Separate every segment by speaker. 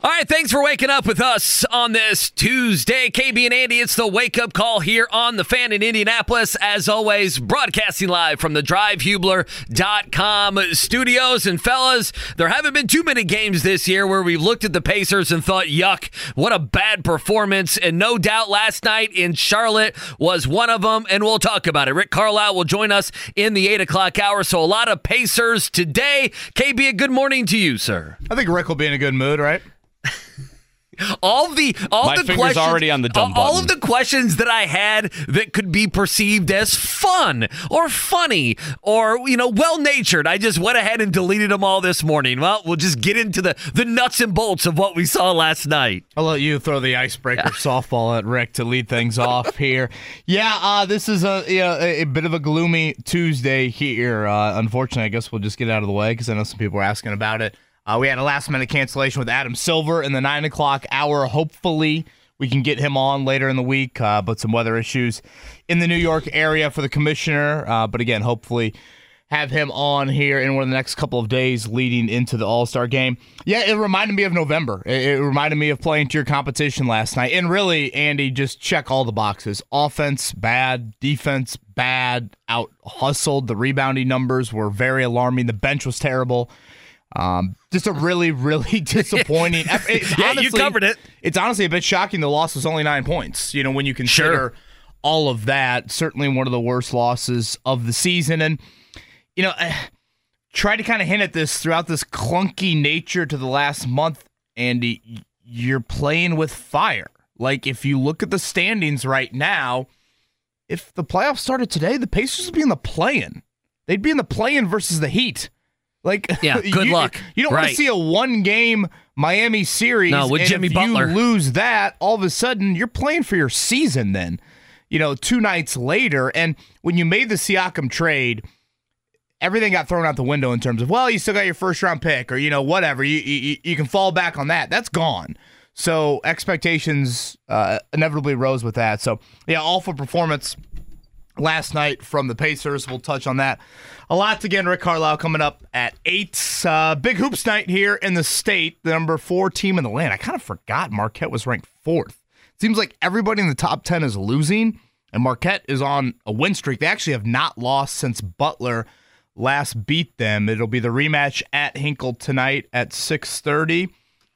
Speaker 1: All right, thanks for waking up with us on this Tuesday. KB and Andy, it's the wake up call here on the fan in Indianapolis. As always, broadcasting live from the drivehubler.com studios. And fellas, there haven't been too many games this year where we've looked at the Pacers and thought, yuck, what a bad performance. And no doubt last night in Charlotte was one of them, and we'll talk about it. Rick Carlisle will join us in the 8 o'clock hour. So a lot of Pacers today. KB, a good morning to you, sir.
Speaker 2: I think Rick will be in a good mood, right?
Speaker 1: All the all
Speaker 3: My
Speaker 1: the
Speaker 3: finger's
Speaker 1: questions
Speaker 3: already on the dumb
Speaker 1: all, all of the questions that I had that could be perceived as fun or funny or you know well natured. I just went ahead and deleted them all this morning. Well, we'll just get into the the nuts and bolts of what we saw last night.
Speaker 2: I'll let you throw the icebreaker softball at Rick to lead things off here. Yeah, uh, this is a, you know, a a bit of a gloomy Tuesday here. Uh, unfortunately, I guess we'll just get out of the way because I know some people are asking about it. Uh, we had a last minute cancellation with Adam Silver in the nine o'clock hour. Hopefully, we can get him on later in the week, uh, but some weather issues in the New York area for the commissioner. Uh, but again, hopefully, have him on here in one of the next couple of days leading into the All Star game. Yeah, it reminded me of November. It, it reminded me of playing to your competition last night. And really, Andy, just check all the boxes offense, bad, defense, bad, out hustled. The rebounding numbers were very alarming. The bench was terrible. Um, just a really, really disappointing. It's
Speaker 1: Yeah, you covered it.
Speaker 2: It's honestly a bit shocking. The loss was only nine points. You know, when you consider
Speaker 1: Sure.
Speaker 2: all of that, certainly one of the worst losses of the season. And you know, I tried to kind of hint at this throughout this clunky nature to the last month. Andy, you're playing with fire. Like if you look at the standings right now, if the playoffs started today, the Pacers would be in the play-in. They'd be in the play-in versus the Heat. Like,
Speaker 1: Yeah, good
Speaker 2: you-
Speaker 1: luck.
Speaker 2: You don't want to see a one-game Miami series.
Speaker 1: No, with
Speaker 2: and
Speaker 1: Jimmy
Speaker 2: if
Speaker 1: Butler.
Speaker 2: You lose that, all of a sudden you're playing for your season. Then, you know, two nights later, and when you made the Siakam trade, everything got thrown out the window in terms of well, you still got your first round pick, or you know, whatever. You you, you can fall back on that. That's gone. So expectations uh, inevitably rose with that. So yeah, awful performance last night from the Pacers. We'll touch on that a lot again. Rick Carlisle coming up at eight. Uh, big hoops night here in the state. The number four team in the land. I kind of forgot Marquette was ranked fourth. Seems like everybody in the top ten is losing, and Marquette is on a win streak. They actually have not lost since Butler last beat them. It'll be the rematch at Hinkle tonight at six thirty.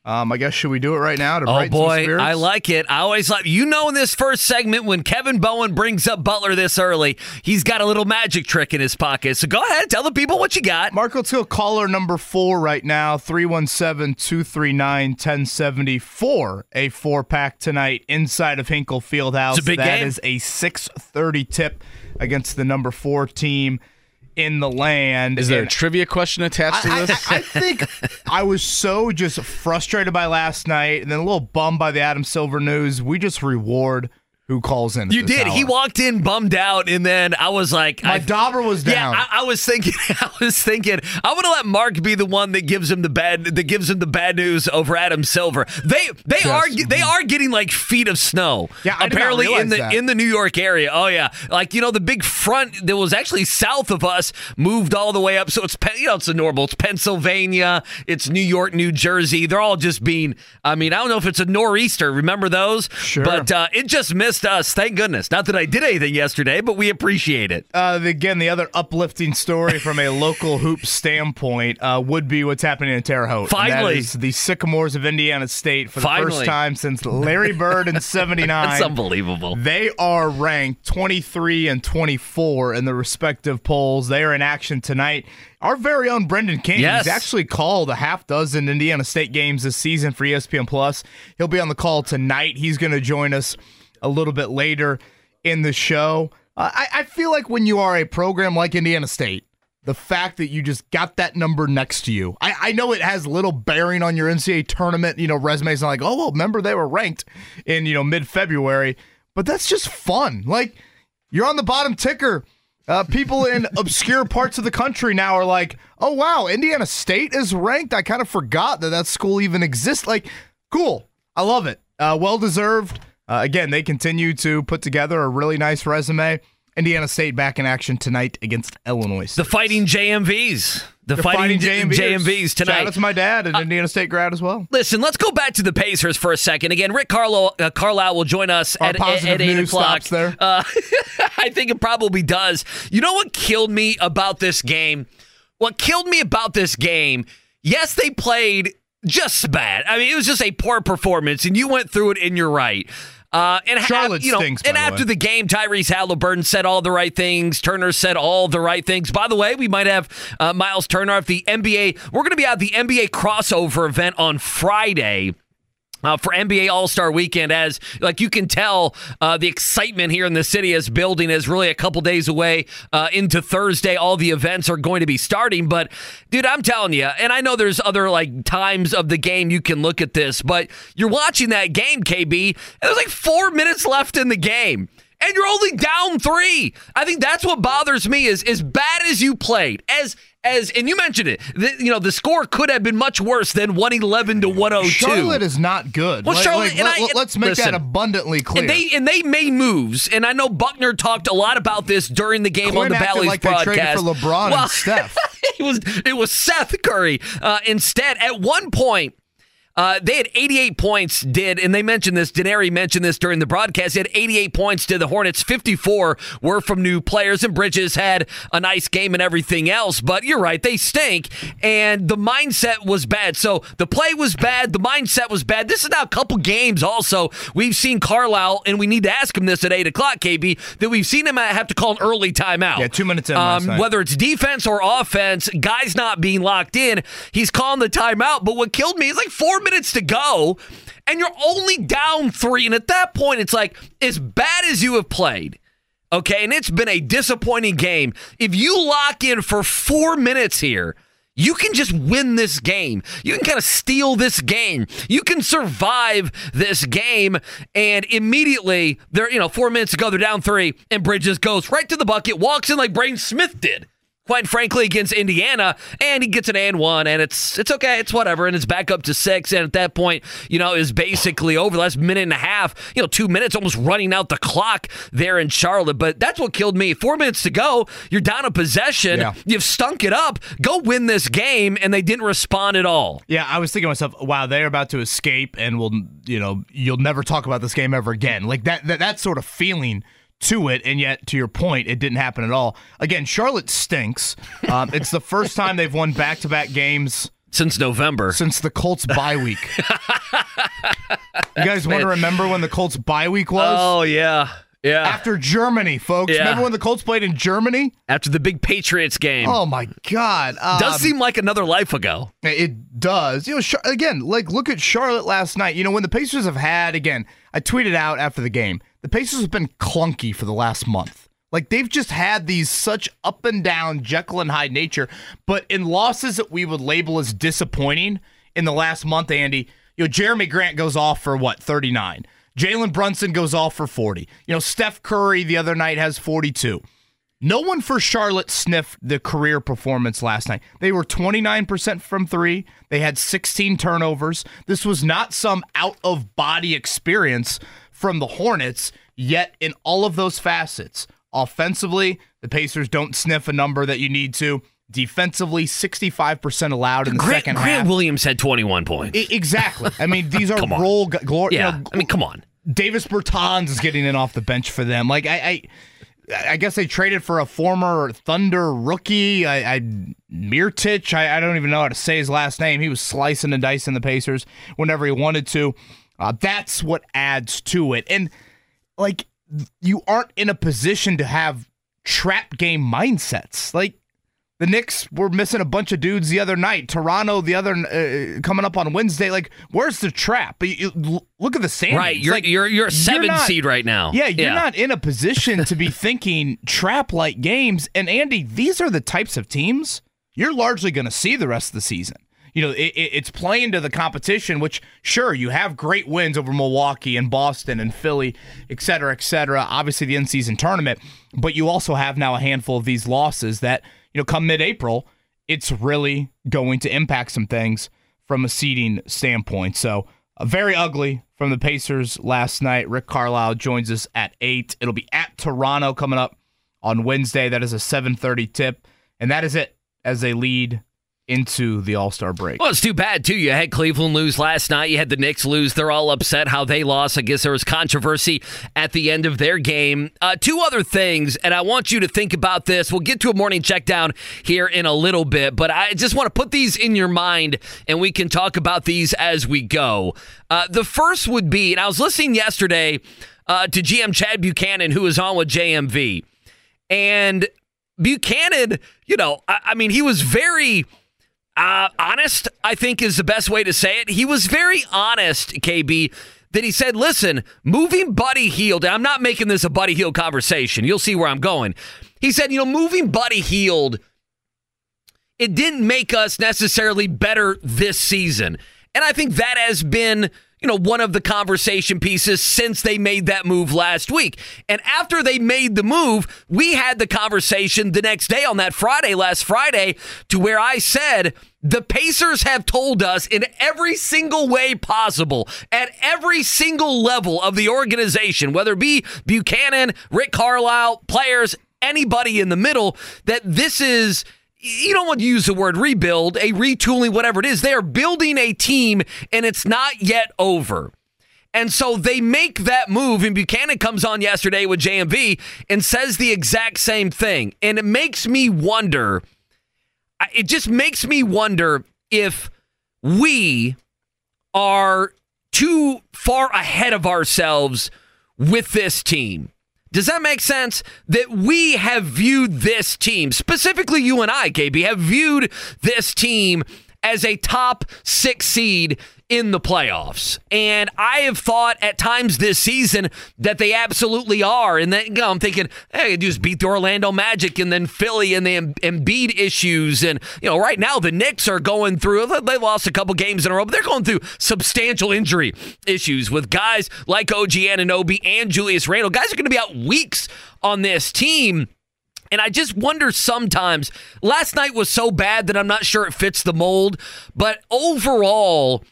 Speaker 2: Um, I guess should we do it right now to
Speaker 1: Oh boy? I like it. I always like you know in this first segment when Kevin Bowen brings up Butler this early, he's got a little magic trick in his pocket. So go ahead, tell the people what you got.
Speaker 2: Mark, let's caller number four right now 317 239 1074. A four pack tonight inside of Hinkle Fieldhouse.
Speaker 1: It's a big
Speaker 2: That
Speaker 1: game.
Speaker 2: is a 630 tip against the number four team in the land.
Speaker 3: Is there a trivia question attached to
Speaker 2: I,
Speaker 3: this?
Speaker 2: I, I think I was so just frustrated by last night and then a little bummed by the Adam Silver news. We just reward who calls in.
Speaker 1: You did. He walked in bummed out, and then I was like,
Speaker 2: My
Speaker 1: I,
Speaker 2: dauber was down.
Speaker 1: Yeah, I, I was thinking. I was thinking. I want to let Mark be the one that gives him the bad that gives him the bad news over Adam Silver. They they are they are getting like feet of snow.
Speaker 2: Yeah, I
Speaker 1: apparently in the
Speaker 2: that.
Speaker 1: in the New York area. Oh yeah, like you know the big front that was actually south of us moved all the way up. So it's you know it's the normal. It's Pennsylvania. It's New York, New Jersey. They're all just being. I mean, I don't know if it's a nor'easter. Remember those?
Speaker 2: Sure.
Speaker 1: But uh, it just missed us. Thank goodness. Not that I did anything yesterday, but we appreciate it.
Speaker 2: Uh, again, the other uplifting story from a local hoop standpoint uh, would be what's happening in Terre Haute.
Speaker 1: Finally.
Speaker 2: the Sycamores of Indiana State for the
Speaker 1: Finally.
Speaker 2: first time since Larry Bird in '79.
Speaker 1: That's unbelievable.
Speaker 2: They are ranked 23 and 24 in the respective polls. They are in action tonight. Our very own Brendan King.
Speaker 1: Yes.
Speaker 2: He's actually called a half dozen Indiana State games this season for ESPN Plus. He'll be on the call tonight. He's going to join us a little bit later in the show. Uh, I, I feel like when you are a program like Indiana State, the fact that you just got that number next to you, I, I know it has little bearing on your NCAA tournament, you know, resumes. Not like, oh, well, remember they were ranked in, you know, mid February, but that's just fun. Like, you're on the bottom ticker. Uh, people in obscure parts of the country now are like, "Oh wow, Indiana State is ranked." I kind of forgot that that school even exists. Like, cool. I love it. Uh, well deserved. Uh, again, they continue to put together a really nice resume. Indiana State back in action tonight against Illinois. State.
Speaker 1: The Fighting JMVs. The,
Speaker 2: The
Speaker 1: Fighting,
Speaker 2: JMVs.
Speaker 1: JMVs tonight.
Speaker 2: Shout out to my dad, an Indiana State grad as well.
Speaker 1: Listen, let's go back to the Pacers for a second. Again, Rick Carlo, uh, Carlisle will join us
Speaker 2: Our
Speaker 1: at,
Speaker 2: positive
Speaker 1: at 8
Speaker 2: news
Speaker 1: o'clock.
Speaker 2: stops there.
Speaker 1: Uh, I think it probably does. You know what killed me about this game? What killed me about this game, yes, they played just bad. I mean, it was just a poor performance, and you went through it, and you're right. Uh, and ha- you know,
Speaker 2: stinks,
Speaker 1: and
Speaker 2: the
Speaker 1: after
Speaker 2: way.
Speaker 1: the game, Tyrese Haliburton said all the right things. Turner said all the right things. By the way, we might have uh, Miles Turner at the NBA. We're going to be at the NBA crossover event on Friday. Uh, for NBA All Star Weekend, as like you can tell, uh, the excitement here in the city is building. Is really a couple days away uh, into Thursday. All the events are going to be starting. But dude, I'm telling you, and I know there's other like times of the game you can look at this, but you're watching that game, KB, and there's like four minutes left in the game and you're only down three. I think that's what bothers me is as bad as you played, as as and you mentioned it. The, you know the score could have been much worse than one eleven to one hundred two.
Speaker 2: Charlotte is not good.
Speaker 1: Well,
Speaker 2: Like-
Speaker 1: Charlotte-
Speaker 2: like,
Speaker 1: and
Speaker 2: let,
Speaker 1: I-
Speaker 2: us make
Speaker 1: listen,
Speaker 2: that abundantly clear.
Speaker 1: And they and they made moves, and I know Buckner talked a lot about this during the game on the Bally's
Speaker 2: like
Speaker 1: broadcast.
Speaker 2: for LeBron
Speaker 1: Well,
Speaker 2: and Steph.
Speaker 1: it was it was Seth Curry uh, instead. At one point, uh, they had 88 points. Did and they mentioned this? Denari mentioned this during the broadcast. They had 88 points to the Hornets. 54 were from new players, and Bridges had a nice game and everything else. But you're right, they stink, and the mindset was bad. So the play was bad, the mindset was bad. This is now a couple games. Also, we've seen Carlisle, and we need to ask him this at eight o'clock, KB, that we've seen him have to call an early timeout.
Speaker 2: Yeah, two minutes in
Speaker 1: Um, whether it's defense or offense, guys not being locked in, he's calling the timeout. But what killed me is like four minutes to go, and you're only down three. And at that point, it's like, as bad as you have played, okay, and it's been a disappointing game. If you lock in for four minutes here, you can just win this game. You can kind of steal this game. You can survive this game, and immediately they're you know four minutes ago they're down three, and Bridges goes right to the bucket, walks in like Brain Smith did. Quite frankly, against Indiana, and he gets an and one, and it's it's okay, it's whatever, and it's back up to six, and at that point, you know, is basically over. The last minute and a half, you know, two minutes, almost running out the clock there in Charlotte. But that's what killed me. Four minutes to go, you're down a possession,
Speaker 2: Yeah.
Speaker 1: you've stunk it up. Go win this game, and they didn't respond at all.
Speaker 2: Yeah, I was thinking to myself, wow, they're about to escape, and we'll, you know you'll never talk about this game ever again. Like that, that that sort of feeling to it, and yet to your point, it didn't happen at all. Again, Charlotte stinks. Um, it's the first time they've won back to back games
Speaker 1: Since November,
Speaker 2: since the Colts bye week. you guys want to remember when the Colts bye week was?
Speaker 1: oh yeah, yeah.
Speaker 2: After Germany, folks.
Speaker 1: Yeah.
Speaker 2: Remember when the Colts played in Germany?
Speaker 1: After the big Patriots game,
Speaker 2: Oh my God! Um,
Speaker 1: does seem like another life ago.
Speaker 2: It does. You know, again, like look at Charlotte last night. You know, when the Pacers have had again, I tweeted out after the game. The Pacers have been clunky for the last month. Like they've just had these such up and down Jekyll and Hyde nature, but in losses that we would label as disappointing in the last month, Andy, you know, Jerami Grant goes off for what, 39. Jalen Brunson goes off for 40. You know, Steph Curry the other night has 42. No one for Charlotte sniffed the career performance last night. They were 29% from three. They had 16 turnovers. This was not some out of body experience from the Hornets, yet, in all of those facets, offensively, the Pacers don't sniff a number that you need to. Defensively, 65% allowed in the
Speaker 1: Grant,
Speaker 2: second
Speaker 1: Grant
Speaker 2: half.
Speaker 1: Grant Williams had 21 points.
Speaker 2: I- exactly. I mean, these are role. gu- Glor- you
Speaker 1: yeah,
Speaker 2: know,
Speaker 1: I mean, come on.
Speaker 2: Davis Bertans is getting in off the bench for them. Like I, I, I guess they traded for a former Thunder rookie. I, I Mirtich. I, I don't even know how to say his last name. He was slicing and dicing the Pacers whenever he wanted to. Uh, that's what adds to it. And like you aren't in a position to have trap game mindsets. Like the Knicks were missing a bunch of dudes the other night. Toronto the other uh, coming up on Wednesday. Like, where's the trap? You- you- look at the standings.
Speaker 1: Right, you're
Speaker 2: Like,
Speaker 1: you're you're a seven
Speaker 2: not-
Speaker 1: seed right now.
Speaker 2: Yeah, you're not in a position to be thinking trap like games. And Andy, these are the types of teams you're largely going to see the rest of the season. You know, it, it's playing to the competition, which sure, you have great wins over Milwaukee and Boston and Philly, et cetera, et cetera. Obviously, the in season tournament, but you also have now a handful of these losses that, you know, come mid April, it's really going to impact some things from a seeding standpoint. So, uh, very ugly from the Pacers last night. Rick Carlisle joins us at 8. It'll be at Toronto coming up on Wednesday. That is a 7:30 tip, and that is it as they lead into the All Star break.
Speaker 1: Well, it's too bad too. You had Cleveland lose last night. You had the Knicks lose. They're all upset how they lost. I guess there was controversy at the end of their game. Uh, two other things, and I want you to think about this. We'll get to a morning check down here in a little bit, but I just want to put these in your mind, and we can talk about these as we go. Uh, the first would be, and I was listening yesterday uh, to GM Chad Buchanan, who was on with JMV, and Buchanan, you know, I, I mean, he was very uh, honest, I think is the best way to say it. He was very honest, KB, that he said, listen, moving Buddy Hield, I'm not making this a Buddy Hield conversation. You'll see where I'm going. He said, you know, moving Buddy Hield, it didn't make us necessarily better this season. And I think that has been you know, one of the conversation pieces since they made that move last week. And after they made the move, we had the conversation the next day on that Friday, last Friday, to where I said, the Pacers have told us in every single way possible, at every single level of the organization, whether it be Buchanan, Rick Carlisle, players, anybody in the middle, that this is you don't want to use the word rebuild, a retooling, whatever it is. They are building a team and it's not yet over. And so they make that move, and Buchanan comes on yesterday with JMV and says the exact same thing. And it makes me wonder, it just makes me wonder if we are too far ahead of ourselves with this team. Does that make sense? That we have viewed this team, specifically you and I, KB, have viewed this team as a top six seed in the playoffs. And I have thought at times this season that they absolutely are. And then you know, I'm thinking, hey, just beat the Orlando Magic and then Philly and the Embiid issues. And, you know, right now the Knicks are going through, they lost a couple games in a row, but they're going through substantial injury issues with guys like OG Anunoby and Julius Randle. Guys are going to be out weeks on this team. And I just wonder sometimes. Last night was so bad that I'm not sure it fits the mold. But overall,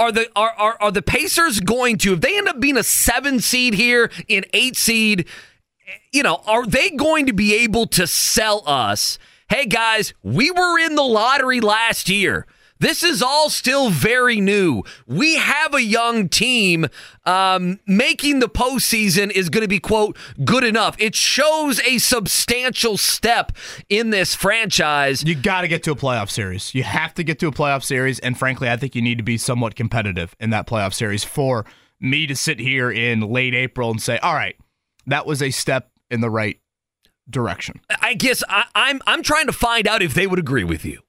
Speaker 1: are the are, are are the Pacers going to if they end up being a seven seed here in eight seed? You know, are they going to be able to sell us? Hey guys, we were in the lottery last year. This is all still very new. We have a young team. Um, making the postseason is going to be, quote, good enough. It shows a substantial step in this franchise.
Speaker 2: You got to get to a playoff series. You have to get to a playoff series. And frankly, I think you need to be somewhat competitive in that playoff series for me to sit here in late April and say, all right, that was a step in the right direction.
Speaker 1: I guess I, I'm I'm trying to find out if they would agree with you.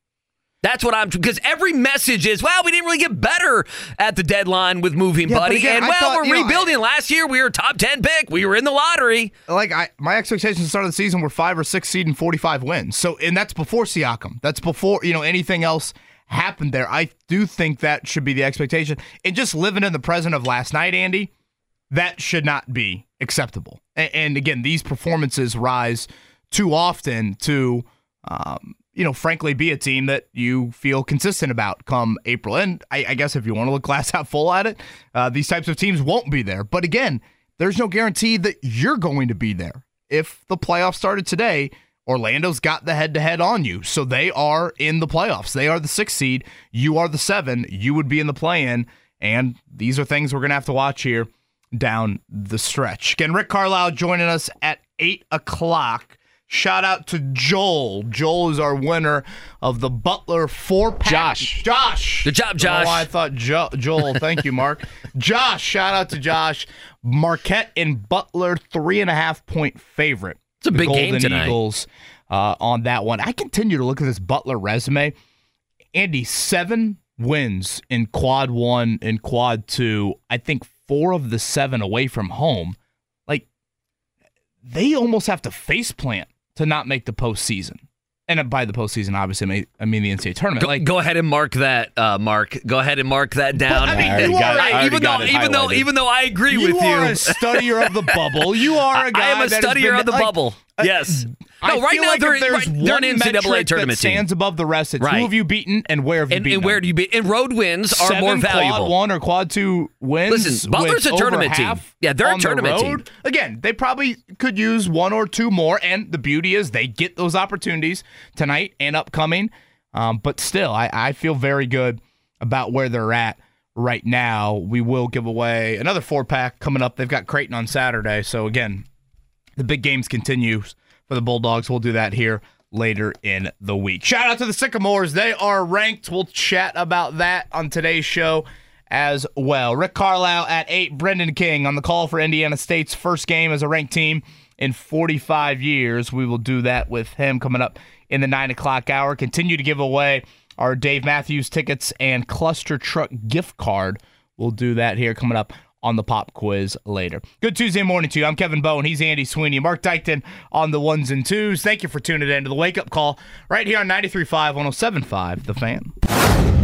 Speaker 1: That's what I'm because every message is, well, we didn't really get better at the deadline with moving yeah, Buddy, again, and well, thought, we're rebuilding. Know, I, Last year, we were top ten pick. We were in the lottery.
Speaker 2: Like I, my expectations at the start of the season were five or six seed and forty five wins. So, and that's before Siakam. That's before you know anything else happened there. I do think that should be the expectation. And just living in the present of last night, Andy, that should not be acceptable. And, and again, these performances rise too often to. Um, you know, frankly, be a team that you feel consistent about come April. And I, I guess if you want to look glass half full at it, uh, these types of teams won't be there. But again, there's no guarantee that you're going to be there. If the playoffs started today, Orlando's got the head to head on you. So they are in the playoffs. They are the six seed. You are the seven. You would be in the play in. And these are things we're going to have to watch here down the stretch. Again, Rick Carlisle joining us at 8 o'clock. Shout out to Joel. Joel is our winner of the Butler four pack.
Speaker 1: Josh.
Speaker 2: Josh.
Speaker 1: Good job, Josh.
Speaker 2: Oh, I thought jo- Joel. Thank you, Mark. Josh. Shout out to Josh. Marquette and Butler three and a half point favorite.
Speaker 1: It's a big Golden game tonight.
Speaker 2: Eagles uh, on that one. I continue to look at this Butler resume. Andy, seven wins in quad one and quad two. I think four of the seven away from home. Like they almost have to face plant to not make the postseason. and by the postseason, obviously, I mean, the NCAA tournament.
Speaker 1: Go,
Speaker 2: like,
Speaker 1: go ahead and mark that, uh, Mark. Go ahead and mark that down.
Speaker 2: I mean,
Speaker 3: I
Speaker 2: you
Speaker 3: got
Speaker 2: are
Speaker 3: it. I
Speaker 2: a-
Speaker 1: even though, even though, even though I agree
Speaker 2: you
Speaker 1: with
Speaker 2: you,
Speaker 1: you, are
Speaker 2: a studier of the bubble. You are a guy.
Speaker 1: I am a studier
Speaker 2: been-
Speaker 1: of the
Speaker 2: like,
Speaker 1: bubble.
Speaker 2: Uh,
Speaker 1: yes.
Speaker 2: I
Speaker 1: No, right
Speaker 2: feel
Speaker 1: now
Speaker 2: like
Speaker 1: they're,
Speaker 2: if there's
Speaker 1: right, they're
Speaker 2: one
Speaker 1: an NCAA
Speaker 2: metric
Speaker 1: tournament
Speaker 2: that
Speaker 1: team.
Speaker 2: stands above the rest. It's
Speaker 1: Right.
Speaker 2: who have you beaten and where have you
Speaker 1: And,
Speaker 2: beaten
Speaker 1: and where
Speaker 2: them.
Speaker 1: do you be? And road wins are
Speaker 2: Seven
Speaker 1: more valuable.
Speaker 2: Quad one or quad two wins.
Speaker 1: Listen, Butler's
Speaker 2: with
Speaker 1: a tournament team.
Speaker 2: half
Speaker 1: Yeah, they're a
Speaker 2: on the
Speaker 1: tournament
Speaker 2: road.
Speaker 1: team.
Speaker 2: Again, they probably could use one or two more, and the beauty is they get those opportunities tonight and upcoming. Um, but still, I, I feel very good about where they're at right now. We will give away another four pack coming up. They've got Creighton on Saturday, so again, the big games continue for the Bulldogs. We'll do that here later in the week. Shout out to the Sycamores. They are ranked. We'll chat about that on today's show as well. Rick Carlisle at 8, Brendan King on the call for Indiana State's first game as a ranked team in 45 years. We will do that with him coming up in the 9 o'clock hour. Continue to give away our Dave Matthews tickets and ClusterTruck gift card. We'll do that here coming up on the pop quiz later. Good Tuesday morning to you. I'm Kevin Bowen. He's Andy Sweeney. Mark Dykton on the ones and twos. Thank you for tuning in to the wake up call right here on 93.5, 107.5, The Fan.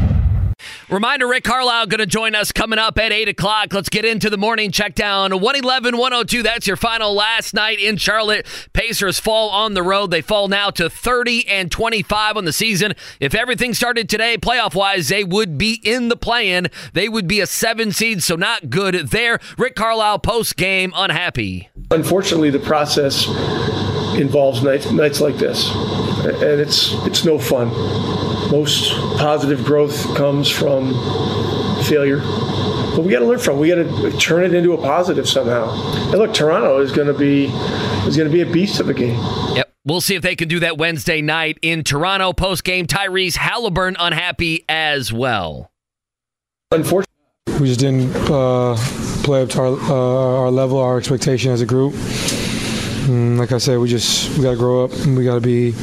Speaker 1: Reminder Rick Carlisle going to join us coming up at 8 o'clock. Let's get into the morning check down. 111 102. That's your final last night in Charlotte. Pacers fall on the road. They fall now to 30 and 25 on the season. If everything started today, playoff wise, they would be in the play in. They would be a seven seed, so not good there. Rick Carlisle post game unhappy.
Speaker 4: Unfortunately, the process involves nights, nights like this, and it's it's no fun. Most positive growth comes from failure, but we got to learn from. it. We got to turn it into a positive somehow. And look, Toronto is going to be is going to be a beast of a game.
Speaker 1: Yep. We'll see if they can do that Wednesday night in Toronto. Post game, Tyrese Haliburton unhappy as well.
Speaker 4: Unfortunately.
Speaker 5: we just didn't uh, play up to our, uh, our level, our expectation as a group. And like I said, we just we got to grow up and we got to be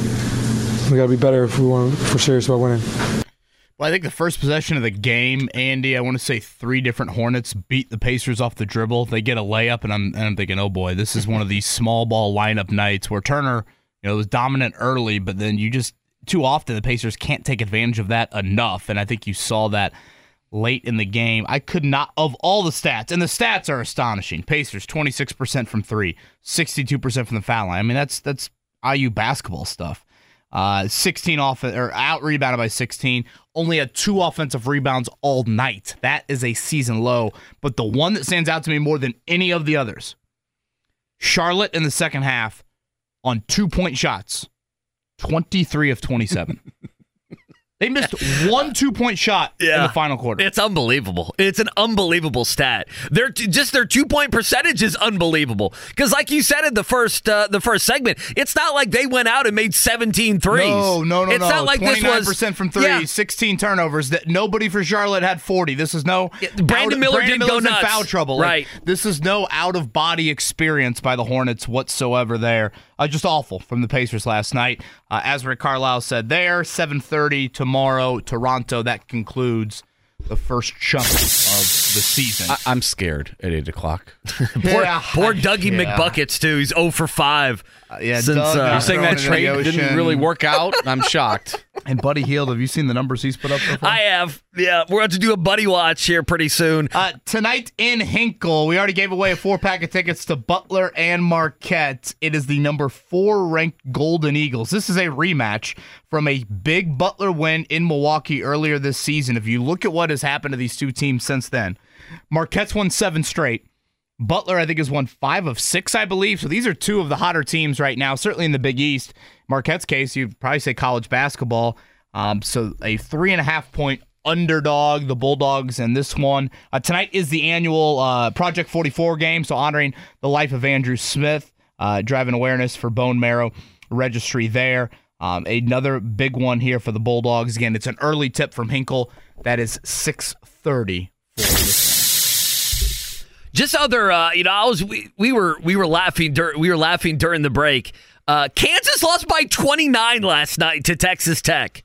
Speaker 5: we got to be better if we want if we're serious about winning.
Speaker 2: Well, I think the first possession of the game, Andy, I want to say three different Hornets beat the Pacers off the dribble. They get a layup, and I'm, and I'm thinking, oh boy, this is one of these small ball lineup nights where Turner, you know, was dominant early, but then you just too often the Pacers can't take advantage of that enough, and I think you saw that late in the game. I could not of all the stats, and the stats are astonishing. Pacers 26% from 3, 62% from the foul line. I mean, that's that's IU basketball stuff. Uh, 16 off or out rebounded by 16. Only had two offensive rebounds all night. That is a season low. But the one that stands out to me more than any of the others, Charlotte in the second half on two point shots, 23 of 27. they missed one two point shot in the final quarter.
Speaker 1: It's unbelievable. It's an unbelievable stat. Their just their two point percentage is unbelievable. Because like you said in the first uh, the first segment, it's not like they went out and made 17 threes.
Speaker 2: No, no, no,
Speaker 1: it's
Speaker 2: no.
Speaker 1: not like this was
Speaker 2: 29% from three,
Speaker 1: Yeah.
Speaker 2: 16 turnovers. That nobody for Charlotte had 40. This is no
Speaker 1: Yeah, Brandon
Speaker 2: out-
Speaker 1: Miller
Speaker 2: Brandon
Speaker 1: didn't go
Speaker 2: Miller's in
Speaker 1: nuts.
Speaker 2: foul trouble. Like,
Speaker 1: Right.
Speaker 2: this is no out of body experience by the Hornets whatsoever. There, uh, just awful from the Pacers last night. Uh, as Rick Carlisle said, there 7:30 tomorrow, Toronto. That concludes the first chunk of the season.
Speaker 3: I, I'm scared at eight o'clock.
Speaker 1: Poor,
Speaker 2: Yeah.
Speaker 1: poor Dougie
Speaker 2: Yeah.
Speaker 1: McBuckets too. He's 0 for 5.
Speaker 2: Yeah,
Speaker 1: since,
Speaker 2: Doug
Speaker 1: uh,
Speaker 3: You're saying that trade didn't really work out? I'm shocked.
Speaker 2: And Buddy Hield, have you seen the numbers he's put up so?
Speaker 1: I have. Yeah, we're going to do a buddy watch here pretty soon.
Speaker 2: Uh, tonight in Hinkle, we already gave away a four pack of tickets to Butler and Marquette. It is the number four ranked Golden Eagles. This is a rematch from a big Butler win in Milwaukee earlier this season. If you look at what has happened to these two teams since then, Marquette's won seven straight. Butler, I think, has won five of six, I believe. So these are two of the hotter teams right now, certainly in the Big East. Marquette's case, you'd probably say college basketball. Um, so a three and a half point underdog, the Bulldogs, and this one. Uh, tonight is the annual uh, Project 44 game, so honoring the life of Andrew Smith, uh, driving awareness for bone marrow registry there. Um, another big one here for the Bulldogs. Again, it's an early tip from Hinkle. That is 630 for this
Speaker 1: Just other, uh, you know, I was we, we were we were laughing dur- we were laughing during the break. Uh, Kansas lost by 29 last night to Texas Tech.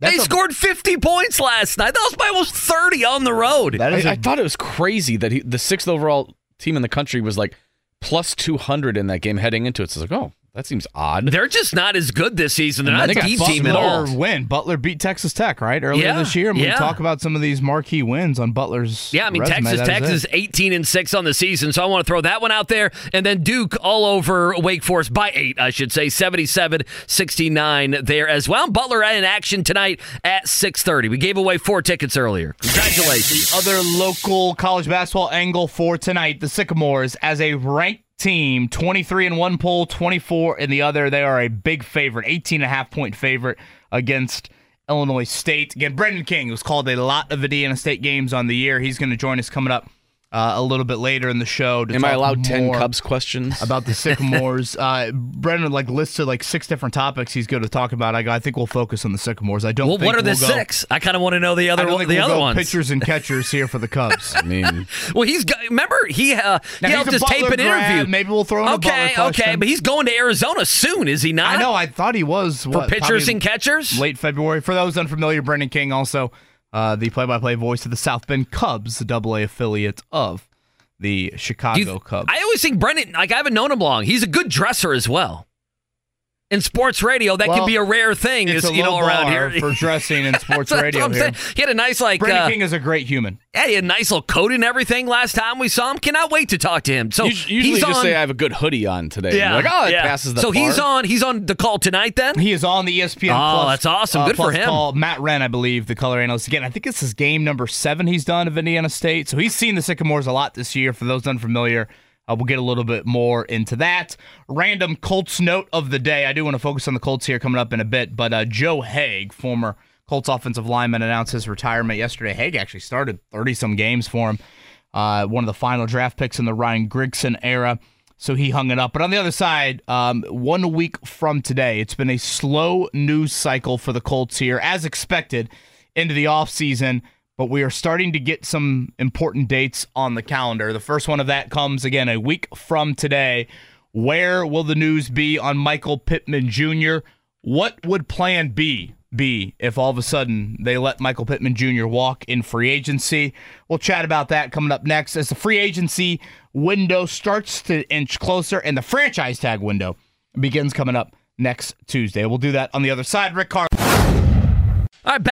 Speaker 2: That's
Speaker 1: they
Speaker 2: a-
Speaker 1: scored 50 points last night. That was by almost 30 on the road.
Speaker 2: That is
Speaker 3: I,
Speaker 2: a
Speaker 3: I thought it was crazy that he, the sixth overall team in the country was like plus 200 in that game heading into it. So it's like, oh, That seems odd.
Speaker 1: They're just not as good this season. They're not a
Speaker 2: They
Speaker 1: deep team at all.
Speaker 2: Butler win. Butler beat Texas Tech, right? Earlier
Speaker 1: Yeah,
Speaker 2: this year. And
Speaker 1: yeah.
Speaker 2: we talk about some of these marquee wins on Butler's
Speaker 1: Yeah, I mean
Speaker 2: resume.
Speaker 1: Texas Tech is 18 and 6 on the season, so I want to throw that one out there. And then Duke all over Wake Forest by 8, I should say, 77-69 there as well. Butler in action tonight at 6:30. We gave away 4 tickets earlier. Congratulations.
Speaker 2: The Other local college basketball angle for tonight, the Sycamores as a ranked team, 23 in one poll, 24 in the other. They are a big favorite, 18 and a half point favorite against Illinois State. Again, Brendan King, was called a lot of Indiana State games on the year. He's going to join us coming up uh, a little bit later in the show. To
Speaker 3: Am I allowed 10 Cubs questions?
Speaker 2: about the Sycamores. uh, Brendan like listed like six different topics he's going to talk about. I, I think we'll focus on the Sycamores. I don't.
Speaker 1: Well,
Speaker 2: think
Speaker 1: what are the
Speaker 2: we'll go-
Speaker 1: six? I kind of want to know the
Speaker 2: I
Speaker 1: other
Speaker 2: don't
Speaker 1: one,
Speaker 2: think
Speaker 1: the
Speaker 2: we'll
Speaker 1: other
Speaker 2: go
Speaker 1: ones.
Speaker 2: pitchers and catchers here for the Cubs.
Speaker 3: I mean,
Speaker 1: Well, he's got, remember he uh,
Speaker 2: Now,
Speaker 1: he
Speaker 2: he's
Speaker 1: helped
Speaker 2: a
Speaker 1: us tape an
Speaker 2: grad.
Speaker 1: interview.
Speaker 2: Maybe we'll throw in
Speaker 1: Okay,
Speaker 2: Butler
Speaker 1: okay, but he's going to Arizona soon, is he not?
Speaker 2: I know. I thought he was
Speaker 1: for pitchers and catchers.
Speaker 2: late February. For those unfamiliar, Brendan King also uh, the play-by-play voice of the South Bend Cubs, the Double A affiliate of the Chicago
Speaker 1: you-
Speaker 2: Cubs.
Speaker 1: I always think Brendan, like I haven't known him long. He's a good dresser as well. In sports radio, that
Speaker 2: Well,
Speaker 1: can be a rare thing,
Speaker 2: it's
Speaker 1: is,
Speaker 2: a
Speaker 1: you know, around here.
Speaker 2: for dressing in sports
Speaker 1: That's
Speaker 2: radio
Speaker 1: what I'm
Speaker 2: here.
Speaker 1: saying. He had a nice like
Speaker 2: Brendan
Speaker 1: uh,
Speaker 2: King is a great human.
Speaker 1: yeah, he had a nice little coat and everything last time we saw him. Cannot wait to talk to him. So
Speaker 3: us- usually
Speaker 1: he's
Speaker 3: just
Speaker 1: on,
Speaker 3: say I have a good hoodie on today.
Speaker 1: yeah,
Speaker 3: like, oh, it
Speaker 1: yeah.
Speaker 3: passes the
Speaker 1: So he's on he's on the call tonight then.
Speaker 2: He is on the ESPN.
Speaker 1: Oh,
Speaker 2: Plus,
Speaker 1: that's awesome.
Speaker 2: uh,
Speaker 1: Good for him.
Speaker 2: Call. Matt Wren, I believe, the color analyst. Again, I think this is game number seven he's done of Indiana State. So he's seen the Sycamores a lot this year. For those unfamiliar, uh, we'll get a little bit more into that. Random Colts note of the day. I do want to focus on the Colts here coming up in a bit, but uh, Joe Haeg, former Colts offensive lineman, announced his retirement yesterday. Haeg actually started 30 some games for him. Uh, one of the final draft picks in the Ryan Grigson era. So he hung it up. But on the other side, um, one week from today, it's been a slow news cycle for the Colts here, as expected, into the offseason. But we are starting to get some important dates on the calendar. The first one of that comes again a week from today. Where will the news be on Michael Pittman Jr.? What would plan B be if all of a sudden they let Michael Pittman Jr. walk in free agency? We'll chat about that coming up next as the free agency window starts to inch closer and the franchise tag window begins coming up next Tuesday. We'll do that on the other side. Rick Carr.
Speaker 1: All right, back-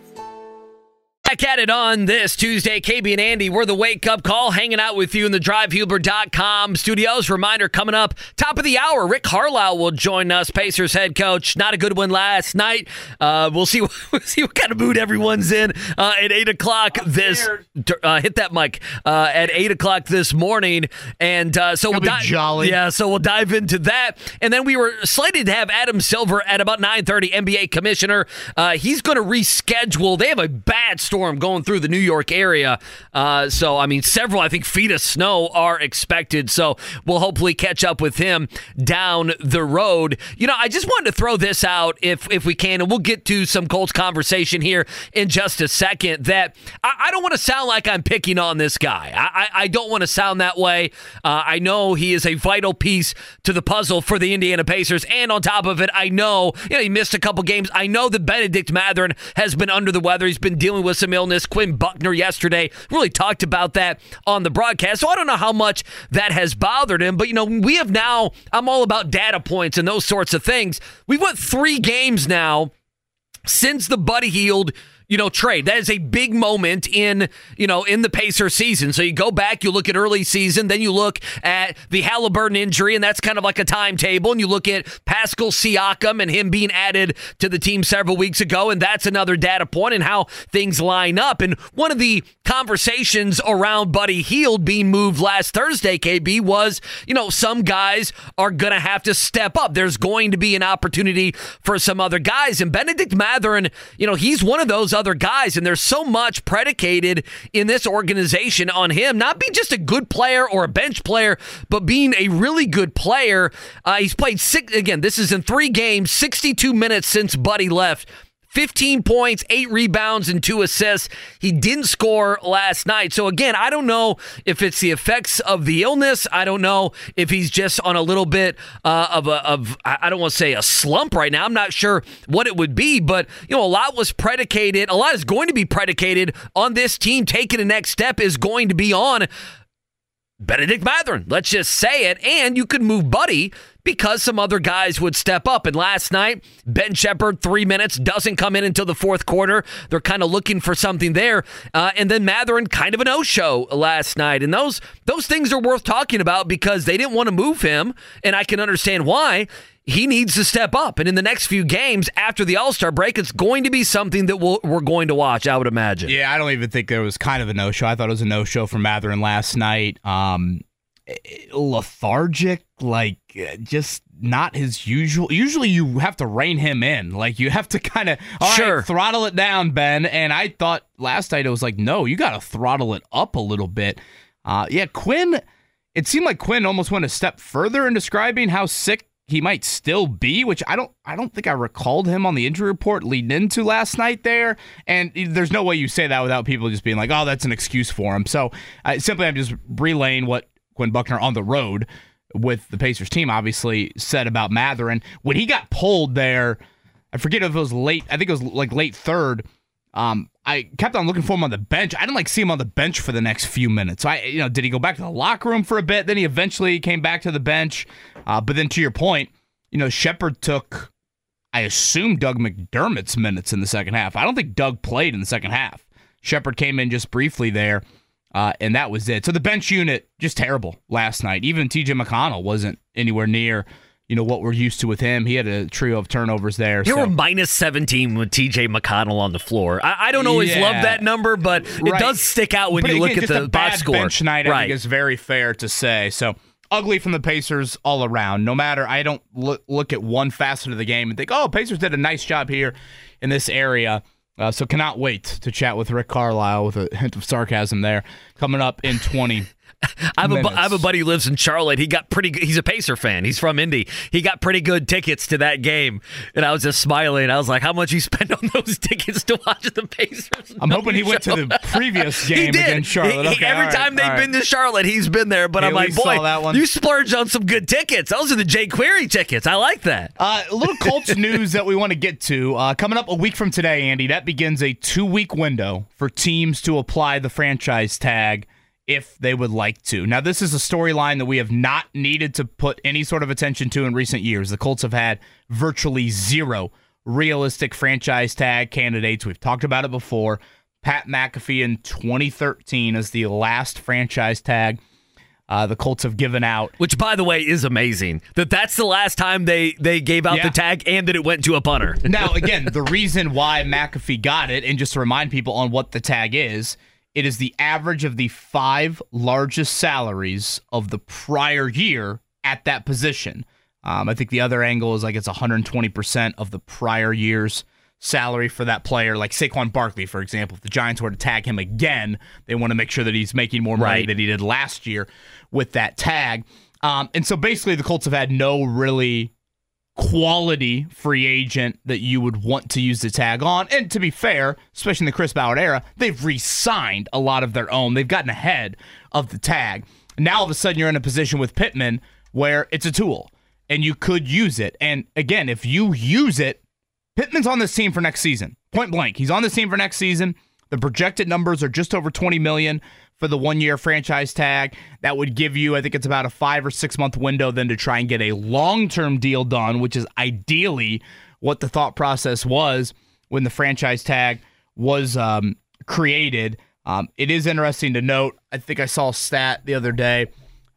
Speaker 1: Back at it on this Tuesday, KB and Andy. We're the wake up call, hanging out with you in the drivehubler.com studios. Reminder coming up, top of the hour, Rick Harlow will join us, Pacers head coach. Not a good one last night. Uh, we'll see, we'll see what kind of mood everyone's in uh, at 8 o'clock this. Uh, hit that mic uh, at 8 o'clock this morning. And uh, so we'll dive.
Speaker 2: jolly.
Speaker 1: Yeah, so we'll dive into that. And then we were slated to have Adam Silver at about 9:30, NBA commissioner. Uh, he's going to reschedule. They have a bad storm going through the New York area. Uh, so, I mean, several, I think, feet of snow are expected. So we'll hopefully catch up with him down the road. You know, I just wanted to throw this out if if we can, and we'll get to some Colts conversation here in just a second. That I, I don't want to sound like I'm picking on this guy. I, I, I don't want to sound that way. Uh, I know he is a vital piece to the puzzle for the Indiana Pacers, and on top of it, I know you know he missed a couple games. I know that Bennedict Mathurin has been under the weather. He's been dealing with some illness. Quinn Buckner yesterday really talked about that on the broadcast. So I don't know how much that has bothered him, but you know we have now. I'm all about data points and those sorts of things. We've went three games now since the Buddy Hield, you know, trade. That is a big moment in, you know, in the Pacer season. So you go back, you look at early season, then you look at the Haliburton injury, and that's kind of like a timetable. And you look at Pascal Siakam and him being added to the team several weeks ago, and that's another data point and how things line up. And one of the conversations around Buddy Hield being moved last Thursday, KB, was, you know, some guys are going to have to step up. There's going to be an opportunity for some other guys. And Bennedict Mathurin, you know, he's one of those other guys. And there's so much predicated in this organization on him not being just a good player or a bench player, but being a really good player. Uh, he's played six, again, this is in three games, 62 minutes since Buddy left. 15 points, eight rebounds, and two assists. He didn't score last night. So, again, I don't know if it's the effects of the illness. I don't know if he's just on a little bit uh, of a, of, I don't want to say a slump right now. I'm not sure what it would be, but, you know, a lot was predicated, a lot is going to be predicated on this team taking the next step, is going to be on Bennedict Mathurin. Let's just say it. And you could move Buddy because some other guys would step up. And last night, Ben Sheppard, three minutes, doesn't come in until the fourth quarter. They're kind of looking for something there. Uh, and then Mathurin, kind of a no-show last night. And those those things are worth talking about because they didn't want to move him, and I can understand why he needs to step up. And in the next few games after the All Star break, it's going to be something that we we are going to watch, I would imagine.
Speaker 2: Yeah, I don't even think there was kind of a no show. I thought it was a no show for Mathurin last night. Um, lethargic, like just not his usual. Usually, you have to rein him in. Like you have to kind of sure right, throttle it down, Ben. And I thought last night it was like, no, you got to throttle it up a little bit. Uh, yeah, Quinn. It seemed like Quinn almost went a step further in describing how sick he might still be, which I don't I don't think I recalled him on the injury report leading into last night there. And there's no way you say that without people just being like, "Oh, that's an excuse for him." So uh, simply, I'm just relaying what Quinn Buckner on the road with the Pacers team obviously said about Mathurin when he got pulled there. I forget if it was late. I think it was like late third. Um, I kept on looking for him on the bench. I didn't like see him on the bench for the next few minutes. So I, you know, did he go back to the locker room for a bit? Then he eventually came back to the bench. Uh, but then to your point, you know, Sheppard took, I assume, Doug McDermott's minutes in the second half. I don't think Doug played in the second half. Sheppard came in just briefly there, uh, and that was it. So the bench unit just terrible last night. Even T.J. McConnell wasn't anywhere near you know what we're used to with him. He had a trio of turnovers there.
Speaker 1: You so. were minus 17 with TJ McConnell on the floor. I, I don't always yeah. love that number, but it right. does stick out when
Speaker 2: but
Speaker 1: you
Speaker 2: again,
Speaker 1: look at the box score.
Speaker 2: Bench night, right. I think is very fair to say. So ugly from the Pacers all around. No matter, I don't look look at one facet of the game and think, oh, Pacers did a nice job here in this area. Uh, so cannot wait to chat with Rick Carlisle with a hint of sarcasm there coming up in 20.
Speaker 1: I have, a, I have a buddy who lives in Charlotte. He got pretty. He's a Pacer fan. He's from Indy. He got pretty good tickets to that game, and I was just smiling. I was like, "How much you spend on those tickets to watch the Pacers?"
Speaker 2: I'm hoping he went to the previous game against Charlotte. He,
Speaker 1: okay, every right, time they've right. been to Charlotte, he's been there. But I'm like, boy, you splurged on some good tickets. Those are the Jake Query tickets. I like that.
Speaker 2: Uh, a little Colts news that we want to get to uh, coming up a week from today, Andy. That begins a two week window for teams to apply the franchise tag if they would like to. Now, this is a storyline that we have not needed to put any sort of attention to in recent years. The Colts have had virtually zero realistic franchise tag candidates. We've talked about it before. Pat McAfee in 2013 is the last franchise tag uh, the Colts have given out.
Speaker 1: Which, by the way, is amazing that that's the last time they they gave out yeah. the tag and that it went to a punter.
Speaker 2: now, again, the reason why McAfee got it, and just to remind people on what the tag is, it is the average of the five largest salaries of the prior year at that position. Um, I think the other angle is like it's 120% of the prior year's salary for that player. Like Saquon Barkley, for example, if the Giants were to tag him again, they want to make sure that he's making more money right. than he did last year with that tag. Um, and so basically, the Colts have had no really quality free agent that you would want to use the tag on. And to be fair, especially in the Chris Ballard era, they've re signed a lot of their own. They've gotten ahead of the tag. Now all of a sudden you're in a position with Pittman where it's a tool and you could use it. And again, if you use it, Pittman's on this team for next season. Point blank. He's on this team for next season. The projected numbers are just over 20 million for the one year franchise tag. That would give you, I think it's about a five or six month window then to try and get a long term deal done, which is ideally what the thought process was when the franchise tag was um, created. Um, it is interesting to note. I think I saw a stat the other day.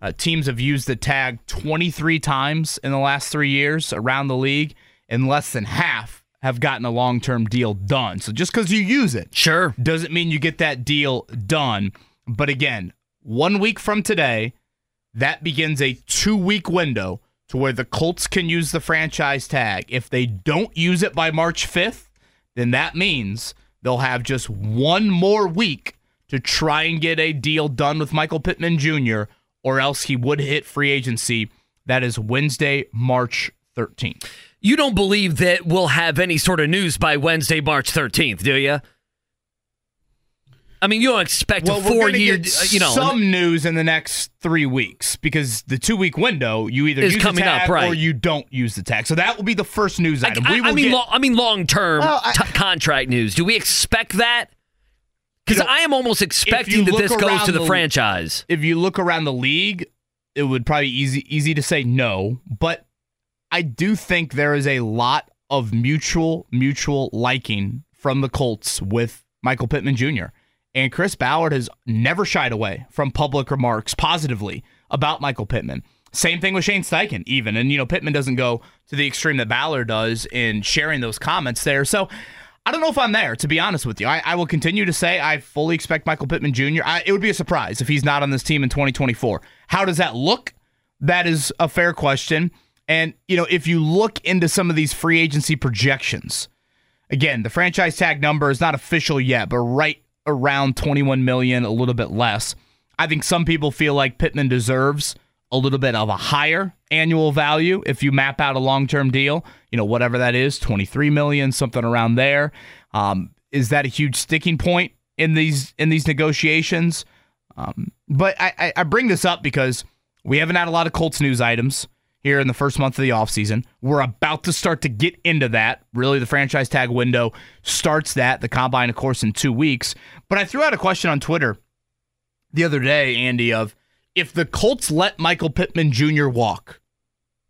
Speaker 2: Uh, teams have used the tag 23 times in the last three years around the league, and less than half have gotten a long term deal done. So just because you use it,
Speaker 1: sure,
Speaker 2: doesn't mean you get that deal done. But again, one week from today, that begins a two week window to where the Colts can use the franchise tag. If they don't use it by March 5th, then that means they'll have just one more week to try and get a deal done with Michael Pittman Jr., or else he would hit free agency. That is Wednesday, March 13th.
Speaker 1: You don't believe that we'll have any sort of news by Wednesday, March 13th, do you? I mean, you don't expect
Speaker 2: Well,
Speaker 1: a four year,
Speaker 2: get uh,
Speaker 1: you know,
Speaker 2: some news in the next three weeks because the two week window you either
Speaker 1: Is
Speaker 2: use
Speaker 1: coming
Speaker 2: the
Speaker 1: up, right.
Speaker 2: or you don't use the tag. So that will be the first news item.
Speaker 1: I-
Speaker 2: will
Speaker 1: I mean,
Speaker 2: get,
Speaker 1: lo- I mean, long term
Speaker 2: Well, I-
Speaker 1: t- contract news. Do we expect that? Because
Speaker 2: You know,
Speaker 1: I am almost expecting that this goes to the
Speaker 2: the-
Speaker 1: franchise.
Speaker 2: if you look around the league, it would probably easy easy to say no, but I do think there is a lot of mutual mutual liking from the Colts with Michael Pittman Jr. And Chris Ballard has never shied away from public remarks positively about Michael Pittman. Same thing with Shane Steichen, even. And, you know, Pittman doesn't go to the extreme that Ballard does in sharing those comments there. So I don't know if I'm there, to be honest with you. I, I will continue to say I fully expect Michael Pittman Jr. I, it would be a surprise if he's not on this team in 2024. How does that look? That is a fair question. And, you know, if you look into some of these free agency projections, again, the franchise tag number is not official yet, but right around 21 million, a little bit less. I think some people feel like Pittman deserves a little bit of a higher annual value if you map out a long-term deal, you know, whatever that is, 23 million, something around there. Um, is that a huge sticking point in these in these negotiations? Um, but I, I, I bring this up because we haven't had a lot of Colts news items here in the first month of the offseason. We're about to start to get into that. Really, the franchise tag window starts that. The combine, of course, in two weeks. But I threw out a question on Twitter the other day, Andy, of if the Colts let Michael Pittman Jr. walk,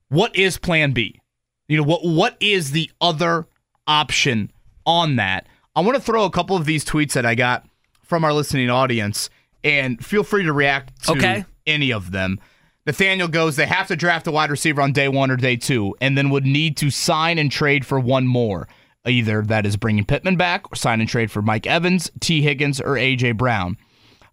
Speaker 2: what is plan B? You know, what what is the other option on that? I want to throw a couple of these tweets that I got from our listening audience and feel free to react to
Speaker 1: Okay.
Speaker 2: any of them. Nathaniel goes, they have to draft a wide receiver on day one or day two, and then would need to sign and trade for one more. Either that is bringing Pittman back or sign and trade for Mike Evans, Tee Higgins, or A.J. Brown.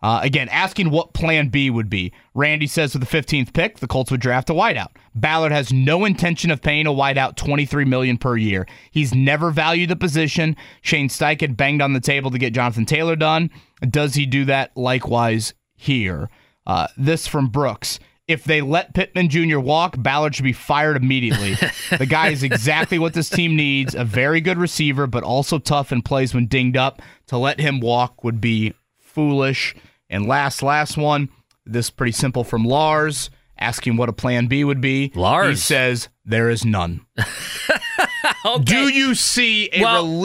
Speaker 2: Uh, again, asking what plan B would be. Randy says with the 15th pick, the Colts would draft a wideout. Ballard has no intention of paying a wideout 23 million per year. He's never valued the position. Shane Steichen banged on the table to get Jonathan Taylor done. Does he do that likewise here? Uh, this from Brooks. If they let Pittman Jr. walk, Ballard should be fired immediately. the guy is exactly what this team needs a very good receiver, but also tough and plays when dinged up. To let him walk would be foolish. And last, last one. This pretty simple from Lars, asking what a plan B would be.
Speaker 1: Lars.
Speaker 2: He says, There is none. Do you see a
Speaker 1: Well-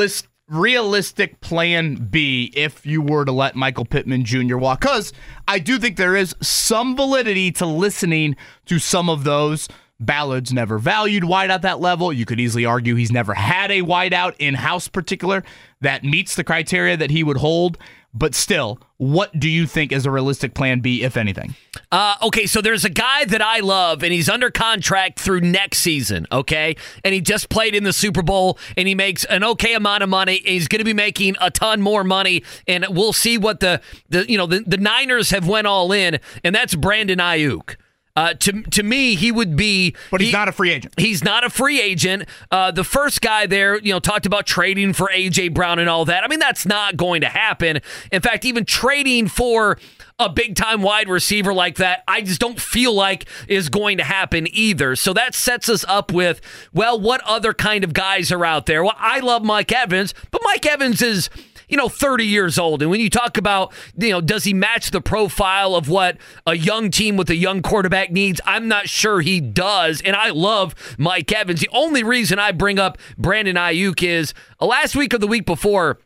Speaker 2: realistic plan B if you were to let Michael Pittman Jr. walk? Because I do think there is some validity to listening to some of those. Ballard's never valued wide at that level. You could easily argue he's never had a wideout in house, particular that meets the criteria that he would hold. But still, what do you think is a realistic plan B, if anything?
Speaker 1: Uh, okay, so there's a guy that I love, and he's under contract through next season. Okay, and he just played in the Super Bowl, and he makes an okay amount of money. He's going to be making a ton more money, and we'll see what the the you know the, the Niners have went all in, and that's Brandon Aiyuk. Uh, to to me, he would be,
Speaker 2: But he's
Speaker 1: he-
Speaker 2: not a free agent.
Speaker 1: He's not a free agent. Uh, the first guy there, you know, talked about trading for AJ Brown and all that. I mean, that's not going to happen. In fact, even trading for a big time wide receiver like that, I just don't feel like is going to happen either. So that sets us up with, well, what other kind of guys are out there? Well, I love Mike Evans, but Mike Evans is you know, 30 years old. And when you talk about, you know, does he match the profile of what a young team with a young quarterback needs? I'm not sure he does. And I love Mike Evans. The only reason I bring up Brandon Aiyuk is uh, last week or the week before.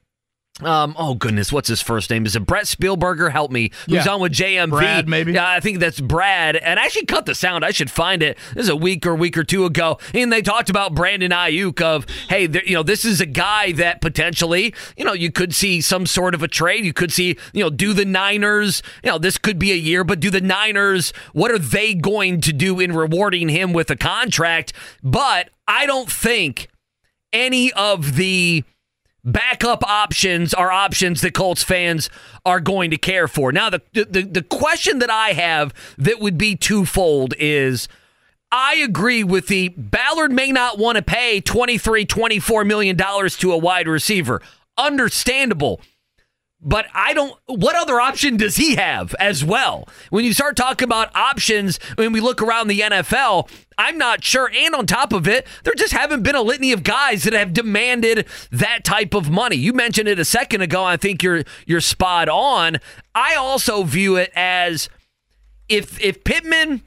Speaker 1: Um, oh goodness, what's his first name? Is it Brett Spielberger? Help me. Who's
Speaker 2: Yeah.
Speaker 1: on with JMV?
Speaker 2: Brad, maybe?
Speaker 1: Yeah, I think that's Brad. And I should cut the sound. I should find it. This is a week or week or two ago, and they talked about Brandon Aiyuk. Of hey, there, you know, this is a guy that potentially, you know, you could see some sort of a trade. You could see, you know, do the Niners. You know, this could be a year, but do the Niners? What are they going to do in rewarding him with a contract? But I don't think any of the backup options are options that Colts fans are going to care for. Now, the, the, the question that I have that would be twofold is I agree with the Ballard may not want to pay $23, 24 million dollars to a wide receiver. understandable. But I don't. What other option does he have as well? When you start talking about options, when we look around the NFL, I'm not sure. And on top of it, there just haven't been a litany of guys that have demanded that type of money. You mentioned it a second ago. I think you're you're spot on. I also view it as if if Pittman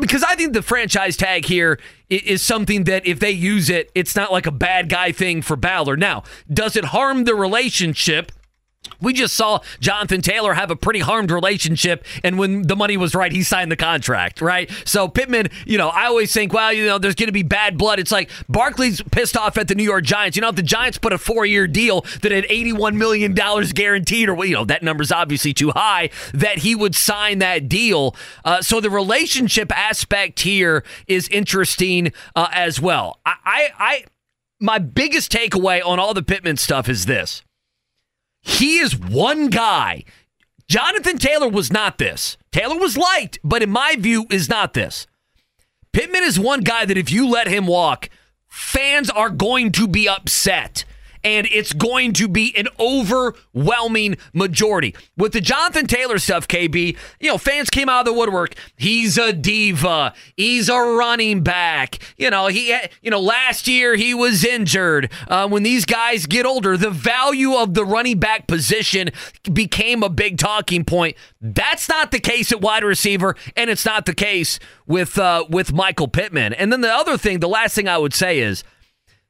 Speaker 1: because I think the franchise tag here is something that if they use it, it's not like a bad guy thing for Ballard. Now, does it harm the relationship? We just saw Jonathan Taylor have a pretty harmed relationship, and when the money was right, he signed the contract, right? So Pittman, you know, I always think, well, you know, there's going to be bad blood. It's like Barkley's pissed off at the New York Giants. You know, if the Giants put a four-year deal that had $81 million guaranteed, or, you know, that number's obviously too high, that he would sign that deal. Uh, so the relationship aspect here is interesting uh, as well. I, I, I, my biggest takeaway on all the Pittman stuff is this he is one guy. Jonathan Taylor was not this. Taylor was liked, but in my view, is not this. Pittman is one guy that if you let him walk, fans are going to be upset and it's going to be an overwhelming majority. With the Jonathan Taylor stuff, KB, you know, fans came out of the woodwork. He's a diva. He's a running back. You know, he, you know, last year he was injured. Uh, when these guys get older, the value of the running back position became a big talking point. That's not the case at wide receiver, and it's not the case with uh, with Michael Pittman. And then the other thing, the last thing I would say is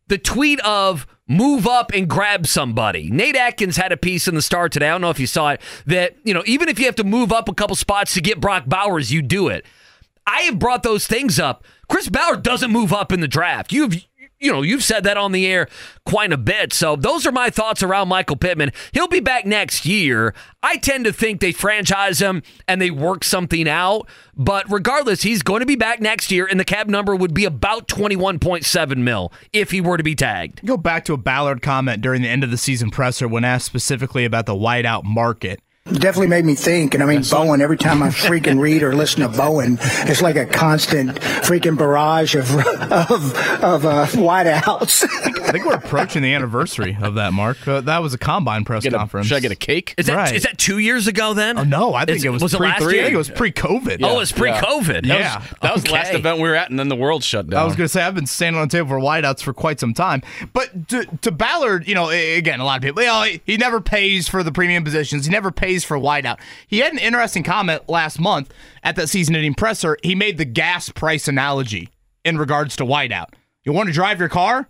Speaker 1: the tweet of move up and grab somebody. Nate Atkins had a piece in the Star today. I don't know if you saw it that, you know, even if you have to move up a couple spots to get Brock Bowers, you do it. I have brought those things up. Chris Ballard doesn't move up in the draft. You've you know, you've said that on the air quite a bit. So those are my thoughts around Michael Pittman. He'll be back next year. I tend to think they franchise him and they work something out. But regardless, he's going to be back next year, and the cap number would be about 21.7 mil if he were to be tagged.
Speaker 2: Go back to a Ballard comment during the end of the season presser when asked specifically about the wideout market.
Speaker 6: It definitely made me think. And I mean, Bowen, every time I freaking read or listen to Bowen, it's like a constant freaking barrage of, of, of uh, wideouts.
Speaker 2: I think we're approaching the anniversary of that, Mark. Uh, that was a combine press
Speaker 3: a-
Speaker 2: conference.
Speaker 3: should I get a cake?
Speaker 1: Is that,
Speaker 2: Right.
Speaker 1: is that two years ago then?
Speaker 2: Oh, no, I think
Speaker 1: Is-
Speaker 2: it was,
Speaker 1: was it
Speaker 2: pre-
Speaker 1: last
Speaker 2: I
Speaker 1: year?
Speaker 2: think it was pre-COVID.
Speaker 1: Oh, it was pre COVID.
Speaker 2: Yeah.
Speaker 3: That was the last event we were at, and then the world shut down.
Speaker 2: I was going to say I've been standing on the table for wideouts for quite some time, but to, to Ballard, you know, again, a lot of people, you know, he, he never pays for the premium positions. He never pays for wideout. He had an interesting comment last month at that season-ending presser. He made the gas price analogy in regards to wideout. You want to drive your car,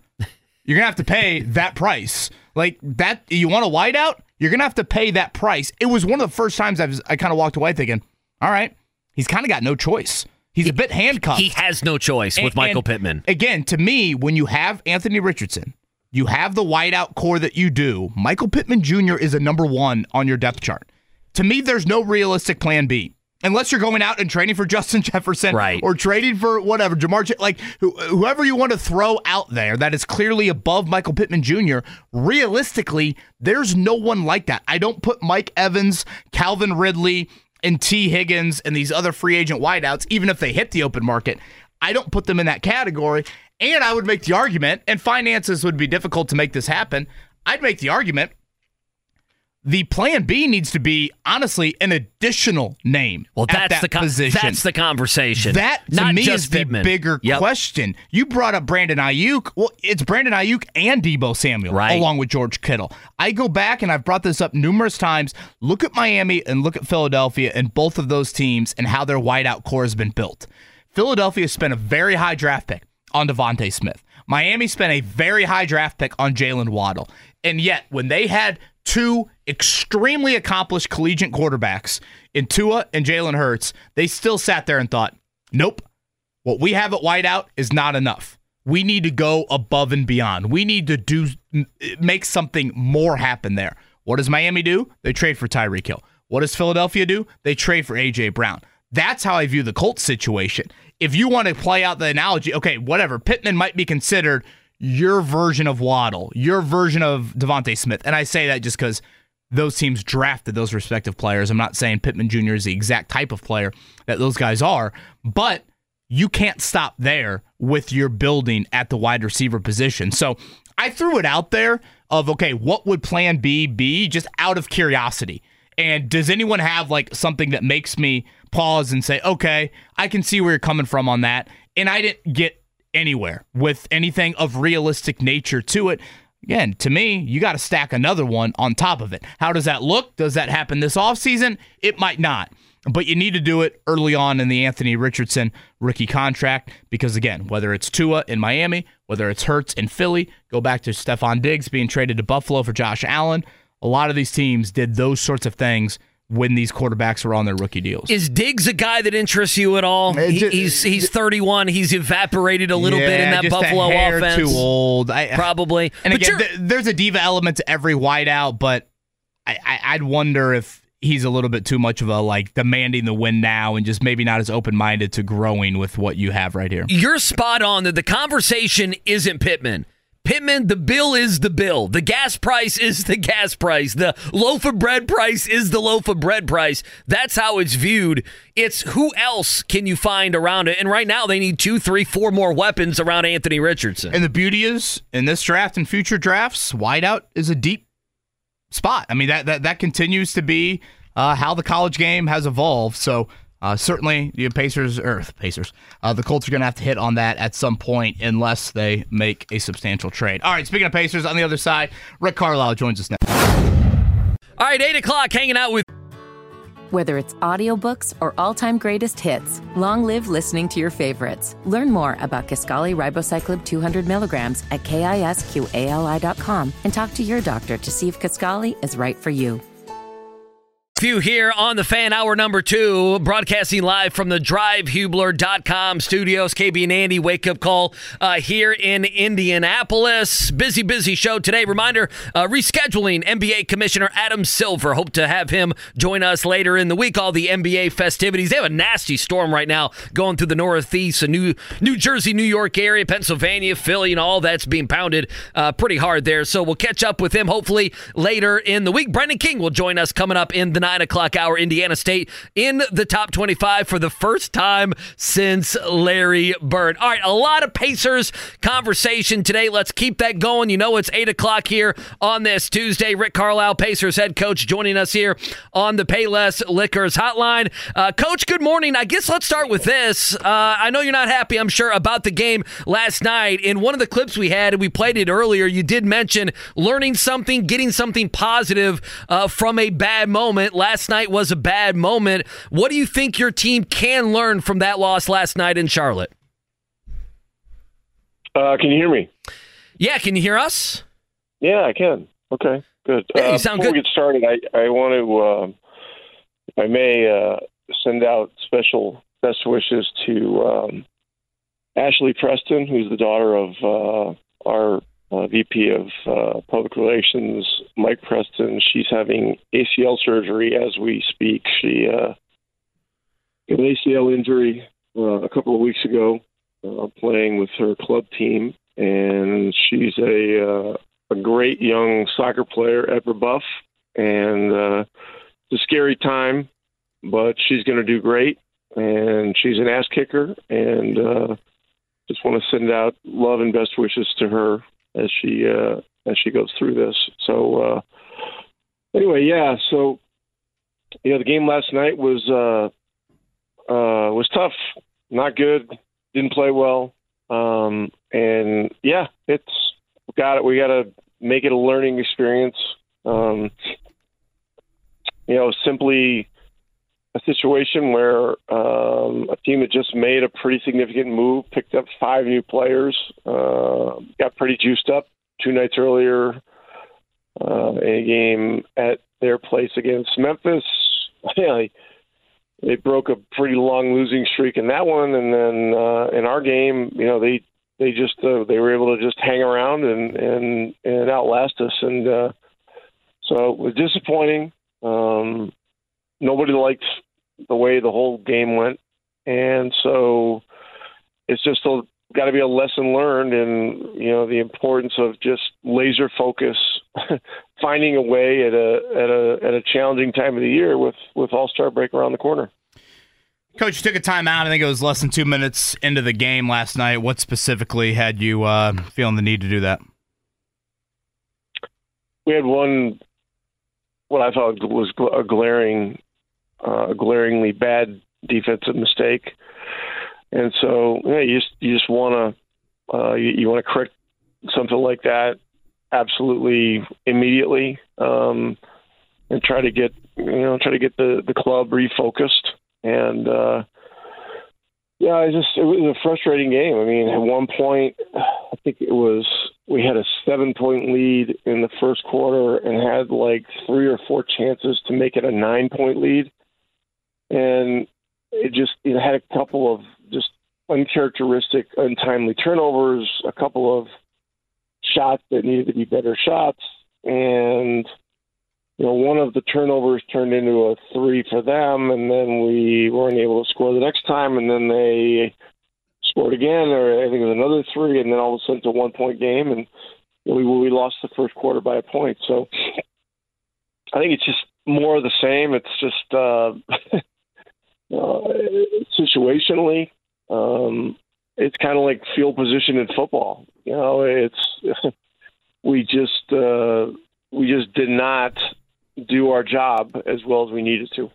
Speaker 2: you're gonna have to pay that price. Like that, you want a wideout, you're gonna have to pay that price. It was one of the first times I was, I kind of walked away thinking, all right, he's kind of got no choice. He's a bit handcuffed.
Speaker 1: He has no choice with
Speaker 2: And-
Speaker 1: Michael
Speaker 2: and
Speaker 1: Pittman.
Speaker 2: Again, to me, when you have Anthony Richardson, you have the wideout core that you do. Michael Pittman Jr. is a number one on your depth chart. To me, there's no realistic plan B. Unless you're going out and trading for Justin Jefferson
Speaker 1: Right.
Speaker 2: or trading for whatever, Ja'Marr, like who, whoever you want to throw out there that is clearly above Michael Pittman Jr., realistically, there's no one like that. I don't put Mike Evans, Calvin Ridley, and Tee Higgins and these other free agent wideouts, even if they hit the open market, I don't put them in that category. And I would make the argument, and finances would be difficult to make this happen. I'd make the argument the plan B needs to be honestly an additional name.
Speaker 1: Well,
Speaker 2: at
Speaker 1: that's
Speaker 2: that
Speaker 1: the con-
Speaker 2: position.
Speaker 1: that's the conversation.
Speaker 2: That to
Speaker 1: Not
Speaker 2: me
Speaker 1: just
Speaker 2: is the bigger
Speaker 1: Yep.
Speaker 2: question. You brought up Brandon Aiyuk. Well, it's Brandon Aiyuk and Deebo Samuel,
Speaker 1: Right.
Speaker 2: along with George Kittle. I go back and I've brought this up numerous times. Look at Miami and look at Philadelphia and both of those teams and how their wideout core has been built. Philadelphia spent a very high draft pick on DeVonta Smith. Miami spent a very high draft pick on Jaylen Waddle. And yet, when they had two extremely accomplished collegiate quarterbacks in Tua and Jalen Hurts, they still sat there and thought, nope, what we have at wideout is not enough. We need to go above and beyond. We need to do make something more happen there. What does Miami do? They trade for Tyreek Hill. What does Philadelphia do? They trade for AJ Brown. That's how I view the Colts situation. If you want to play out the analogy, okay, whatever. Pittman might be considered your version of Waddle, your version of DeVonta Smith. And I say that just because those teams drafted those respective players. I'm not saying Pittman Jr. is the exact type of player that those guys are, but you can't stop there with your building at the wide receiver position. So I threw it out there of okay, what would plan B be just out of curiosity. And does anyone have like something that makes me pause and say, okay, I can see where you're coming from on that? And I didn't get anywhere with anything of realistic nature to it. Again, to me, you got to stack another one on top of it. How does that look? Does that happen this offseason? It might not. But you need to do it early on in the Anthony Richardson rookie contract because, again, whether it's Tua in Miami, whether it's Hurts in Philly, go back to Stefon Diggs being traded to Buffalo for Josh Allen. A lot of these teams did those sorts of things when these quarterbacks were on their rookie deals.
Speaker 1: Is Diggs a guy that interests you at all? He, he's he's 31. He's evaporated a little
Speaker 2: yeah,
Speaker 1: bit in that Buffalo offense.
Speaker 2: Too old, I,
Speaker 1: probably.
Speaker 2: And but again, th- there's a diva element to every wideout, but I, I, I'd wonder if he's a little bit too much of a like demanding the win now and just maybe not as open minded to growing with what you have right here.
Speaker 1: You're spot on that the conversation isn't Pittman. Pittman, the bill is the bill. The gas price is the gas price. The loaf of bread price is the loaf of bread price. That's how it's viewed. It's who else can you find around it? And right now, they need two, three, four more weapons around Anthony Richardson.
Speaker 2: And the beauty is, in this draft and future drafts, wideout is a deep spot. I mean, that that, that continues to be uh, how the college game has evolved. So uh, certainly, the Pacers, Earth Pacers, uh, the Colts are going to have to hit on that at some point unless they make a substantial trade. All right, speaking of Pacers, on the other side, Rick Carlisle joins us now.
Speaker 1: All right, 8 o'clock, hanging out with.
Speaker 7: Whether it's audiobooks or all-time greatest hits, long live listening to your favorites. Learn more about Kisqali Ribociclib 200 milligrams at kisqali.com and talk to your doctor to see if Kisqali is right for you.
Speaker 1: Few here on the fan hour number two, broadcasting live from the drivehubler.com studios. KB and Andy wake up call uh, here in Indianapolis. Busy, busy show today. Reminder uh, rescheduling NBA Commissioner Adam Silver. Hope to have him join us later in the week. All the NBA festivities. They have a nasty storm right now going through the Northeast, the New, New Jersey, New York area, Pennsylvania, Philly, and all that's being pounded uh, pretty hard there. So we'll catch up with him hopefully later in the week. Brendan King will join us coming up in the 9 o'clock hour. Indiana State in the top 25 for the first time since Larry Bird. All right, a lot of Pacers conversation today. Let's keep that going. You know, it's 8 o'clock here on this Tuesday. Rick Carlisle, Pacers head coach, joining us here on the Payless Liquors hotline. Uh, coach, good morning. I guess let's start with this. Uh, I know you're not happy, I'm sure, about the game last night. In one of the clips we had, and we played it earlier, you did mention learning something, getting something positive uh, from a bad moment last night was a bad moment. What do you think your team can learn from that loss last night in Charlotte?
Speaker 8: Uh, can you hear me?
Speaker 1: Yeah, can you hear us?
Speaker 8: Yeah, I can. Okay, good.
Speaker 1: Hey,
Speaker 8: uh, before
Speaker 1: good.
Speaker 8: we get started, I, I want to, uh, I may, uh, send out special best wishes to um, Ashley Preston, who's the daughter of uh, our uh, VP of uh, Public Relations, Mike Preston. She's having ACL surgery as we speak. She uh, an ACL injury uh, a couple of weeks ago, uh, playing with her club team, and she's a uh, a great young soccer player at Rebuff, and uh, it's a scary time, but she's going to do great, and she's an ass kicker, and. Uh, just want to send out love and best wishes to her as she uh, as she goes through this. So uh, anyway, yeah. So you know, the game last night was uh, uh, was tough, not good, didn't play well, um, and yeah, it's got it. We got to make it a learning experience. Um, you know, simply a situation where um, a team that just made a pretty significant move, picked up five new players, uh, got pretty juiced up two nights earlier uh, in a game at their place against Memphis. Yeah, they, broke a pretty long losing streak in that one, and then uh, in our game, you know, they they just uh, they were able to just hang around and and and outlast us, and uh, so it was disappointing. Um, nobody liked the way the whole game went, and so it's just a got to be a lesson learned in you know the importance of just laser focus, finding a way at a at a at a challenging time of the year with with All Star break around the corner.
Speaker 2: Coach, you took a timeout. I think it was less than two minutes into the game last night. What specifically had you uh, feeling the need to do that?
Speaker 8: we had one what I thought was a glaring, uh, glaringly bad defensive mistake, and so yeah, you just you just want to uh, you, you want to correct something like that absolutely immediately, um, and try to get you know try to get the the club refocused and. Uh, yeah, I just it was a frustrating game. I mean, at one point, I think it was we had a seven point lead in the first quarter and had like three or four chances to make it a nine point lead, and it just it had a couple of just uncharacteristic, untimely turnovers, a couple of shots that needed to be better shots, and you know, one of the turnovers turned into a three for them, and then we weren't able to score the next time, and then they scored again, or I think it was another three, and then all of a sudden it's a one point game, and we we lost the first quarter by a point. So I think it's just more of the same. It's just uh, uh, situationally, um, it's kind of like field position in football. You know, it's we just uh, we just did not do our job as well as we needed to.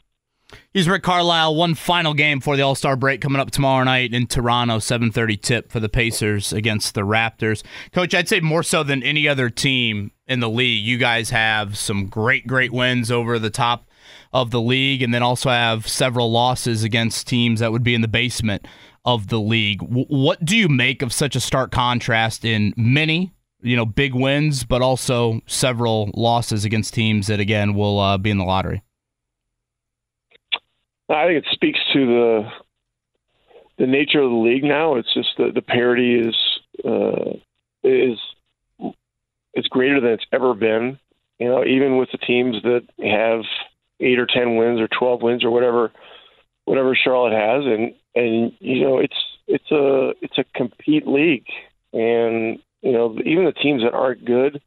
Speaker 2: He's Rick Carlisle. One final game for the All Star break coming up tomorrow night in Toronto. 7:30 tip for the Pacers against the Raptors. Coach, I'd say more so than any other team in the league. You guys have some great, great wins over the top of the league, and then also have several losses against teams that would be in the basement of the league. what do you make of such a stark contrast in many you know, big wins, but also several losses against teams that again will uh, be in the lottery.
Speaker 8: I think it speaks to the the nature of the league now. It's just that the parity is uh, is it's greater than it's ever been. You know, even with the teams that have eight or ten wins or twelve wins or whatever whatever Charlotte has, and and you know it's it's a it's a compete league, and you know, even the teams that aren't good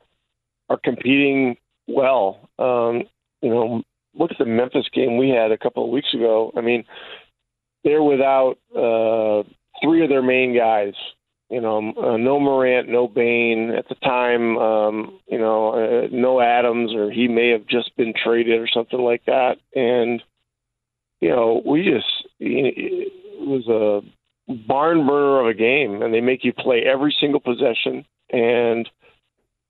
Speaker 8: are competing well. Um, you know, look at the Memphis game we had a couple of weeks ago. I mean, they're without uh, three of their main guys. You know, uh, no Morant, no Bane at the time. Um, you know, uh, no Adams, or he may have just been traded or something like that. And you know, we just it was a barn burner of a game, and they make you play every single possession. And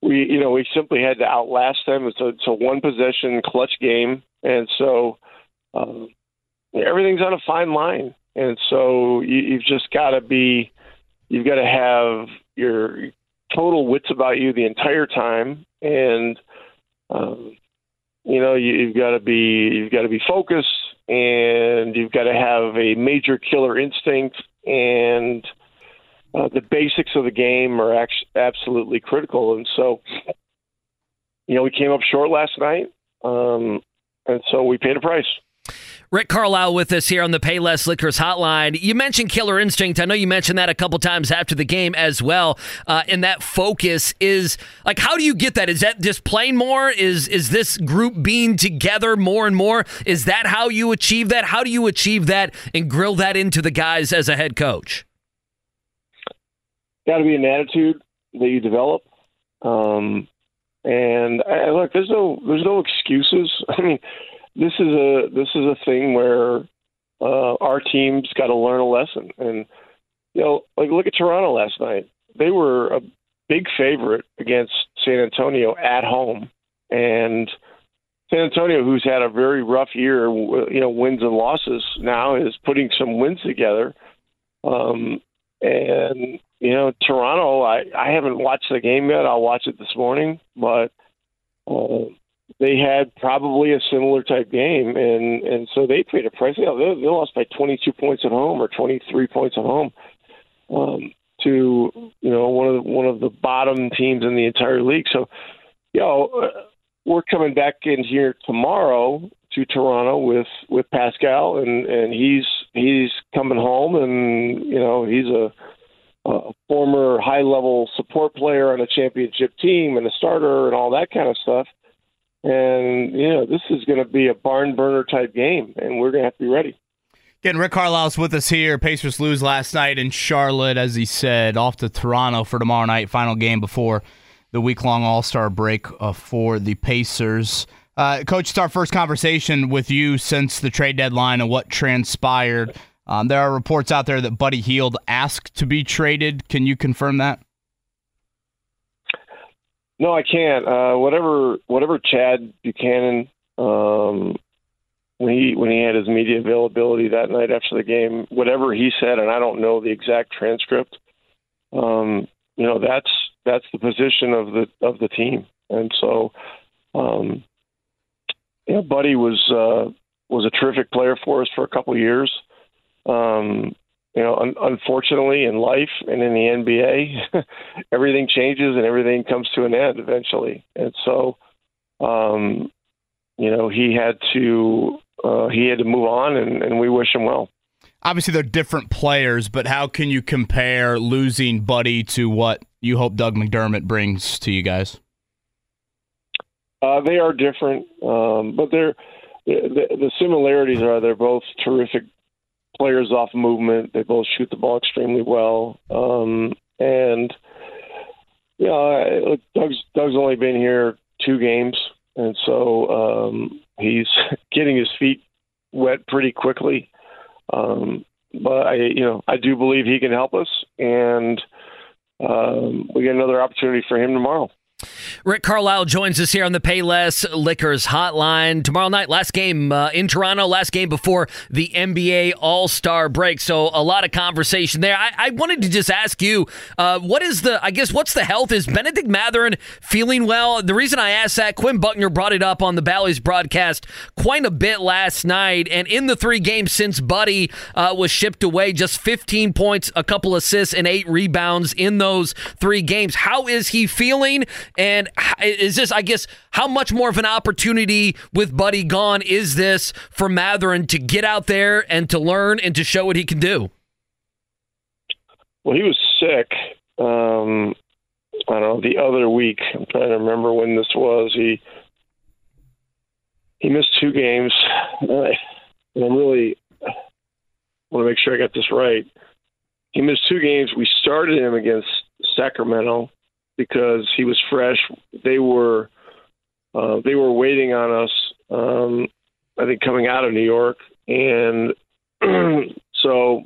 Speaker 8: we, you know, we simply had to outlast them. It's a, it's a one possession clutch game, and so um, everything's on a fine line. And so you, you've just got to be, you've got to have your total wits about you the entire time, and um, you know you, you've got to be you've got to be focused, and you've got to have a major killer instinct, and uh, the basics of the game are actually absolutely critical. And so, you know, we came up short last night, um, and so we paid a price.
Speaker 1: Rick Carlisle with us here on the Payless Liquors Hotline. You mentioned Killer Instinct. I know you mentioned that a couple times after the game as well. Uh, and that focus is like, how do you get that? Is that just playing more? Is is this group being together more and more? Is that how you achieve that? How do you achieve that and grill that into the guys as a head coach?
Speaker 8: got to be an attitude that you develop. Um, and I, look, there's no there's no excuses. I mean, this is a this is a thing where uh, our team's got to learn a lesson. And you know, like look at Toronto last night. They were a big favorite against San Antonio at home, and San Antonio, who's had a very rough year, you know, wins and losses now, is putting some wins together. Um, and you know, Toronto, I, I haven't watched the game yet. I'll watch it this morning, but uh, they had probably a similar type game, and and so they paid a price. They, they lost by 22 points at home or 23 points at home um, to you know one of the, one of the bottom teams in the entire league. So, you know, uh, we're coming back in here tomorrow to Toronto with with Pascal, and and he's he's coming home, and you know he's a a former high level support player on a championship team and a starter and all that kind of stuff. And, you know, this is going to be a barn burner type game, and we're going to have to be ready.
Speaker 2: Again, Rick Carlisle's with us here. Pacers lose last night in Charlotte, as he said, off to Toronto for tomorrow night, final game before the week long All Star break uh, for the Pacers. Uh, Coach, it's our first conversation with you since the trade deadline and what transpired. Um, there are reports out there that Buddy Hield asked to be traded. Can you confirm that?
Speaker 8: No, I can't. Uh, whatever, whatever Chad Buchanan, um, when he when he had his media availability that night after the game, whatever he said, and I don't know the exact transcript. Um, you know, that's that's the position of the of the team, and so, um, know, Buddy was uh, was a terrific player for us for a couple of years. Um, you know, un- unfortunately, in life and in the NBA, everything changes and everything comes to an end eventually. And so, um, you know, he had to uh, he had to move on, and, and we wish him well.
Speaker 2: Obviously, they're different players, but how can you compare losing Buddy to what you hope Doug McDermott brings to you guys?
Speaker 8: Uh, they are different, um, but they're the, the similarities are they're both terrific players off movement. They both shoot the ball extremely well. Um, and you know, Doug's Doug's only been here two games, and so um, he's getting his feet wet pretty quickly. Um, but I, you know, I do believe he can help us, and um, we get another opportunity for him tomorrow.
Speaker 1: Rick Carlisle joins us here on the Payless Liquors Hotline tomorrow night. Last game uh, in Toronto, last game before the NBA All Star break. So a lot of conversation there. I, I wanted to just ask you, uh, what is the? I guess what's the health? Is Bennedict Mathurin feeling well? The reason I asked that, Quinn Buckner brought it up on the Bally's broadcast quite a bit last night, and in the three games since Buddy uh, was shipped away, just 15 points, a couple assists, and eight rebounds in those three games. How is he feeling? And is this, I guess, how much more of an opportunity with Buddy gone is this for Mathurin to get out there and to learn and to show what he can do?
Speaker 8: Well, he was sick. Um, I don't know the other week. I'm trying to remember when this was. He he missed two games, and I'm really want to make sure I got this right. He missed two games. We started him against Sacramento, because he was fresh. They were uh, they were waiting on us. Um, I think coming out of New York, and so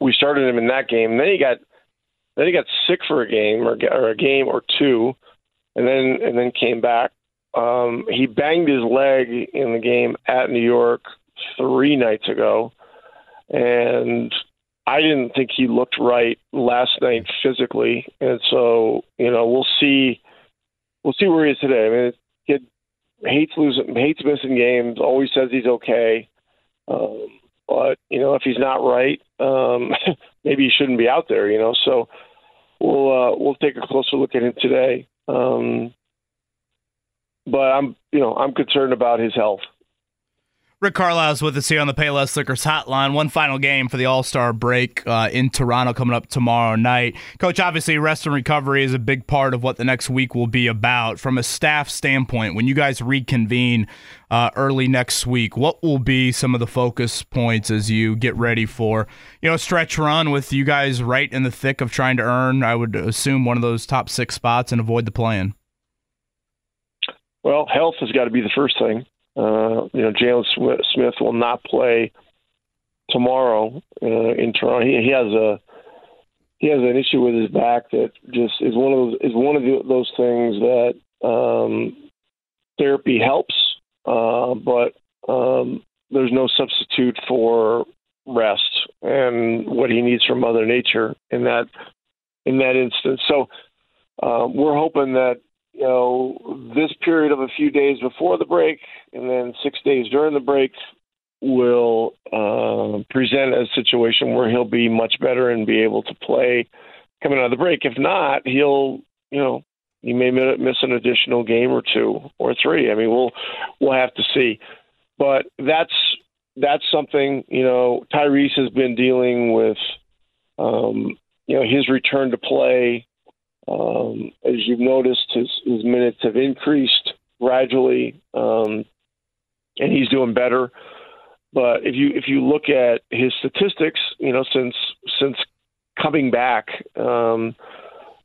Speaker 8: we started him in that game. Then he got then he got sick for a game or, or a game or two, and then and then came back. Um, he banged his leg in the game at New York three nights ago, and I didn't think he looked right last night physically, and so you know we'll see we'll see where he is today. I mean, kid hates losing, hates missing games. Always says he's okay, um, but you know if he's not right, um, maybe he shouldn't be out there. You know, so we'll uh, we'll take a closer look at him today. Um, but I'm you know I'm concerned about his health.
Speaker 2: Rick Carlisle's with us here on the Payless Liquors Hotline. One final game for the All Star break uh, in Toronto coming up tomorrow night. Coach, obviously, rest and recovery is a big part of what the next week will be about. From a staff standpoint, when you guys reconvene uh, early next week, what will be some of the focus points as you get ready for you know a stretch run with you guys right in the thick of trying to earn? I would assume one of those top six spots and avoid the plan.
Speaker 8: Well, health has got to be the first thing. Uh, you know, Jalen Smith will not play tomorrow uh, in Toronto. He, he has a he has an issue with his back that just is one of those is one of the, those things that um, therapy helps, uh, but um, there's no substitute for rest and what he needs from Mother Nature in that in that instance. So uh, we're hoping that you know, this period of a few days before the break and then six days during the break will uh, present a situation where he'll be much better and be able to play coming out of the break. If not, he'll, you know, he may miss an additional game or two or three. I mean, we'll we'll have to see. But that's that's something you know. Tyrese has been dealing with, um, you know, his return to play um, as you've noticed, his, his minutes have increased gradually, um, and he's doing better. But if you if you look at his statistics, you know, since since coming back, um,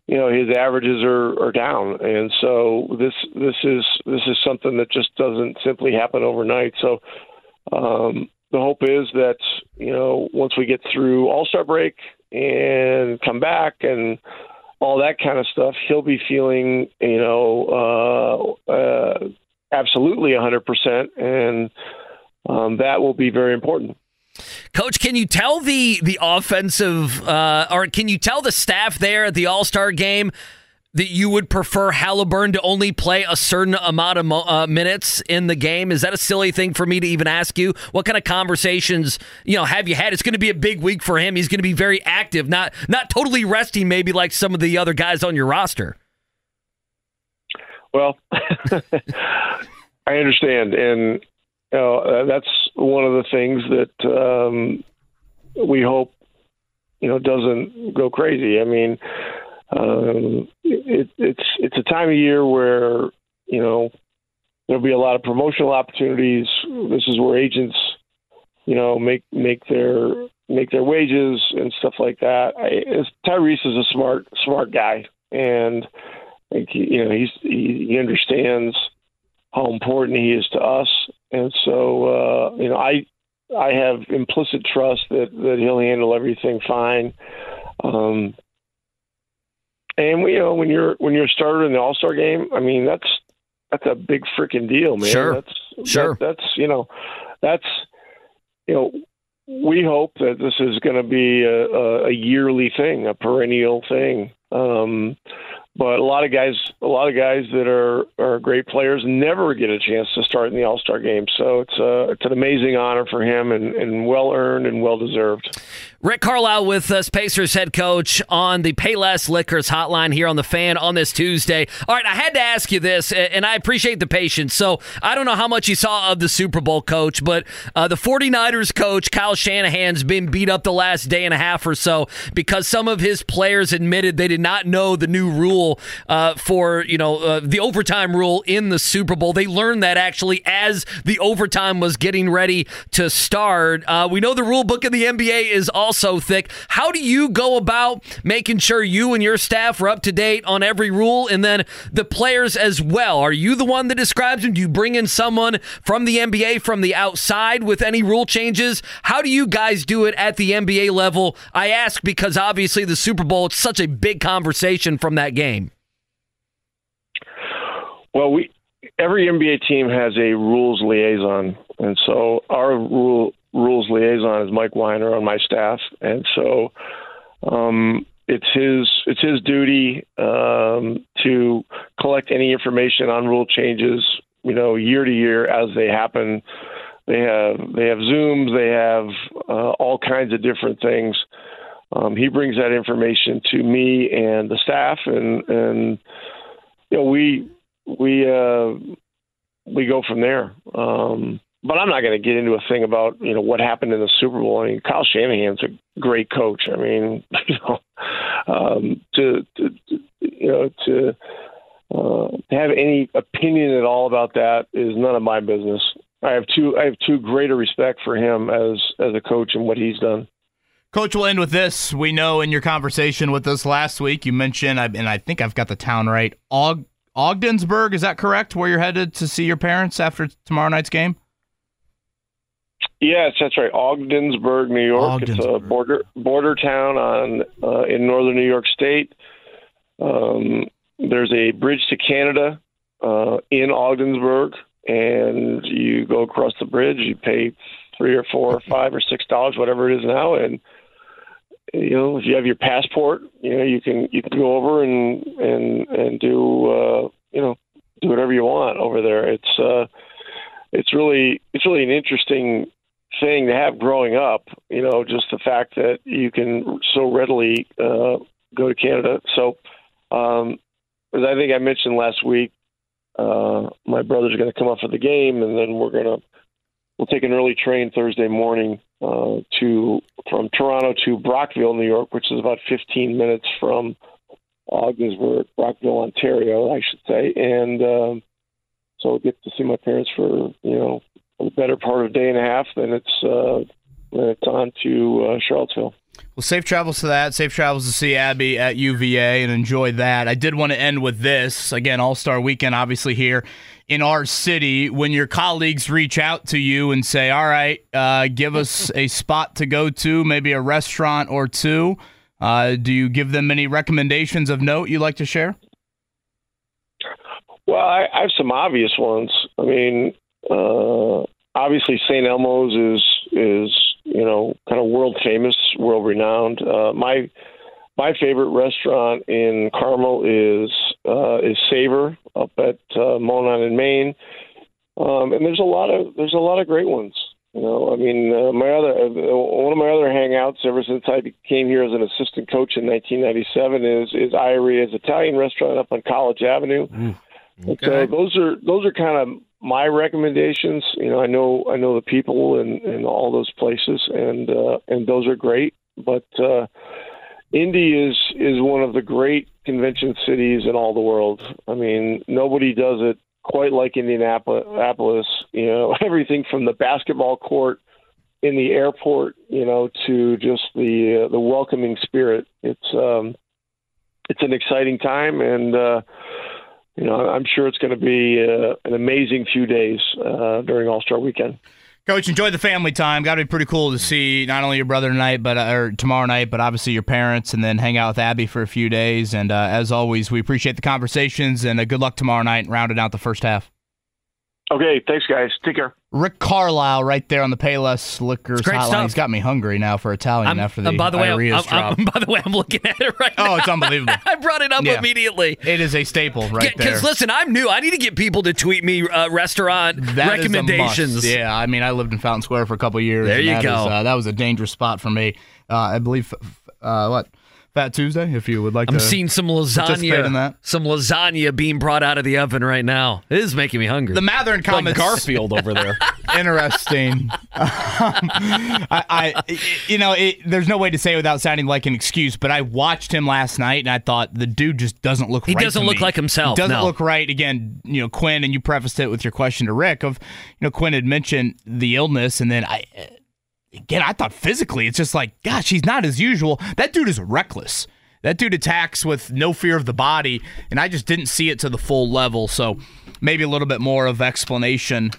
Speaker 8: you know his averages are, are down, and so this this is this is something that just doesn't simply happen overnight. So um, the hope is that you know once we get through All Star break and come back and all that kind of stuff, he'll be feeling you know uh, uh, absolutely 100%, and um, that will be very important.
Speaker 1: Coach, can you tell the the offensive uh, or can you tell the staff there at the All Star game that you would prefer Haliburton to only play a certain amount of uh, minutes in the game? Is that a silly thing for me to even ask you? What kind of conversations you know have you had? It's going to be a big week for him. He's going to be very active, not not totally resting, maybe like some of the other guys on your roster.
Speaker 8: Well, I understand, and you know, uh, that's one of the things that um, we hope you know doesn't go crazy. I mean, um, it, it's it's a time of year where you know there'll be a lot of promotional opportunities. This is where agents, you know, make make their make their wages and stuff like that. I, Tyrese is a smart smart guy, and you know he's he, he understands how important he is to us and so uh, you know I I have implicit trust that that he'll handle everything fine. Um, and you know when you're when you're a starter in the All Star game, I mean that's that's a big freaking deal, man.
Speaker 1: Sure,
Speaker 8: that's
Speaker 1: sure.
Speaker 8: That, that's you know that's you know we hope that this is going to be a, a, a yearly thing, a perennial thing. Um, but a lot of guys, a lot of guys that are are great players never get a chance to start in the All Star game. So it's a it's an amazing honor for him and, and well earned and well deserved.
Speaker 1: Rick Carlisle with us, Pacers head coach, on the Payless Liquors hotline here on the fan on this Tuesday. All right, I had to ask you this, and I appreciate the patience. So I don't know how much you saw of the Super Bowl coach, but uh, the 49ers coach, Kyle Shanahan's been beat up the last day and a half or so because some of his players admitted they did not know the new rule uh, for, you know, uh, the overtime rule in the Super Bowl. They learned that actually as the overtime was getting ready to start. Uh, we know the rule book in the NBA is also thick. How do you go about making sure you and your staff are up to date on every rule and then the players as well? Are you the one that describes them? Do you bring in someone from the NBA from the outside with any rule changes? How do you guys do it at the NBA level? I ask because obviously the Super Bowl, it's such a big conversation from that game.
Speaker 8: Well, we every NBA team has a rules liaison, and so our rule rules liaison is Mike Weiner on my staff, and so um, it's his it's his duty um, to collect any information on rule changes, you know, year to year as they happen. They have they have zooms, they have uh, all kinds of different things. Um, he brings that information to me and the staff, and and you know we we uh, we go from there. Um, but I'm not going to get into a thing about you know what happened in the Super Bowl. I mean, Kyle Shanahan's a great coach. I mean, you know, um, to, to, to you know to uh, have any opinion at all about that is none of my business. I have too I have too great a respect for him as as a coach and what he's done.
Speaker 2: Coach, we'll end with this. We know in your conversation with us last week, you mentioned, and I think I've got the town right, Og- Ogdensburg. Is that correct? Where you're headed to see your parents after tomorrow night's game?
Speaker 8: Yes, that's right. Ogdensburg, New York. Ogdensburg. It's a border border town on uh, in northern New York State. Um, there's a bridge to Canada uh, in Ogdensburg, and you go across the bridge. You pay three or four or five or six dollars, whatever it is now, and you know if you have your passport, you know you can you can go over and and and do uh, you know do whatever you want over there. It's uh, it's really it's really an interesting thing to have growing up. You know, just the fact that you can so readily uh, go to Canada. So, um, as I think I mentioned last week, uh, my brother's going to come up for the game, and then we're going to we'll take an early train Thursday morning uh, to from Toronto to Brockville, New York, which is about 15 minutes from Ogdensburg, Brockville, Ontario, I should say, and um, so I'll get to see my parents for you know the better part of a day and a half. Then it's uh, then it's on to uh, Charlottesville.
Speaker 2: Well, safe travels to that. Safe travels to see Abby at UVA and enjoy that. I did want to end with this. Again, All Star weekend, obviously, here in our city. When your colleagues reach out to you and say, All right, uh, give us a spot to go to, maybe a restaurant or two, uh, do you give them any recommendations of note you'd like to share?
Speaker 8: Well, I, I have some obvious ones. I mean, uh, obviously St. Elmo's is is you know kind of world famous, world renowned. Uh, my my favorite restaurant in Carmel is uh, is Savor up at uh, Monon and Main, um, and there's a lot of there's a lot of great ones. You know, I mean, uh, my other uh, one of my other hangouts ever since I came here as an assistant coach in 1997 is is Iaria's Italian restaurant up on College Avenue. Mm, okay. So those are those are kind of my recommendations. You know, I know I know the people in, in all those places, and uh, and those are great. But uh, Indy is is one of the great convention cities in all the world. I mean, nobody does it quite like Indianapolis. You know, everything from the basketball court in the airport, you know, to just the uh, the welcoming spirit. It's um, it's an exciting time, and uh, you know, I'm sure it's going to be uh, an amazing few days uh, during All Star Weekend.
Speaker 2: Coach, enjoy the family time. Got to be pretty cool to see not only your brother tonight, but uh, or tomorrow night, but obviously your parents, and then hang out with Abby for a few days. And uh, as always, we appreciate the conversations and uh, good luck tomorrow night, rounding out the first half.
Speaker 8: Okay, thanks, guys. Take care.
Speaker 2: Rick Carlisle right there on the Payless Liquors hotline. Stuff. He's got me hungry now for Italian I'm, after the uh, by the way, I'm,
Speaker 1: I'm, by the way, I'm looking at it right
Speaker 2: oh,
Speaker 1: now.
Speaker 2: it's unbelievable.
Speaker 1: I brought it up yeah. immediately.
Speaker 2: It is a staple right
Speaker 1: there. Because listen, I'm new. I need to get people to tweet me uh, restaurant that recommendations.
Speaker 2: Yeah, I mean, I lived in Fountain Square for a couple years.
Speaker 1: There you go.
Speaker 2: Is, uh, that was a dangerous spot for me. Uh, I believe, uh, what, Fat Tuesday, if you would like
Speaker 1: I'm seeing some lasagna. Some lasagna being brought out of the oven right now. It is making me hungry.
Speaker 2: The Mathurin comments.
Speaker 3: Like Garfield over there.
Speaker 2: Interesting. um, I, I, you know, it, there's no way to say it without sounding like an excuse, but I watched him last night and I thought the dude just doesn't look
Speaker 1: he
Speaker 2: right.
Speaker 1: He doesn't look
Speaker 2: me.
Speaker 1: like himself.
Speaker 2: He doesn't
Speaker 1: no.
Speaker 2: look right. Again, you know, Quinn, and you prefaced it with your question to Rick of, you know, Quinn had mentioned the illness, and then I again, I thought physically, it's just like, gosh, he's not as usual. That dude is reckless. That dude attacks with no fear of the body, and I just didn't see it to the full level. So maybe a little bit more of explanation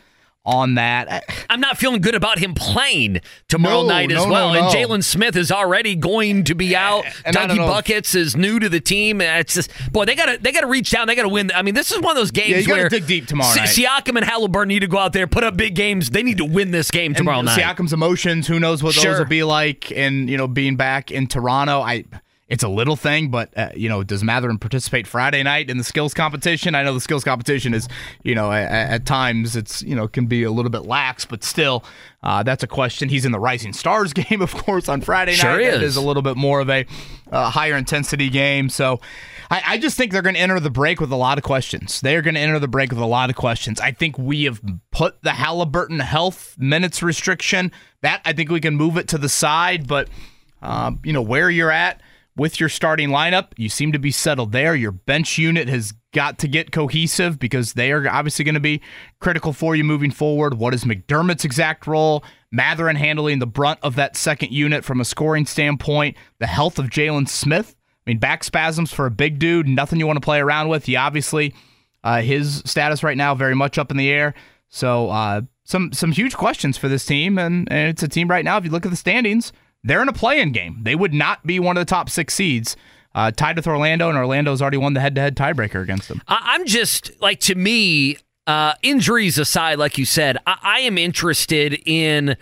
Speaker 2: on that.
Speaker 1: I'm not feeling good about him playing tomorrow
Speaker 2: no,
Speaker 1: night as
Speaker 2: no,
Speaker 1: well.
Speaker 2: No,
Speaker 1: and Jalen Smith is already going to be out.
Speaker 2: And
Speaker 1: Dougie Buckets is new to the team. It's just boy, they gotta they gotta reach down. They gotta win. I mean, this is one of those games
Speaker 2: yeah,
Speaker 1: where
Speaker 2: dig deep tomorrow night.
Speaker 1: Siakam and Haliburton need to go out there, put up big games. They need to win this game tomorrow
Speaker 2: and
Speaker 1: night.
Speaker 2: Siakam's emotions, who knows what
Speaker 1: sure.
Speaker 2: those will be like, and you know, being back in Toronto, I it's a little thing, but uh, you know, does Mathurin participate Friday night in the skills competition? I know the skills competition is, you know, at, at times it's you know can be a little bit lax, but still, uh, that's a question. He's in the Rising Stars game, of course, on Friday
Speaker 1: sure
Speaker 2: night.
Speaker 1: Is.
Speaker 2: It is a little bit more of a uh, higher intensity game, so. I, I just think they're going to enter the break with a lot of questions. They are going to enter the break with a lot of questions. I think we have put the Haliburton health minutes restriction. That I think we can move it to the side, but uh, you know where you're at with your starting lineup. You seem to be settled there. Your bench unit has got to get cohesive because they are obviously going to be critical for you moving forward. What is McDermott's exact role? Mathurin handling the brunt of that second unit from a scoring standpoint. The health of Jalen Smith. I mean, back spasms for a big dude, nothing you want to play around with. He obviously, uh, his status right now very much up in the air. So, uh, some some huge questions for this team, and, and it's a team right now. If you look at the standings, they're in a play-in game. They would not be one of the top six seeds. Uh, tied with Orlando, and Orlando's already won the head-to-head tiebreaker against them.
Speaker 1: I'm just like to me, uh, injuries aside, like you said, I, I am interested in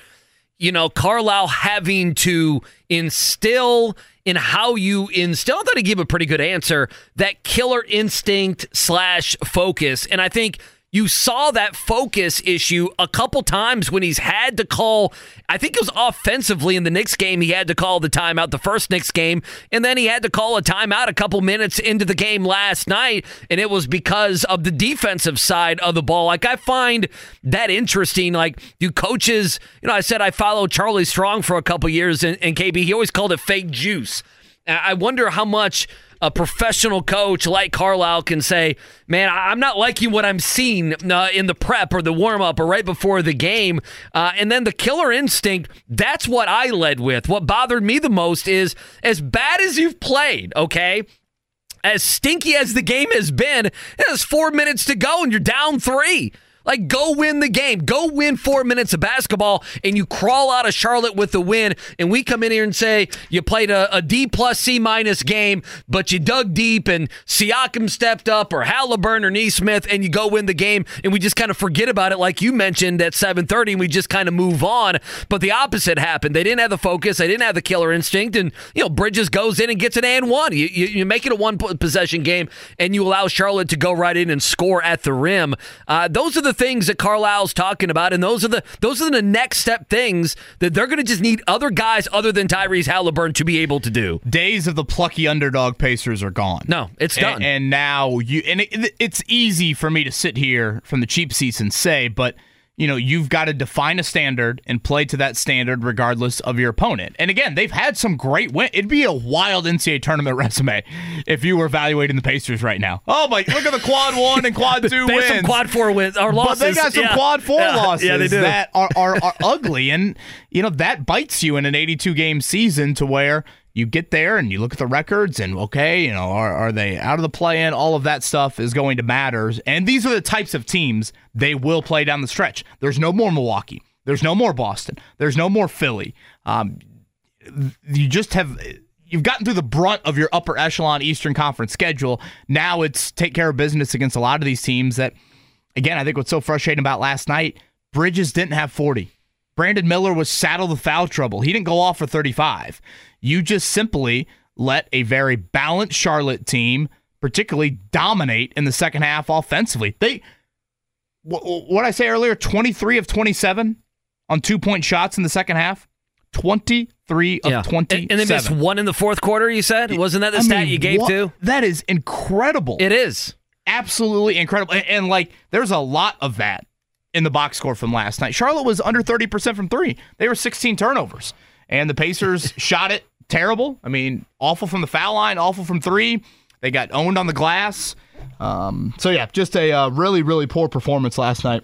Speaker 1: you know Carlisle having to instill in how you instill. I thought he gave a pretty good answer. That killer instinct slash focus, and I think you saw that focus issue a couple times when he's had to call. I think it was offensively in the Knicks game. He had to call the timeout the first Knicks game, and then he had to call a timeout a couple minutes into the game last night, and it was because of the defensive side of the ball. Like I find that interesting. Like do coaches? You know, I said I followed Charlie Strong for a couple years, and, and KB he always called it fake juice I wonder how much a professional coach like Carlisle can say, "Man, I'm not liking what I'm seeing uh, in the prep or the warm up or right before the game." Uh, and then the killer instinct. That's what I led with. What bothered me the most is as bad as you've played. Okay. As stinky as the game has been, there's four minutes to go and you're down three. Like, go win the game. Go win four minutes of basketball, and you crawl out of Charlotte with the win. And we come in here and say you played a, a D plus C minus game, but you dug deep, and Siakam stepped up, or Haliburton or Nesmith, and you go win the game. And we just kind of forget about it, like you mentioned at 7:30, and we just kind of move on. But the opposite happened. They didn't have the focus. They didn't have the killer instinct, and you know Bridges goes in and gets an and one. You, you, you make it a one possession game, and you allow Charlotte to go right in and score at the rim. Uh, those are the the things that Carlisle's talking about, and those are the those are the next step things that they're going to just need other guys other than Tyrese Haliburton to be able to do.
Speaker 2: Days of the plucky underdog Pacers are gone.
Speaker 1: No, it's done.
Speaker 2: And, and now you and it, it's easy for me to sit here from the cheap seats and say, but you know, you've got to define a standard and play to that standard regardless of your opponent. And again, they've had some great wins. It'd be a wild NCAA tournament resume if you were evaluating the Pacers right now. Oh my, look at the quad one and quad two
Speaker 1: they
Speaker 2: wins.
Speaker 1: some quad four wins or losses.
Speaker 2: But they got some
Speaker 1: yeah.
Speaker 2: quad four
Speaker 1: yeah.
Speaker 2: losses
Speaker 1: yeah, they do.
Speaker 2: that are, are, are ugly. And, you know, that bites you in an 82 game season to where you get there and you look at the records and okay, you know, are, are they out of the play in? All of that stuff is going to matter. And these are the types of teams they will play down the stretch. There's no more Milwaukee. There's no more Boston. There's no more Philly. Um, you just have you've gotten through the brunt of your upper echelon Eastern Conference schedule. Now it's take care of business against a lot of these teams that again, I think what's so frustrating about last night, Bridges didn't have 40. Brandon Miller was saddled with foul trouble. He didn't go off for 35. You just simply let a very balanced Charlotte team, particularly dominate in the second half offensively. They, what I say earlier, 23 of 27 on two point shots in the second half. 23 of
Speaker 1: yeah.
Speaker 2: 27.
Speaker 1: And, and they missed one in the fourth quarter, you said? Wasn't that the
Speaker 2: I
Speaker 1: stat
Speaker 2: mean,
Speaker 1: you gave
Speaker 2: what-
Speaker 1: too?
Speaker 2: That is incredible.
Speaker 1: It is.
Speaker 2: Absolutely incredible. And, and like, there's a lot of that in the box score from last night. Charlotte was under 30% from three. They were 16 turnovers. And the Pacers shot it terrible. I mean, awful from the foul line, awful from three. They got owned on the glass. Um, so yeah, just a uh, really, really poor performance last night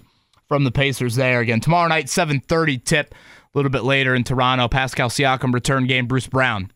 Speaker 2: from the Pacers there. Again, tomorrow night, 7:30 tip. A little bit later in Toronto, Pascal Siakam return game. Bruce Brown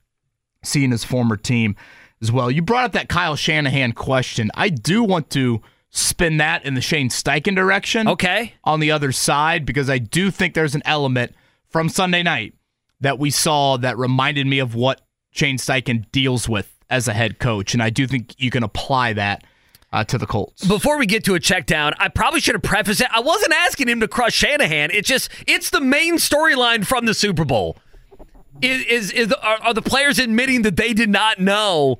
Speaker 2: seeing his former team as well. You brought up that Kyle Shanahan question. I do want to spin that in the Shane Steichen direction.
Speaker 1: Okay.
Speaker 2: On the other side, because I do think there's an element from Sunday night that we saw that reminded me of what Shane Steichen deals with as a head coach. And I do think you can apply that uh, to the Colts.
Speaker 1: Before we get to a check down, I probably should have prefaced it. I wasn't asking him to crush Shanahan. It's just it's the main storyline from the Super Bowl. Is is, is are, are the players admitting that they did not know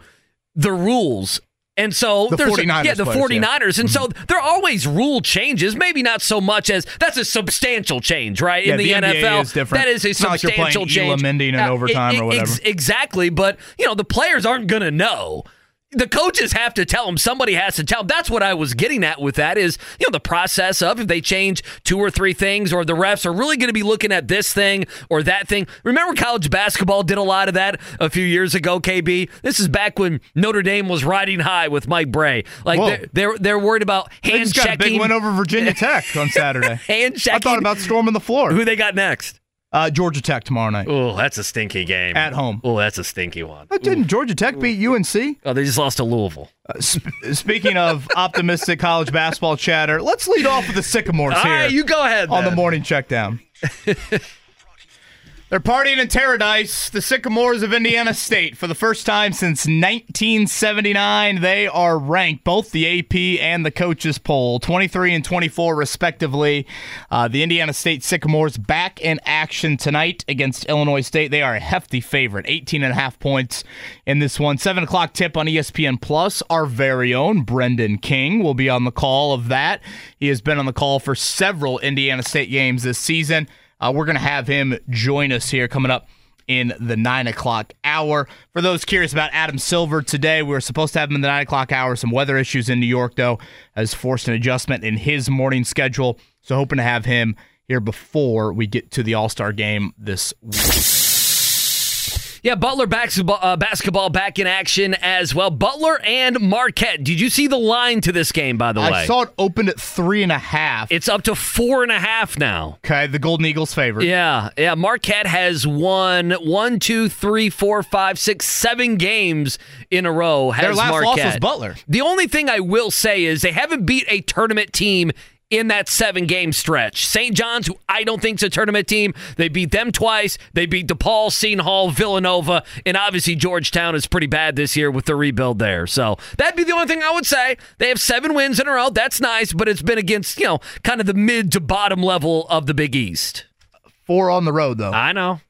Speaker 1: the rules? And so
Speaker 2: The
Speaker 1: there's
Speaker 2: 49ers
Speaker 1: yeah, the
Speaker 2: players,
Speaker 1: 49ers.
Speaker 2: yeah.
Speaker 1: And so there are always rule changes, maybe not so much as that's a substantial change, right?
Speaker 2: Yeah,
Speaker 1: in the,
Speaker 2: the
Speaker 1: NFL.
Speaker 2: is different.
Speaker 1: That is a
Speaker 2: It's not like you're playing
Speaker 1: substantial
Speaker 2: Elam
Speaker 1: change.
Speaker 2: Ending in
Speaker 1: Uh,
Speaker 2: overtime or
Speaker 1: e-
Speaker 2: whatever.
Speaker 1: ex- exactly, but you know, the players aren't going to know the coaches have to tell them. Somebody has to tell them. That's what I was getting at with that is, you know, the process of if they change two or three things or the refs are really going to be looking at this thing or that thing. Remember college basketball did a lot of that a few years ago, KB? This is back when Notre Dame was riding high with Mike Brey. Like they're, they're they're worried about
Speaker 2: They
Speaker 1: hand
Speaker 2: just got a big win over Virginia Tech on Saturday.
Speaker 1: hand checking.
Speaker 2: I thought about storming the floor.
Speaker 1: Who they got next?
Speaker 2: Uh, Georgia Tech tomorrow night.
Speaker 1: Oh, that's a stinky game.
Speaker 2: At home.
Speaker 1: Oh, that's a stinky one.
Speaker 2: But didn't Georgia Tech beat UNC?
Speaker 1: Oh, they just lost to Louisville.
Speaker 2: Uh, sp- speaking of optimistic college basketball chatter, let's lead off with the Sycamores
Speaker 1: All
Speaker 2: here.
Speaker 1: right, you go ahead.
Speaker 2: on the morning check down. They're partying in Paradise, the Sycamores of Indiana State. For the first time since 1979, they are ranked both the AP and the coaches poll, 23 and 24 respectively. Uh, the Indiana State Sycamores back in action tonight against Illinois State. They are a hefty favorite, 18 and a half points in this one. 7 o'clock tip on ESPN Plus. Our very own Brendan King will be on the call of that. He has been on the call for several Indiana State games this season. Uh, we're going to have him join us here coming up in the nine o'clock hour. For those curious about Adam Silver today, we were supposed to have him in the nine o'clock hour. Some weather issues in New York, though, has forced an adjustment in his morning schedule. So, hoping to have him here before we get to the All Star game this week.
Speaker 1: Yeah, Butler basketball, uh, basketball back in action as well. Butler and Marquette. Did you see the line to this game, by the way?
Speaker 2: I saw it opened at three and a half.
Speaker 1: It's up to four and a half now.
Speaker 2: Okay, the Golden Eagles favorite.
Speaker 1: Yeah, yeah. Marquette has won one, two, three, four, five, six, seven games in a row. Has
Speaker 2: Their last
Speaker 1: Marquette.
Speaker 2: loss was Butler.
Speaker 1: The only thing I will say is they haven't beat a tournament team in that seven game stretch. St. John's, who I don't think is a tournament team, they beat them twice. They beat DePaul, Seton Hall, Villanova, and obviously Georgetown is pretty bad this year with the rebuild there. So that'd be the only thing I would say. They have seven wins in a row. That's nice, but it's been against, you know, kind of the mid to bottom level of the Big East.
Speaker 2: Four on the road though.
Speaker 1: I know.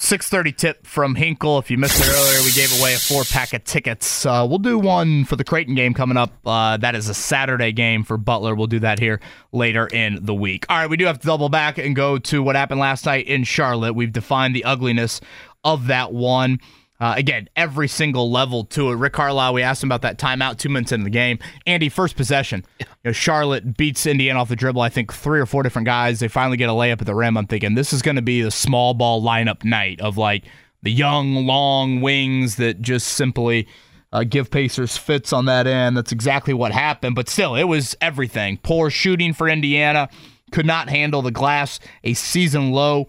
Speaker 2: 6:30 tip from Hinkle. If you missed it earlier, we gave away a four pack of tickets. Uh, we'll do one for the Creighton game coming up. Uh, that is a Saturday game for Butler. We'll do that here later in the week. All right, we do have to double back and go to what happened last night in Charlotte. We've defined the ugliness of that one. Uh, again, every single level to it. Rick Carlisle, we asked him about that timeout two minutes into the game. Andy, first possession. You know, Charlotte beats Indiana off the dribble. I think three or four different guys. They finally get a layup at the rim. I'm thinking this is going to be the small ball lineup night of like the young, long wings that just simply uh, give Pacers fits on that end. That's exactly what happened. But still, it was everything. Poor shooting for Indiana. Could not handle the glass. A season low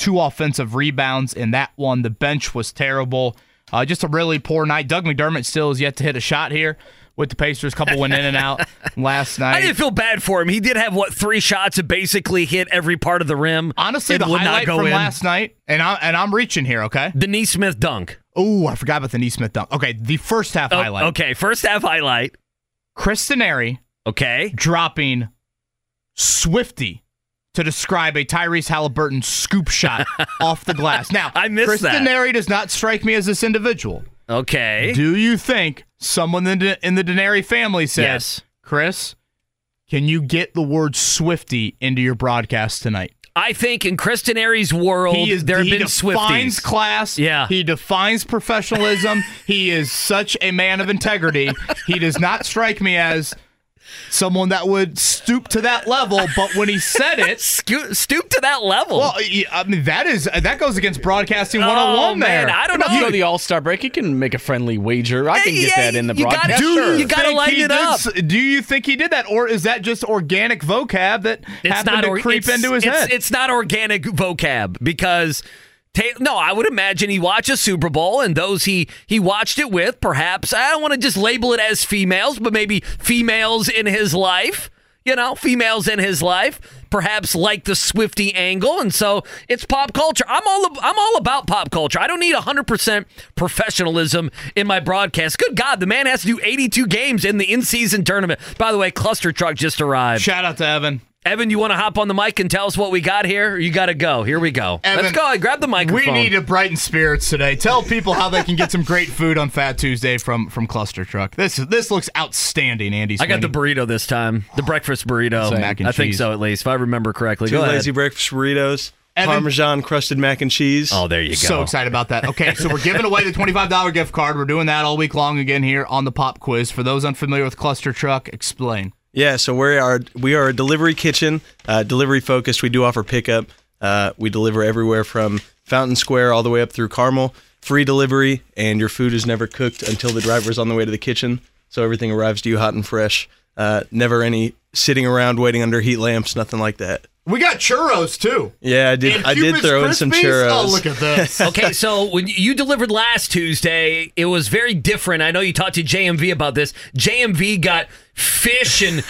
Speaker 2: two offensive rebounds in that one. The bench was terrible. Uh, just a really poor night. Doug McDermott still has yet to hit a shot here with the Pacers. Couple went in and out last night.
Speaker 1: I didn't feel bad for him. He did have what three shots that basically hit every part of the rim.
Speaker 2: Honestly,
Speaker 1: It
Speaker 2: the
Speaker 1: would not
Speaker 2: highlight
Speaker 1: go
Speaker 2: from
Speaker 1: in.
Speaker 2: last night, and I and I'm reaching here. Okay.
Speaker 1: The Nesmith dunk.
Speaker 2: Oh, I forgot about the Nesmith dunk. Okay, the first half
Speaker 1: Oh,
Speaker 2: highlight.
Speaker 1: Okay, first half highlight.
Speaker 2: Chris Denari
Speaker 1: Okay.
Speaker 2: dropping Swifty to describe a Tyrese Haliburton scoop shot off the glass. Now,
Speaker 1: I missed
Speaker 2: Kristen
Speaker 1: that.
Speaker 2: Airy does not strike me as this individual.
Speaker 1: Okay.
Speaker 2: Do you think someone in the, in the Denari family says,
Speaker 1: Yes.
Speaker 2: Chris, can you get the word Swifty into your broadcast tonight?
Speaker 1: I think in Chris Denari's world,
Speaker 2: He is
Speaker 1: there have
Speaker 2: he
Speaker 1: been
Speaker 2: defines class.
Speaker 1: Yeah.
Speaker 2: He defines professionalism. he is such a man of integrity. He does not strike me as someone that would stoop to that level, but when he said it,
Speaker 1: Scoop, stoop to that level.
Speaker 2: well, I mean that is that goes against broadcasting
Speaker 1: Oh,
Speaker 2: 101
Speaker 1: man,
Speaker 2: there.
Speaker 1: I don't
Speaker 3: If
Speaker 1: know.
Speaker 3: you go to the All Star break, you can make a friendly wager. I can get that in the
Speaker 1: you gotta-
Speaker 3: broadcast.
Speaker 1: Do
Speaker 3: Sure.
Speaker 1: you gotta
Speaker 2: think
Speaker 1: lighten
Speaker 2: he
Speaker 1: it up.
Speaker 2: s- Do you think he did that, or is that just organic vocab that happened to
Speaker 1: or-
Speaker 2: creep
Speaker 1: it's-
Speaker 2: into his
Speaker 1: it's,
Speaker 2: head?
Speaker 1: It's not organic vocab because. No, I would imagine he watched a Super Bowl, and those he he watched it with, perhaps I don't want to just label it as females, but maybe females in his life. You know, females in his life, perhaps like the Swifty angle, and so it's pop culture. I'm all I'm all about pop culture. I don't need 100 percent professionalism in my broadcast. Good God, the man has to do 82 games in the in season tournament. By the way, ClusterTruck just arrived.
Speaker 2: Shout out to Evan.
Speaker 1: Evan, you want to hop on the mic and tell us what we got here? You got to go. Here we go.
Speaker 2: Evan,
Speaker 1: Let's go. Grab the microphone.
Speaker 2: We need to brighten spirits today. Tell people how they can get some great food on Fat Tuesday from from ClusterTruck. This is this looks outstanding, Andy.
Speaker 1: I got the burrito this time. The breakfast burrito.
Speaker 2: Some mac and
Speaker 1: I think so, at least, if I remember correctly.
Speaker 9: Two
Speaker 1: Go ahead.
Speaker 9: lazy breakfast burritos,
Speaker 2: Evan-
Speaker 9: Parmesan crusted mac and cheese.
Speaker 1: Oh, there you go.
Speaker 2: So excited about that. Okay, so we're giving away the $25 gift card. We're doing that all week long again here on the Pop Quiz. For those unfamiliar with ClusterTruck, explain.
Speaker 9: Yeah, so we are we are a delivery kitchen, uh, delivery focused. We do offer pickup. Uh, we deliver everywhere from Fountain Square all the way up through Carmel. Free delivery, and your food is never cooked until the driver is on the way to the kitchen. So everything arrives to you hot and fresh. Uh, never any sitting around waiting under heat lamps, nothing like that.
Speaker 2: We got churros too.
Speaker 9: Yeah, I did.
Speaker 2: And
Speaker 9: I did
Speaker 2: Cupid's
Speaker 9: throw in some churros.
Speaker 2: Oh, look at this.
Speaker 1: okay, so when you delivered last Tuesday, it was very different. I know you talked to JMV about this. JMV got fish and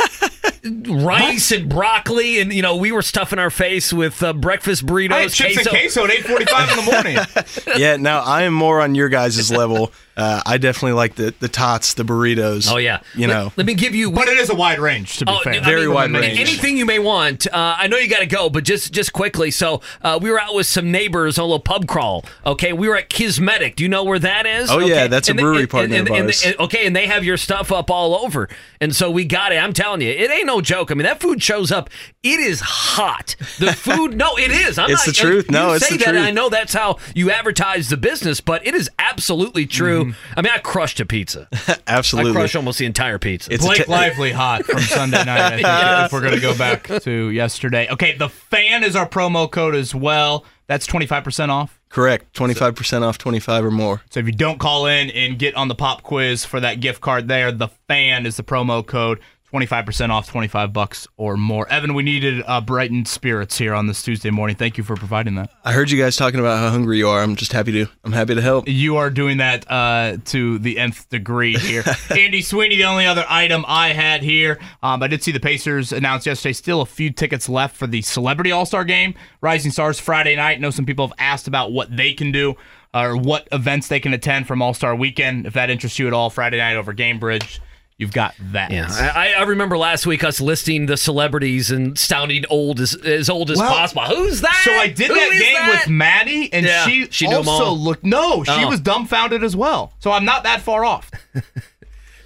Speaker 1: rice and broccoli, and you know we were stuffing our face with uh, breakfast burritos.
Speaker 2: I had chips and queso at 8:45 in the morning.
Speaker 9: yeah, now I am more on your guys' level. Uh, I definitely like the the tots, the burritos.
Speaker 1: Oh yeah,
Speaker 9: you
Speaker 1: Let-
Speaker 9: know.
Speaker 1: Let, me give you.
Speaker 2: but it is a wide range to be
Speaker 1: Oh,
Speaker 2: fair.
Speaker 1: I
Speaker 9: Very
Speaker 1: mean,
Speaker 9: wide range.
Speaker 1: Anything you may want. Uh, I know you got to go, but just just quickly. So uh, we were out with some neighbors on a little pub crawl. Okay, we were at Kismetic. Do you know where that is?
Speaker 9: Oh, yeah, that's a
Speaker 1: And they-
Speaker 9: brewery
Speaker 1: and-
Speaker 9: partner
Speaker 1: and-
Speaker 9: of
Speaker 1: and-
Speaker 9: ours.
Speaker 1: and- okay, and they have your stuff up all over, and so we got it. I'm telling you, it ain't no joke. I mean, that food shows up. It is hot. The food. no, it is. I'm
Speaker 9: It's
Speaker 1: not,
Speaker 9: the truth. No, it's
Speaker 1: say
Speaker 9: the
Speaker 1: that, and
Speaker 9: truth.
Speaker 1: I know that's how you advertise the business, but it is absolutely true.
Speaker 9: Mm-hmm.
Speaker 1: I mean, I crushed a pizza.
Speaker 9: Absolutely, I
Speaker 1: crushed almost the entire pizza.
Speaker 9: It's
Speaker 2: Blake
Speaker 9: te-
Speaker 2: Lively hot from Sunday night. I think, if we're going to go back to yesterday. Okay, the fan is our promo code as well. That's 25% off.
Speaker 9: Correct. 25% off 25 or more.
Speaker 2: So if you don't call in and get on the pop quiz for that gift card there, the fan is the promo code. 25% off 25 bucks or more. Evan, we needed uh, brightened spirits here on this Tuesday morning. Thank you for providing that.
Speaker 9: I heard you guys talking about how hungry you are. I'm just happy to I'm happy to help.
Speaker 2: You are doing that uh, to the nth degree here. Andy Sweeney, the only other item I had here. Um, I did see the Pacers announced yesterday still a few tickets left for the Celebrity All Star Game. Rising Stars Friday night. I know some people have asked about what they can do or what events they can attend from All Star Weekend. If that interests you at all, Friday night over Gamebridge. You've got that.
Speaker 1: Yeah, I, I remember last week us listing the celebrities and sounding old as as old as
Speaker 2: Well,
Speaker 1: possible. Who's that?
Speaker 2: So I did
Speaker 1: Who
Speaker 2: that
Speaker 1: is
Speaker 2: game
Speaker 1: that?
Speaker 2: with Maddie, and
Speaker 1: Yeah.
Speaker 2: she,
Speaker 1: She knew 'em
Speaker 2: also looked. No, she
Speaker 1: Oh.
Speaker 2: was dumbfounded as well. So I'm not that far off.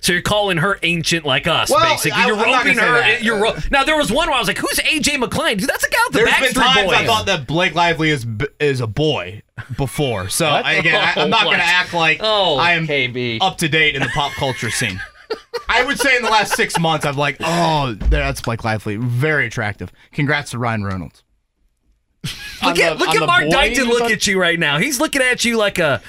Speaker 1: So you're calling her ancient like us,
Speaker 2: Well,
Speaker 1: basically.
Speaker 2: I-
Speaker 1: you're
Speaker 2: I'm not
Speaker 1: roping
Speaker 2: gonna say
Speaker 1: her.
Speaker 2: that.
Speaker 1: You're ro- now there was one where I was like, "Who's AJ McLean? Dude, that's a guy with the
Speaker 2: There's
Speaker 1: Backstreet
Speaker 2: been times
Speaker 1: Boys."
Speaker 2: I thought that Blake Lively is is a boy before. So I, again, I, am not going to act like
Speaker 1: Oh,
Speaker 2: I am
Speaker 1: KB.
Speaker 2: up to date in the pop culture scene. I would say in the last six months, I've like, oh, that's Blake Lively, very attractive. Congrats to Ryan Reynolds.
Speaker 1: Look at
Speaker 2: the-
Speaker 1: look at Mark
Speaker 2: boy
Speaker 1: Dyson look at you right now. He's looking at you like a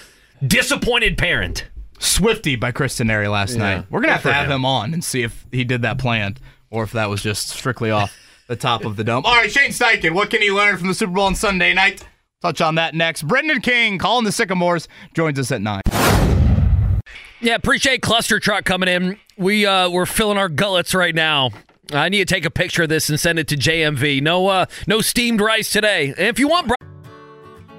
Speaker 1: disappointed parent.
Speaker 2: Swifty by Chris Denari last
Speaker 1: Yeah.
Speaker 2: night. We're gonna have to have
Speaker 1: him.
Speaker 2: him on and see if he did that planned or if that was just strictly off the top of the dome. All right, Shane Steichen, what can he learn from the Super Bowl on Sunday night? Touch on that next. Brendan King, calling the Sycamores, joins us at nine.
Speaker 1: Yeah, appreciate ClusterTruck coming in. We uh we're filling our gullets right now. I need to take a picture of this and send it to JMV. No uh no steamed rice today. And if you want br-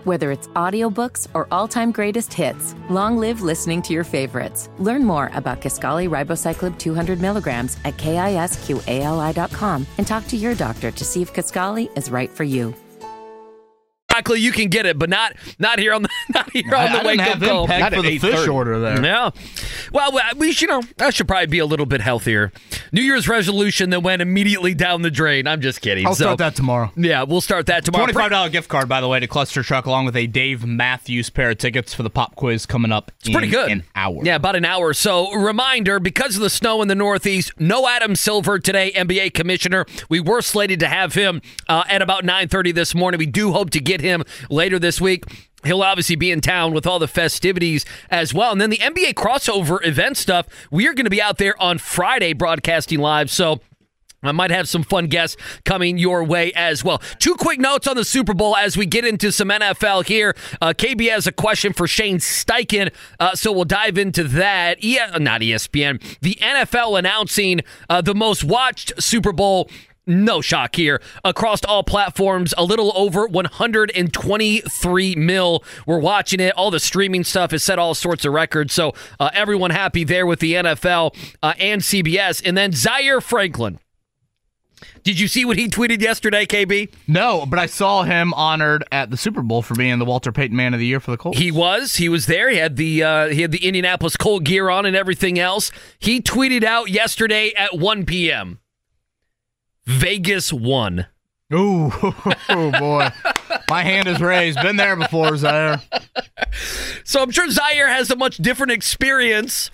Speaker 7: Whether it's audiobooks or all-time greatest hits, long live listening to your favorites. Learn more about Kisqali Ribociclib 200 milligrams at kisqali.com and talk to your doctor to see if Kisqali is right for you.
Speaker 1: Broccoli, you can get it, but not not here on the not here
Speaker 2: I-
Speaker 1: on the
Speaker 2: I didn't
Speaker 1: wake
Speaker 2: have
Speaker 1: up
Speaker 2: him
Speaker 1: call.
Speaker 2: pegged for the fish order there.
Speaker 1: Yeah. Well, we- we should, you know that should probably be a little bit healthier. New Year's resolution that went immediately down the drain. I'm just kidding.
Speaker 2: I'll
Speaker 1: So-
Speaker 2: start that tomorrow.
Speaker 1: Yeah, we'll start that tomorrow.
Speaker 2: Twenty-five dollar gift card, by the way, to ClusterTruck, along with a Dave Matthews pair of tickets for the pop quiz coming up.
Speaker 1: It's pretty good.
Speaker 2: An hour.
Speaker 1: Yeah, about an hour. So, reminder because of the snow in the Northeast, no Adam Silver today, NBA commissioner. We were slated to have him uh, at about 9:30 this morning. We do hope to get him later this week. He'll obviously be in town with all the festivities as well. And then the NBA crossover event stuff, we are going to be out there on Friday broadcasting live. So, I might have some fun guests coming your way as well. Two quick notes on the Super Bowl as we get into some NFL here. Uh, KB has a question for Shane Steichen, uh, so we'll dive into that. E- not ESPN, the NFL announcing uh, the most watched Super Bowl. No shock here. Across all platforms, a little over 123 mil. We're watching it. All the streaming stuff has set all sorts of records. So uh, everyone happy there with the NFL uh, and CBS. And then Zaire Franklin. Did you see what he tweeted yesterday, KB?
Speaker 2: No, but I saw him honored at the Super Bowl for being the Walter Payton Man of the Year for the Colts.
Speaker 1: He was. He was there. He had the uh, he had the Indianapolis Colt gear on and everything else. He tweeted out yesterday at 1 p.m. Vegas won.
Speaker 2: Ooh, oh boy. My hand is raised. Been there before, Zaire.
Speaker 1: So I'm sure Zaire has a much different experience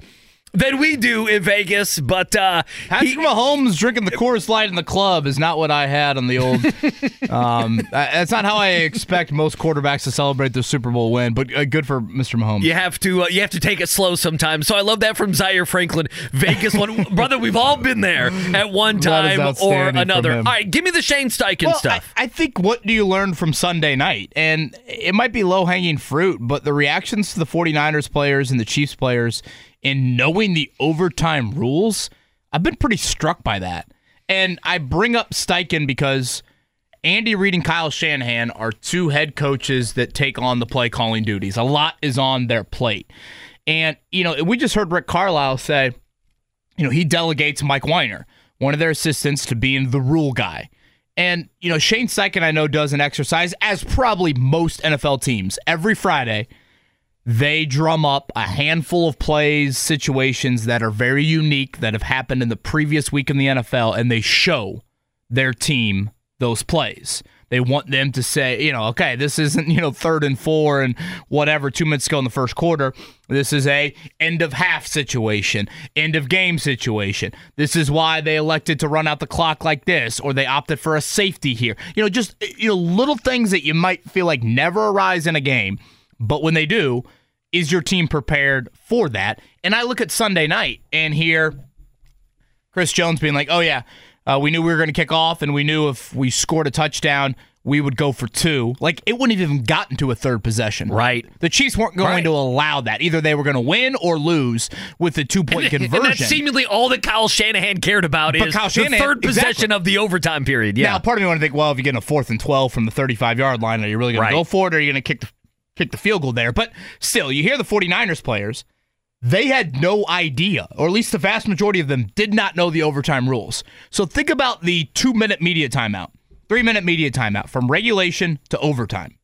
Speaker 1: than we do in Vegas, but uh,
Speaker 2: Patrick Mahomes drinking the Coors Light in the club is not what I had on the old. um, uh, that's not how I expect most quarterbacks to celebrate their Super Bowl win. But uh, good for Mr. Mahomes.
Speaker 1: You have to uh, you have to take it slow sometimes. So I love that from Zaire Franklin. Vegas one brother, we've all been there at one time or another. All right, give me the Shane Steichen
Speaker 2: Well,
Speaker 1: stuff.
Speaker 2: I, I think what do you learn from Sunday night? And it might be low hanging fruit, but the reactions to the 49ers players and the Chiefs players in knowing the overtime rules, I've been pretty struck by that. And I bring up Steichen because Andy Reid and Kyle Shanahan are two head coaches that take on the play calling duties. A lot is on their plate. And, you know, we just heard Rick Carlisle say, you know, he delegates Mike Weinar, one of their assistants, to being the rule guy. And, you know, Shane Steichen, I know, does an exercise, as probably most NFL teams. Every Friday, they drum up a handful of plays, situations that are very unique that have happened in the previous week in the NFL, and they show their team those plays. They want them to say, you know, okay, this isn't, you know, third and four and whatever, two minutes ago in the first quarter. This is a end of half situation, end of game situation. This is why they elected to run out the clock like this, or they opted for a safety here. You know, just you know, little things that you might feel like never arise in a game, but when they do, is your team prepared for that? And I look at Sunday night and hear Chris Jones being like, "Oh yeah, uh, we knew we were going to kick off, and we knew if we scored a touchdown, we would go for two. Like it wouldn't have even gotten to a third possession.
Speaker 1: Right.
Speaker 2: The Chiefs weren't going
Speaker 1: Right.
Speaker 2: to allow that. Either they were going to win or lose with the two point conversion.
Speaker 1: that's seemingly all that Kyle Shanahan cared about
Speaker 2: But
Speaker 1: is
Speaker 2: Kyle
Speaker 1: the third possession
Speaker 2: exactly.
Speaker 1: of the overtime period. Yeah.
Speaker 2: Now, part of me want to think, well, if you get in a fourth and twelve from the thirty-five yard line, are you really going
Speaker 1: Right.
Speaker 2: to go for it, or are you going to kick the kick the field goal there? But still, you hear the 49ers players. They had no idea, or at least the vast majority of them did not know the overtime rules. So think about the two-minute media timeout, three-minute media timeout from regulation to overtime.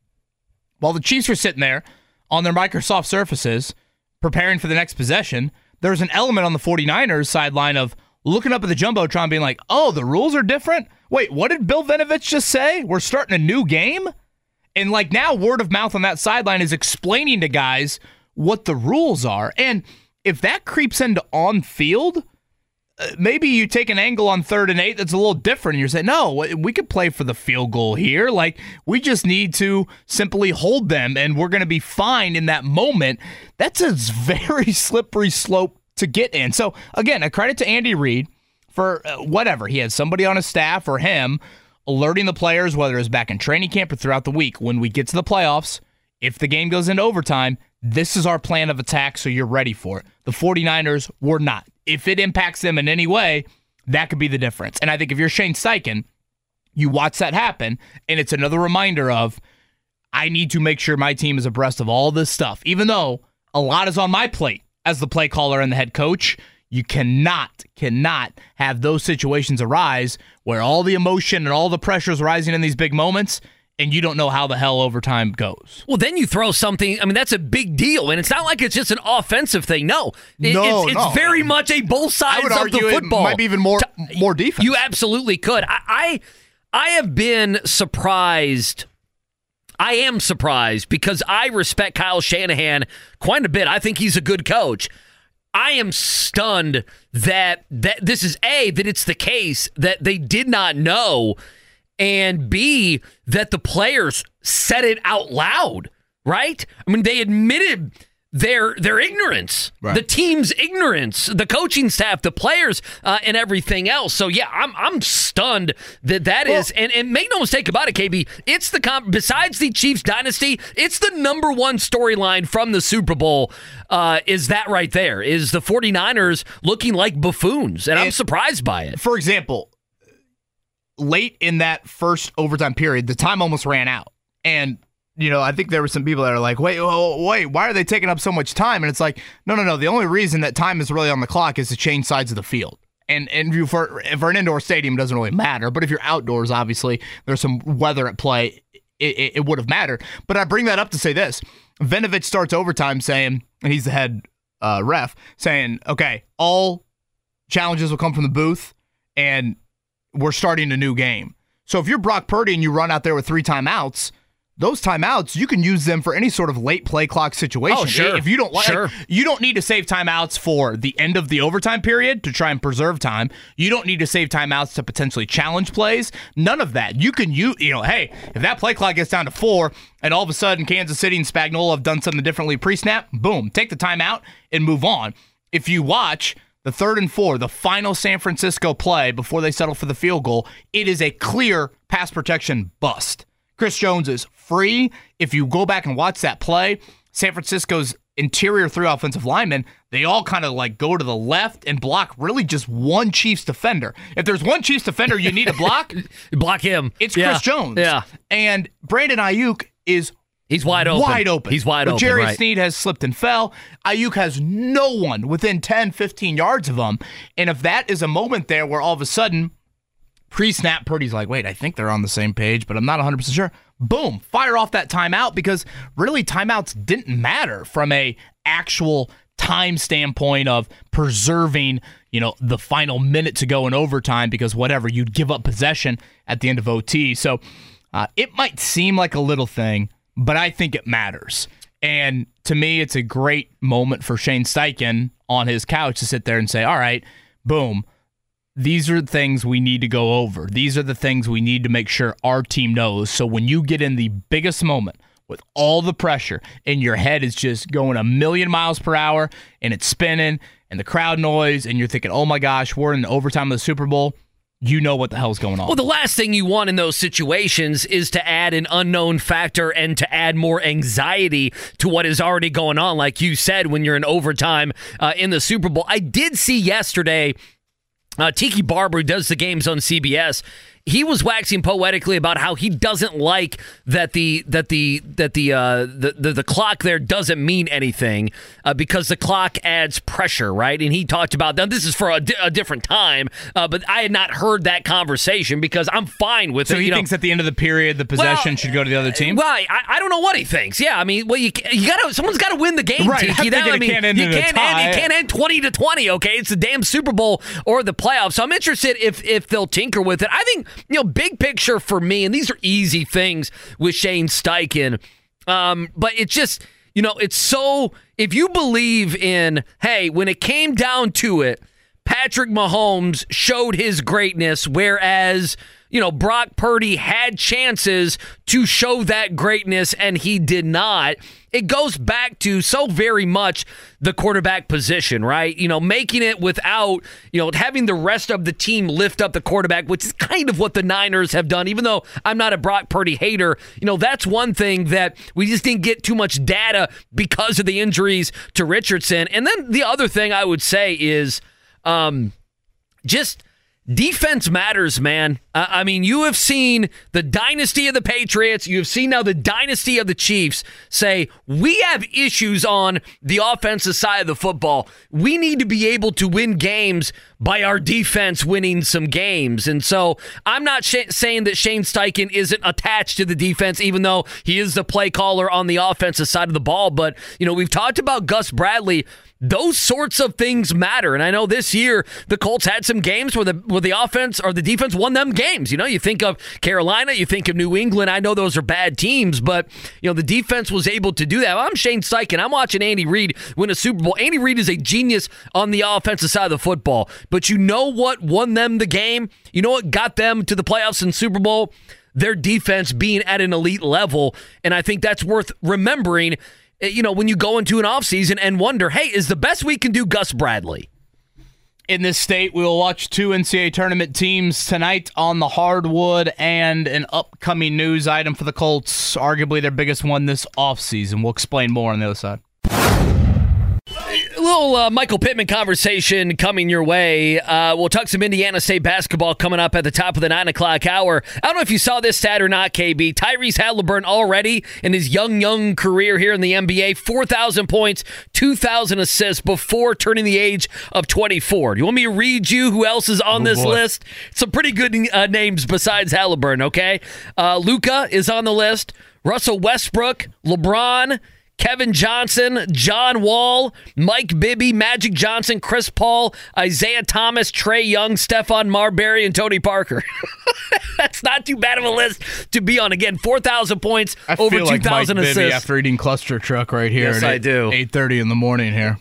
Speaker 2: While the Chiefs were sitting there on their Microsoft surfaces preparing for the next possession, there's an element on the 49ers sideline of looking up at the Jumbotron being like, oh, the rules are different? Wait, what did Bill Vinovich just say? We're starting a new game? And like now, word of mouth on that sideline is explaining to guys what the rules are. And if that creeps into on field, uh, maybe you take an angle on third and eight that's a little different. And you're saying, no, we could play for the field goal here. Like, we just need to simply hold them and we're going to be fine in that moment. That's a very slippery slope to get in. So, again, a credit to Andy Reid for uh, whatever. He had somebody on his staff or him alerting the players, whether it's back in training camp or throughout the week, when we get to the playoffs, if the game goes into overtime, this is our plan of attack, so you're ready for it. The 49ers were not. If it impacts them in any way, that could be the difference. And I think if you're Shane Steichen, you watch that happen, and it's another reminder of I need to make sure my team is abreast of all this stuff, even though a lot is on my plate as the play caller and the head coach. You cannot, cannot have those situations arise where all the emotion and all the pressure is rising in these big moments, and you don't know how the hell overtime goes.
Speaker 1: Well, then you throw something. I mean, that's a big deal, and it's not like it's just an offensive thing. No, It-
Speaker 2: No,
Speaker 1: it's,
Speaker 2: no.
Speaker 1: very much a both sides
Speaker 2: I would
Speaker 1: of
Speaker 2: argue
Speaker 1: the
Speaker 2: it
Speaker 1: football.
Speaker 2: might be even more more defense.
Speaker 1: You absolutely could. I, I, I have been surprised. I am surprised because I respect Kyle Shanahan quite a bit. I think he's a good coach. I am stunned that that this is a that it's the case that they did not know, and b that the players said it out loud. Right? I mean, they admitted their their ignorance, the team's ignorance, the coaching staff, the players, uh, and everything else. So yeah, I'm I'm stunned that that is. And and make no mistake about it, KB. It's the comp. Besides the Chiefs dynasty, it's the number one storyline from the Super Bowl. Uh, is that right there? Is the 49ers looking like buffoons? And I'm surprised by it.
Speaker 2: For example, late in that first overtime period, the time almost ran out. And, you know, I think there were some people that are like, wait, wait, wait, why are they taking up so much time? And it's like, no, no, no. The only reason that time is really on the clock is to change sides of the field. And and you- for for an indoor stadium, doesn't really matter. But if you're outdoors, obviously, there's some weather at play. It, it, it would have mattered. But I bring that up to say this: Vinovich starts overtime saying, and he's the head uh, ref, saying, okay, all challenges will come from the booth, and we're starting a new game. So if you're Brock Purdy and you run out there with three timeouts, those timeouts you can use them for any sort of late play clock situation.
Speaker 1: Oh, sure.
Speaker 2: If you don't like,
Speaker 1: Sure.
Speaker 2: you don't need to save timeouts for the end of the overtime period to try and preserve time. You don't need to save timeouts to potentially challenge plays. None of that. You can you you know, hey, if that play clock gets down to four, and all of a sudden Kansas City and Spagnuolo have done something differently pre-snap, boom, take the timeout and move on. If you watch the third and four, the final San Francisco play before they settle for the field goal, it is a clear pass protection bust. Chris Jones is free. If you go back and watch that play, San Francisco's interior three offensive linemen, they all kind of like go to the left and block really just one Chiefs defender. If there's one Chiefs defender you need to block,
Speaker 1: Block him.
Speaker 2: it's
Speaker 1: Yeah.
Speaker 2: Chris Jones.
Speaker 1: Yeah.
Speaker 2: And Brandon Aiyuk is
Speaker 1: He's wide open.
Speaker 2: wide open.
Speaker 1: He's wide
Speaker 2: but
Speaker 1: open.
Speaker 2: Jerry
Speaker 1: right.
Speaker 2: Sneed has slipped and fell. Ayuk has no one within 10, 15 yards of him. And if that is a moment there where all of a sudden, pre snap, Purdy's like, wait, I think they're on the same page, but I'm not 100% sure. Boom, fire off that timeout because really timeouts didn't matter from a actual time standpoint of preserving, you know, the final minute to go in overtime because whatever, you'd give up possession at the end of OT. So Uh, it might seem like a little thing, but I think it matters. And to me, it's a great moment for Shane Steichen on his couch to sit there and say, all right, boom. These are the things we need to go over. These are the things we need to make sure our team knows. So when you get in the biggest moment with all the pressure and your head is just going a million miles per hour and it's spinning and the crowd noise and you're thinking, oh my gosh, we're in the overtime of the Super Bowl you know what the hell's going on.
Speaker 1: Well, the last thing you want in those situations is to add an unknown factor and to add more anxiety to what is already going on. Like you said, when you're in overtime uh, in the Super Bowl, I did see yesterday. Uh, Tiki Barber, does the games on CBS, he was waxing poetically about how he doesn't like that the that the that the uh, the, the, the clock there doesn't mean anything uh, because the clock adds pressure, right? And he talked about now this is for a, di- a different time, uh, but I had not heard that conversation because I'm fine with
Speaker 2: so
Speaker 1: it.
Speaker 2: he
Speaker 1: you
Speaker 2: thinks
Speaker 1: know.
Speaker 2: at the end of the period the possession
Speaker 1: Well,
Speaker 2: should go to the other team.
Speaker 1: Well, I, I don't know what he thinks. Yeah. I mean, well, you you got to someone's got to win the game.
Speaker 2: Right.
Speaker 1: Tiki. That- I mean,
Speaker 2: can't end
Speaker 1: you can't end. You can't end twenty to twenty. Okay, it's the damn Super Bowl or the playoffs. So I'm interested if if they'll tinker with it. I think you know, big picture for me, and these are easy things with Shane Steichen. Um, but it's just you know, it's so if you believe in hey, when it came down to it. Patrick Mahomes showed his greatness, whereas, you know, Brock Purdy had chances to show that greatness and he did not. It goes back to so very much the quarterback position, right? You know, making it without, you know, having the rest of the team lift up the quarterback, which is kind of what the Niners have done. Even though I'm not a Brock Purdy hater, you know, that's one thing that we just didn't get too much data because of the injuries to Richardson. And then the other thing I would say is, um, just defense matters, man. Uh, I mean, you have seen the dynasty of the Patriots. You have seen now the dynasty of the Chiefs say, we have issues on the offensive side of the football. We need to be able to win games by our defense winning some games. And so I'm not sh- saying that Shane Steichen isn't attached to the defense, even though he is the play caller on the offensive side of the ball. But, you know, we've talked about Gus Bradley those sorts of things matter. And I know this year the Colts had some games where the where the offense or the defense won them games. You know, you think of Carolina, you think of New England. I know those are bad teams, but you know the defense was able to do that. I'm Shane Steichen. I'm watching Andy Reid win a Super Bowl. Andy Reid is a genius on the offensive side of the football. But you know what won them the game? You know what got them to the playoffs and Super Bowl? Their defense being at an elite level. And I think that's worth remembering Eh, you know, when you go into an offseason and wonder, hey, is the best we can do Gus Bradley?
Speaker 2: in this state. We will watch two NCAA tournament teams tonight on the hardwood and an upcoming news item for the Colts, arguably their biggest one this offseason. We'll explain more on the other side.
Speaker 1: Little uh, Michael Pittman conversation coming your way. Uh, we'll talk some Indiana State basketball coming up at the top of the nine o'clock hour. I don't know if you saw this stat or not, KB. Tyrese Haliburton already in his young, young career here in the NBA, 4,000 points, 2,000 assists before turning the age of 24. Do you want me to read you who else is on
Speaker 2: Oh,
Speaker 1: this
Speaker 2: boy.
Speaker 1: list? Some pretty good uh, names besides Haliburton, okay? Uh, Luka is on the list, Russell Westbrook, LeBron. Kevin Johnson, John Wall, Mike Bibby, Magic Johnson, Chris Paul, Isaiah Thomas, Trae Young, Stephon Marbury, and Tony Parker. That's not too bad of a list to be on. Again, 4,000 points,
Speaker 2: I
Speaker 1: over
Speaker 2: feel like Mike
Speaker 1: 2,000
Speaker 2: Bibby
Speaker 1: assists.
Speaker 2: after eating ClusterTruck right here.
Speaker 1: Yes,
Speaker 2: at
Speaker 1: I
Speaker 2: eight-
Speaker 1: do.
Speaker 2: 8.30 in the morning here.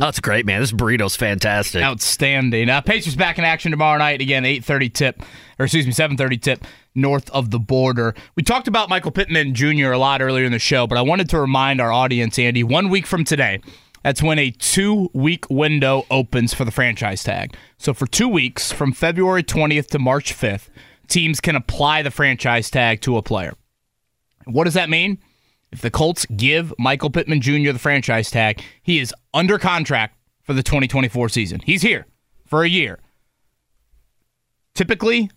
Speaker 1: That's great, man. This burrito's fantastic.
Speaker 2: Outstanding. Uh, Pacers back in action tomorrow night. Again, 8.30 tip, or excuse me, 7.30 tip north of the border. We talked about Michael Pittman Jr. a lot earlier in the show, but I wanted to remind our audience, Andy, one week from today, that's when a two-week window opens for the franchise tag. So for two weeks, from February 20th to March 5th, teams can apply the franchise tag to a player. What does that mean? If the Colts give Michael Pittman Jr. the franchise tag, he is under contract for the 2024 season. He's here for a year. Typically,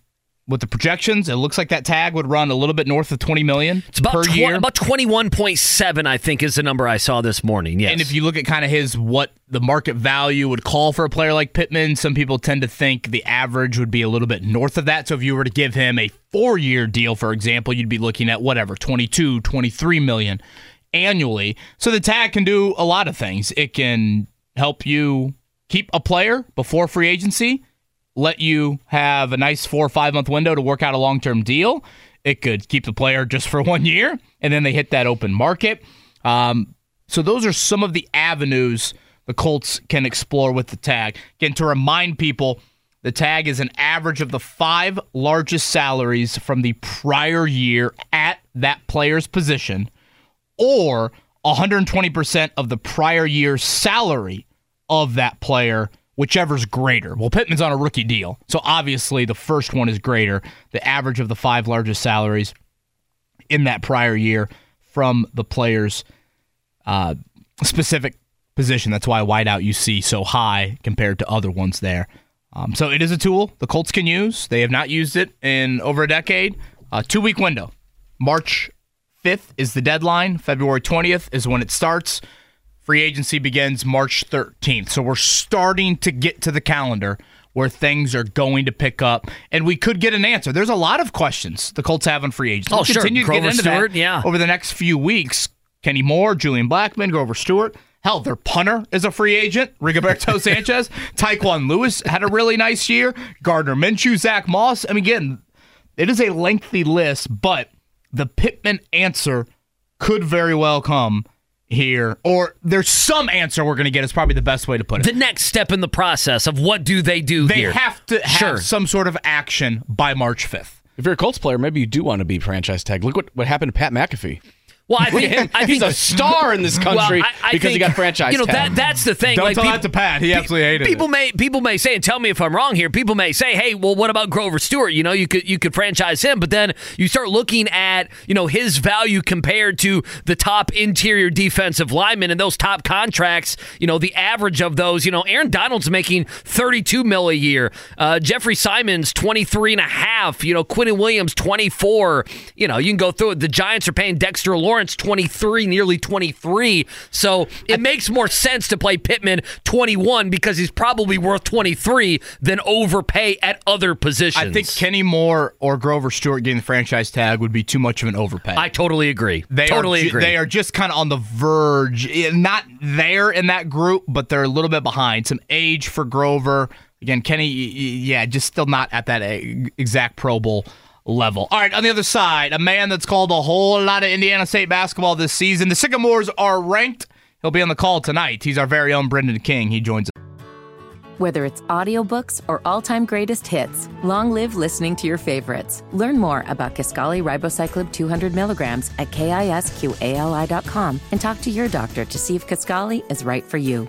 Speaker 2: with the projections, it looks like that tag would run a little bit north of 20 million
Speaker 1: It's about,
Speaker 2: per
Speaker 1: tw-
Speaker 2: year.
Speaker 1: about 21.7, I think, is the number I saw this morning. Yes.
Speaker 2: And if you look at kind of his what the market value would call for a player like Pittman, some people tend to think the average would be a little bit north of that. So if you were to give him a four year deal, for example, you'd be looking at whatever, 22, 23 million annually. So the tag can do a lot of things. It can help you keep a player before free agency, let you have a nice four or five month window to work out a long term deal. it could keep the player just for one year, and then they hit that open market. Um, so those are some of the avenues the Colts can explore with the tag. Again, to remind people, the tag is an average of the five largest salaries from the prior year at that player's position, or 120% of the prior year's salary of that player, whichever's greater. Well, Pittman's on a rookie deal, so obviously the first one is greater. The average of the five largest salaries in that prior year from the player's uh, specific position. That's why wideout you see so high compared to other ones there. Um, so it is a tool the Colts can use. They have not used it in over a decade. A two week window. March 5th is the deadline. February 20th is when it starts. Free agency begins March 13th. So we're starting to get to the calendar where things are going to pick up, and we could get an answer. There's a lot of questions the Colts have on free agency.
Speaker 1: Oh,
Speaker 2: we'll
Speaker 1: sure.
Speaker 2: continue to
Speaker 1: Grover
Speaker 2: get into
Speaker 1: Stewart,
Speaker 2: that
Speaker 1: yeah.
Speaker 2: over the next few weeks. Kenny Moore, Julian Blackmon, Grover Stewart. Hell, their punter is a free agent. Rigoberto Sanchez. Tyquan Lewis had a really nice year. Gardner Minshew, Zach Moss. I mean, again, it is a lengthy list, but the Pittman answer could very well come here, or there's some answer we're going to get. Is probably the best way to put it.
Speaker 1: The next step in the process of what do they do
Speaker 2: they
Speaker 1: here?
Speaker 2: have to have
Speaker 1: Sure.
Speaker 2: some sort of action by March 5th.
Speaker 3: If you're a Colts player, maybe you do want to be franchise tag. Look what, what happened to Pat McAfee.
Speaker 1: Well, I think
Speaker 3: at him.
Speaker 1: I
Speaker 3: He's a star in this country
Speaker 1: Well, I- I
Speaker 3: because he got franchise
Speaker 1: You know
Speaker 3: tag.
Speaker 1: that that's the thing.
Speaker 2: Don't
Speaker 1: like,
Speaker 2: tell
Speaker 1: people,
Speaker 2: that to Pat. He absolutely hated
Speaker 1: people
Speaker 2: it.
Speaker 1: may people may say, and tell me if I'm wrong here. People may say, "Hey, well, what about Grover Stewart? You know, you could you could franchise him." But then you start looking at you know his value compared to the top interior defensive linemen and those top contracts. You know, the average of those. You know, Aaron Donald's making 32 mil a year. Uh, Jeffery Simmons 23 and a half. You know, Quinnen Williams 24. You know, you can go through it. The Giants are paying Dexter Lawrence 23, nearly 23. So it makes more sense to play Pittman 21 because he's probably worth 23 than overpay at other positions.
Speaker 2: I think Kenny Moore or Grover Stewart getting the franchise tag would be too much of an overpay.
Speaker 1: I totally agree.
Speaker 2: They
Speaker 1: totally
Speaker 2: ju-
Speaker 1: agree.
Speaker 2: They are just kind of on the verge, eh, not there in that group, but they're a little bit behind. Some age for Grover. Again, Kenny, yeah, just still not at that exact Pro Bowl level. All right, on the other side, a man that's called a whole lot of Indiana State basketball this season. The Sycamores are ranked. He'll be on the call tonight. He's our very own Brendan King. He joins us.
Speaker 7: Whether it's audiobooks or all-time greatest hits, long live listening to your favorites. Learn more about Kisqali Ribociclib 200 milligrams at kisqali.com and talk to your doctor to see if Kisqali is right for you.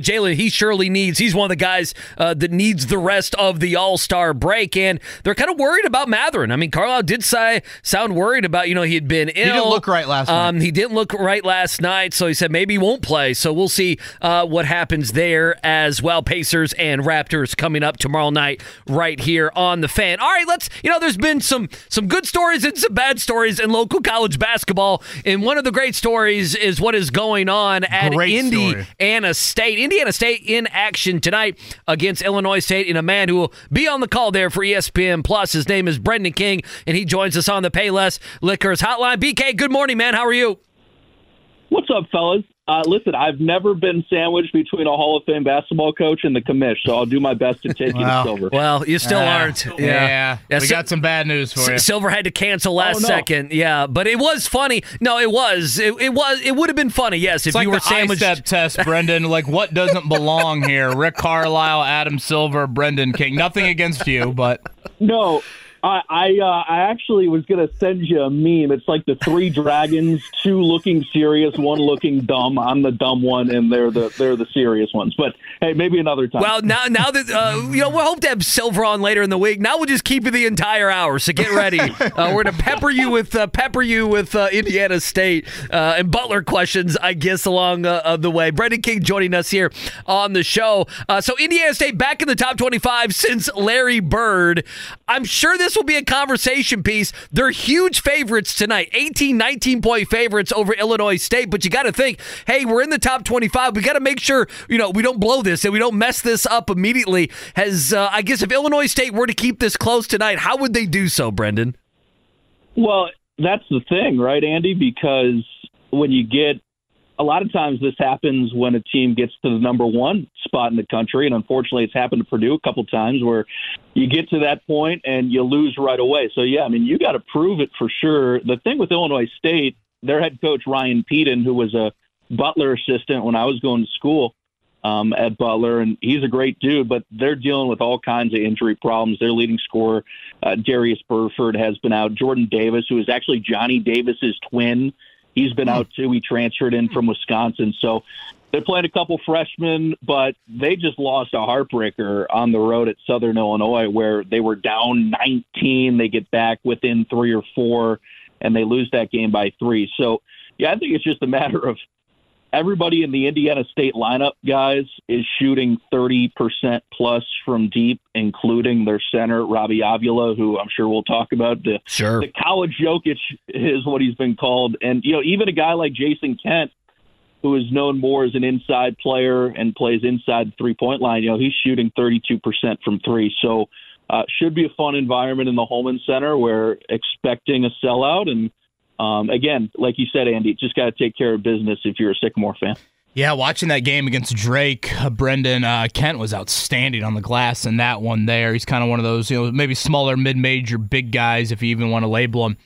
Speaker 1: Jalen, he surely needs. He's one of the guys uh, that needs the rest of the All Star break, and they're kind of worried about Mathurin. I mean, Carlisle did say sound worried about. You know, he had been ill.
Speaker 2: He didn't look right last
Speaker 1: um,
Speaker 2: night.
Speaker 1: He didn't look right last night, so he said maybe he won't play. So we'll see uh, what happens there as well. Pacers and Raptors coming up tomorrow night, right here on the Fan. All right, let's. You know, there's been some some good stories and some bad stories in local college basketball, and one of the great stories is what is going on at
Speaker 2: Great
Speaker 1: Indy.
Speaker 2: story.
Speaker 1: Indiana State. Indiana State in action tonight against Illinois State in a man who will be on the call there for ESPN Plus. His name is Brendan King, and he joins us on the Payless Liquors Hotline. BK, good morning, man. How are you?
Speaker 10: What's up, fellas? Uh, listen, I've never been sandwiched between a Hall of Fame basketball coach and the commish, so I'll do my best to take you to silver.
Speaker 1: Well, you still
Speaker 2: Ah,
Speaker 1: aren't.
Speaker 2: Yeah,
Speaker 1: Yeah,
Speaker 2: we
Speaker 1: Sil-
Speaker 2: got some bad news for you.
Speaker 1: Silver had to cancel last
Speaker 10: Oh, no.
Speaker 1: second. Yeah, but it was funny. No, it was. It, it was. It would have been funny. Yes, if
Speaker 2: like
Speaker 1: you were
Speaker 2: the
Speaker 1: sandwiched.
Speaker 2: ISTEP test, Brendan. Like, what doesn't belong here? Rick Carlisle, Adam Silver, Brendan King. Nothing against you, but
Speaker 10: No, I I, uh, I actually was gonna send you a meme. It's like the three dragons, two looking serious, one looking dumb. I'm the dumb one, and they're the they're the serious ones. But hey, maybe another time.
Speaker 1: Well, now now that uh, you know, we hope to have Silver on later in the week. Now we'll just keep you the entire hour. So get ready. Uh, we're gonna pepper you with uh, pepper you with uh, Indiana State uh, and Butler questions, I guess, along uh, the way. Brendan King joining us here on the show. Uh, so Indiana State back in the top twenty-five since Larry Bird. I'm sure this this will be a conversation piece. They're huge favorites tonight, 18, 19 point favorites over Illinois State. But you got to think, hey, we're in the top 25. We got to make sure, you know, we don't blow this and we don't mess this up immediately. Has, uh, I guess, if Illinois State were to keep this close tonight, how would they do so, Brendan?
Speaker 10: Well, that's the thing, right, Andy? Because when you get a lot of times this happens when a team gets to the number one spot in the country, and unfortunately, it's happened to Purdue a couple times where you get to that point and you lose right away. So yeah, I mean, you got to prove it for sure. The thing with Illinois State, their head coach Ryan Pedon, who was a Butler assistant when I was going to school um, at Butler, and he's a great dude, but they're dealing with all kinds of injury problems. Their leading scorer, uh, Darius Burford, has been out. Jordan Davis, who is actually Johnny Davis's twin, he's been out hmm. too. He transferred in hmm. from Wisconsin, so they're playing a couple freshmen, but they just lost a heartbreaker on the road at Southern Illinois, where they were down 19. They get back within three or four, and they lose that game by three. So, yeah, I think it's just a matter of everybody in the Indiana State lineup, guys, is shooting 30% plus from deep, including their center, Robbie Avila, who I'm sure we'll talk about. The,
Speaker 1: sure.
Speaker 10: the college Jokic is what he's been called. And, you know, even a guy like Jayson Kent, who is known more as an inside player and plays inside the three point line, you know, he's shooting 32% from three. So, uh, should be a fun environment in the Hulman Center. We're expecting a sellout and um, again, like you said, Andy, just got to take care of business if you're a Sycamore fan.
Speaker 2: Yeah, watching that game against Drake, uh, Brendan uh, Kent was outstanding on the glass in that one. There, he's kind of one of those, you know, maybe smaller, mid-major, big guys, if you even want to label him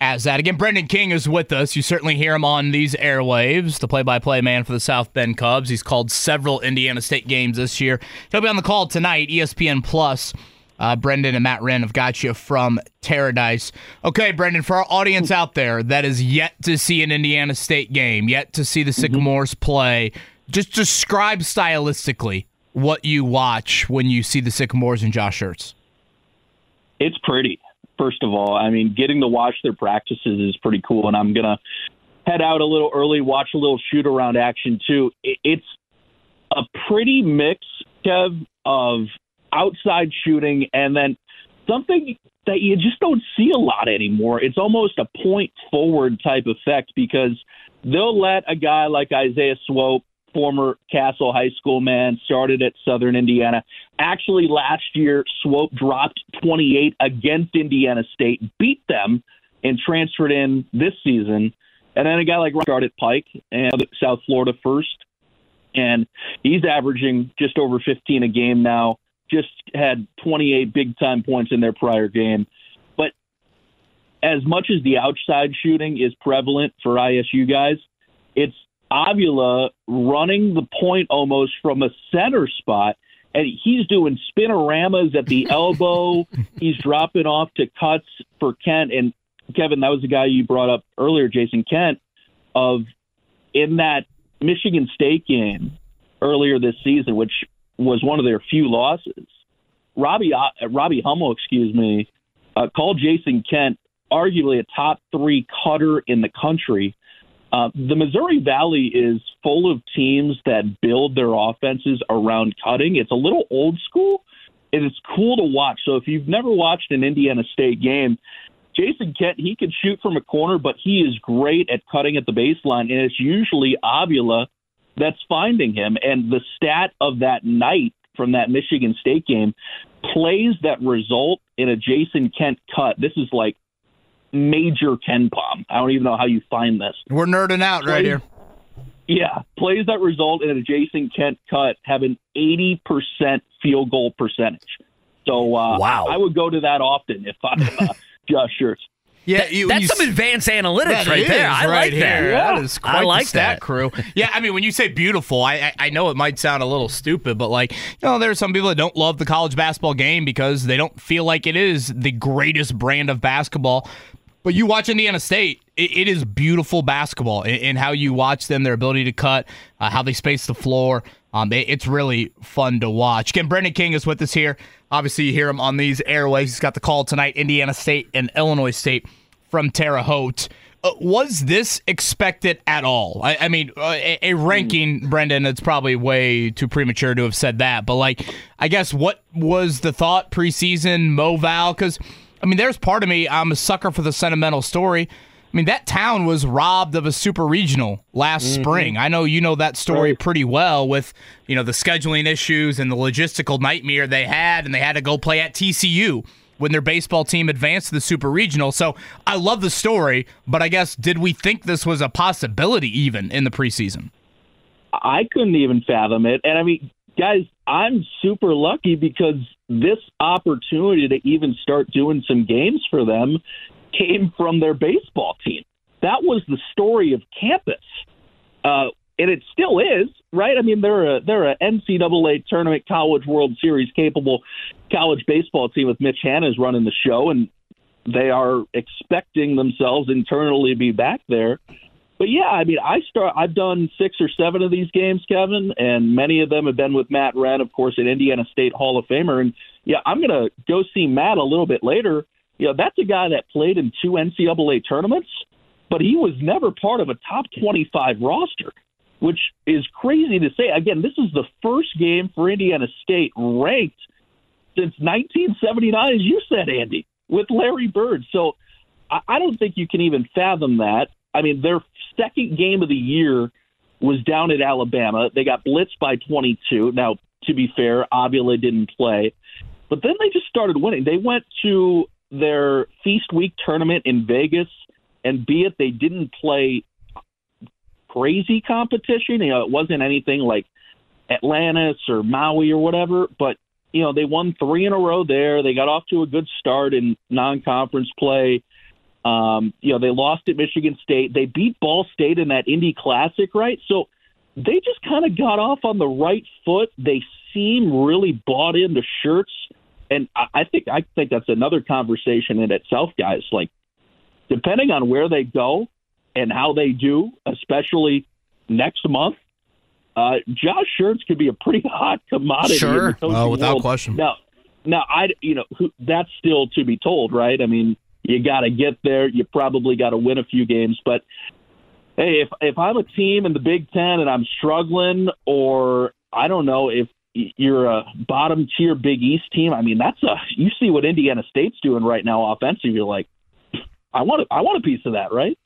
Speaker 2: as that. Again, Brendan King is with us. You certainly hear him on these airwaves, the play-by-play man for the South Bend Cubs. He's called several Indiana State games this year. He'll be on the call tonight, ESPN Plus. Uh, Brendan and Matt Renn have got you from Paradise. Okay, Brendan, for our audience out there that is yet to see an Indiana State game, yet to see the mm-hmm. Sycamores mm-hmm. play, just describe stylistically what you watch when you see the Sycamores and Josh Schertz.
Speaker 10: It's pretty, first of all. I mean, getting to watch their practices is pretty cool, and I'm going to head out a little early, watch a little shoot around action, too. It's a pretty mix, Kev, of outside shooting, and then something that you just don't see a lot anymore. It's almost a point forward type effect because they'll let a guy like Isaiah Swope, former Castle High School man, started at Southern Indiana. Actually, last year, Swope dropped 28 against Indiana State, beat them, and transferred in this season. And then a guy like started Pike and South Florida first, and he's averaging just over 15 a game now just had 28 big time points in their prior game. But as much as the outside shooting is prevalent for ISU guys, it's Avila running the point almost from a center spot. And he's doing spinoramas at the elbow. he's dropping off to cuts for Kent. And Kevin, that was the guy you brought up earlier, Jayson Kent, of in that Michigan State game earlier this season, which was one of their few losses. Robbie uh, Robbie Hummel, excuse me, uh, called Jayson Kent arguably a top three cutter in the country. Uh, the Missouri Valley is full of teams that build their offenses around cutting. It's a little old school, and it's cool to watch. So if you've never watched an Indiana State game, Jayson Kent, he can shoot from a corner, but he is great at cutting at the baseline, and it's usually Avila that's finding him. And the stat of that night from that Michigan State game plays that result in a Jayson Kent cut. This is like major KenPom. I don't even know how you find this.
Speaker 2: We're nerding out plays, right here.
Speaker 10: Yeah, plays that result in a Jayson Kent cut have an 80% field goal percentage. So uh, wow. I, would go to that often if I'm uh, Josh Schertz.
Speaker 1: Yeah, that, you, that's you, some advanced analytics right there. I
Speaker 2: right
Speaker 1: like
Speaker 2: here.
Speaker 1: that.
Speaker 2: Yeah. That is quite I like that crew. Yeah, I mean, when you say beautiful, I, I, I know it might sound a little stupid, but like you know, there are some people that don't love the college basketball game because they don't feel like it is the greatest brand of basketball. But you watch Indiana State, it, it is beautiful basketball in, in, how you watch them, their ability to cut, uh, how they space the floor. Um, it, it's really fun to watch. Again, Brendan King is with us here. Obviously, you hear him on these airways. He's got the call tonight, Indiana State and Illinois State from Terre Haute. Uh, was this expected at all? I, I mean, uh, a, a, ranking, Brendan, it's probably way too premature to have said that, but like, I guess what was the thought preseason, Mo Val? Because I mean, there's part of me, I'm a sucker for the sentimental story. I mean, that town was robbed of a super regional last
Speaker 11: Mhm.
Speaker 2: spring. I know you know that story pretty well with, you know, the scheduling issues and the logistical nightmare they had, and they had to go play at TCU when their baseball team advanced to the super regional. So I love the story, but I guess, did we think this was a possibility even in the preseason?
Speaker 10: I couldn't even fathom it. And I mean, guys, I'm super lucky because this opportunity to even start doing some games for them came from their baseball team. That was the story of campus. Uh, and it still is, right? I mean, they're a they're a NCAA tournament college World Series capable college baseball team with Mitch Hannahs running the show, and they are expecting themselves internally to be back there. But yeah, I mean, I start. I've done six or seven of these games, Kevin, and many of them have been with Matt Renn, of course, an Indiana State Hall of Famer. And yeah, I'm gonna go see Matt a little bit later. You know, that's a guy that played in two NCAA tournaments, but he was never part of a top 25 roster, which is crazy to say. Again, this is the first game for Indiana State ranked since 1979, as you said, Andy, with Larry Bird. So I, don't think you can even fathom that. I mean, their second game of the year was down at Alabama. They got blitzed by 22. Now, to be fair, Avila didn't play, but then they just started winning. They went to their Feast Week tournament in Vegas, and be it they didn't play crazy competition. You know, it wasn't anything like Atlantis or Maui or whatever, but you know, they won three in a row there. They got off to a good start in non-conference play. Um, you know, they lost at Michigan State. They beat Ball State in that Indy Classic, right? So they just kind of got off on the right foot. They seem really bought into Schertz, and I, I think I think that's another conversation in itself, guys. Like, depending on where they go and how they do, especially next month, uh, Josh Schertz could be a pretty hot commodity. in
Speaker 2: Sure.
Speaker 10: the coaching
Speaker 2: Oh, without
Speaker 10: world.
Speaker 2: question.
Speaker 10: Now, now I, you know, who, that's still to be told, right? I mean, you got to get there. You probably got to win a few games, but hey, if if I'm a team in the Big Ten and I'm struggling, or I don't know if you're a bottom tier Big East team, I mean, that's a you see what Indiana State's doing right now offensive. You're like, I want a, I want a piece of that, right?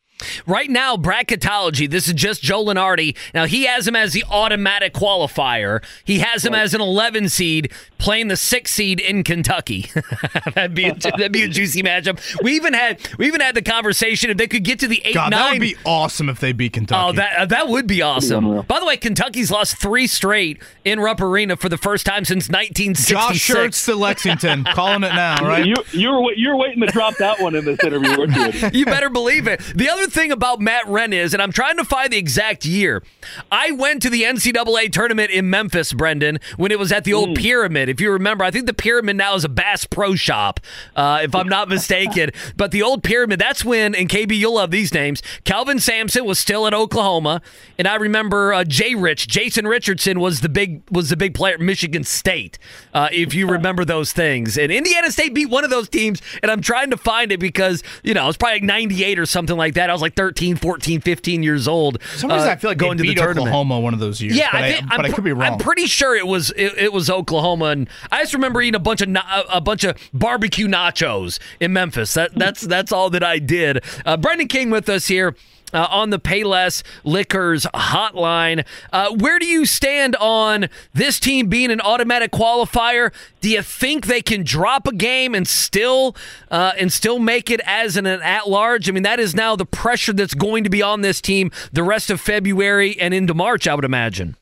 Speaker 1: Right now, bracketology, this is just Joe Lunardi. Now, he has him as the automatic qualifier. He has him as an 11 seed playing the 6 seed in Kentucky. that'd, be a, that'd be a juicy matchup. We even had we even had the conversation if they could get to the 8
Speaker 2: God,
Speaker 1: 9.
Speaker 2: that would be awesome if they beat Kentucky.
Speaker 1: Oh, that uh, that would be awesome. By the way, Kentucky's lost three straight in Rupp Arena for the first time since 1966.
Speaker 2: Josh Schertz to Lexington, calling it now, right?
Speaker 10: You you're you're waiting to drop that one in this interview, weren't you?
Speaker 1: you better believe it. The other thing about Matt Renn is, and I'm trying to find the exact year. I went to the NCAA tournament in Memphis, Brendan, when it was at the old Pyramid. If you remember, I think the Pyramid now is a Bass Pro Shop, uh, if I'm not mistaken. But the old Pyramid, that's when, and KB, you'll love these names. Kelvin Sampson was still at Oklahoma, and I remember uh, Jay Rich, Jason Richardson was the big was the big player at Michigan State. Uh, if you remember those things, and Indiana State beat one of those teams, and I'm trying to find it because you know it's probably like 98 or something like that. I was like 13, 14, 15 years old.
Speaker 2: For some reason,
Speaker 1: uh,
Speaker 2: I feel like
Speaker 1: going to the tournament.
Speaker 2: Oklahoma one of those years.
Speaker 1: Yeah,
Speaker 2: but
Speaker 1: I think, I'm,
Speaker 2: I could be wrong.
Speaker 1: I'm pretty sure it was it, it was Oklahoma, and I just remember eating a bunch of a bunch of barbecue nachos in Memphis. That that's that's all that I did. Uh, Brendan King with us here. Uh, on the Payless Liquors hotline. Uh, where do you stand on this team being an automatic qualifier? Do you think they can drop a game and still uh, and still make it as an, an at large? I mean, that is now the pressure that's going to be on this team the rest of February and into March. I would imagine.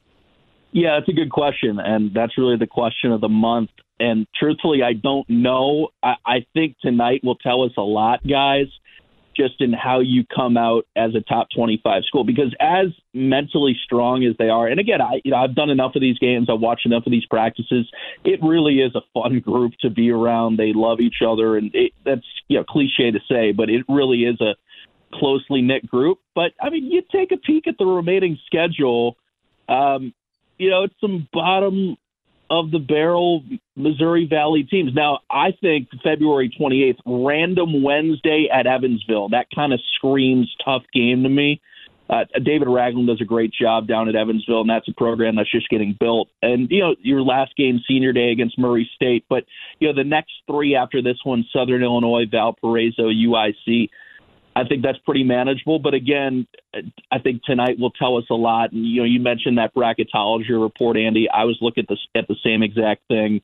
Speaker 10: Yeah, it's a good question, and that's really the question of the month. And truthfully, I don't know. I, I think tonight will tell us a lot, guys, just in how you come out as a top 25 school. Because as mentally strong as they are, and again, I you know I've done enough of these games, I've watched enough of these practices. It really is a fun group to be around. They love each other, and it, that's you know cliche to say, but it really is a closely knit group. But I mean, you take a peek at the remaining schedule. Um, you know, it's some bottom of the barrel Missouri Valley teams. Now, I think February 28th, random Wednesday at Evansville, that kind of screams tough game to me. uh, David Ragland does a great job down at Evansville, and that's a program that's just getting built. And you know, your last game, senior day against Murray State, but you know, the next three after this one, Southern Illinois, Valparaiso, UIC. I think that's pretty manageable. But again, I think tonight will tell us a lot. And you know, you mentioned that bracketology report, Andy. I was looking at the at the same exact thing.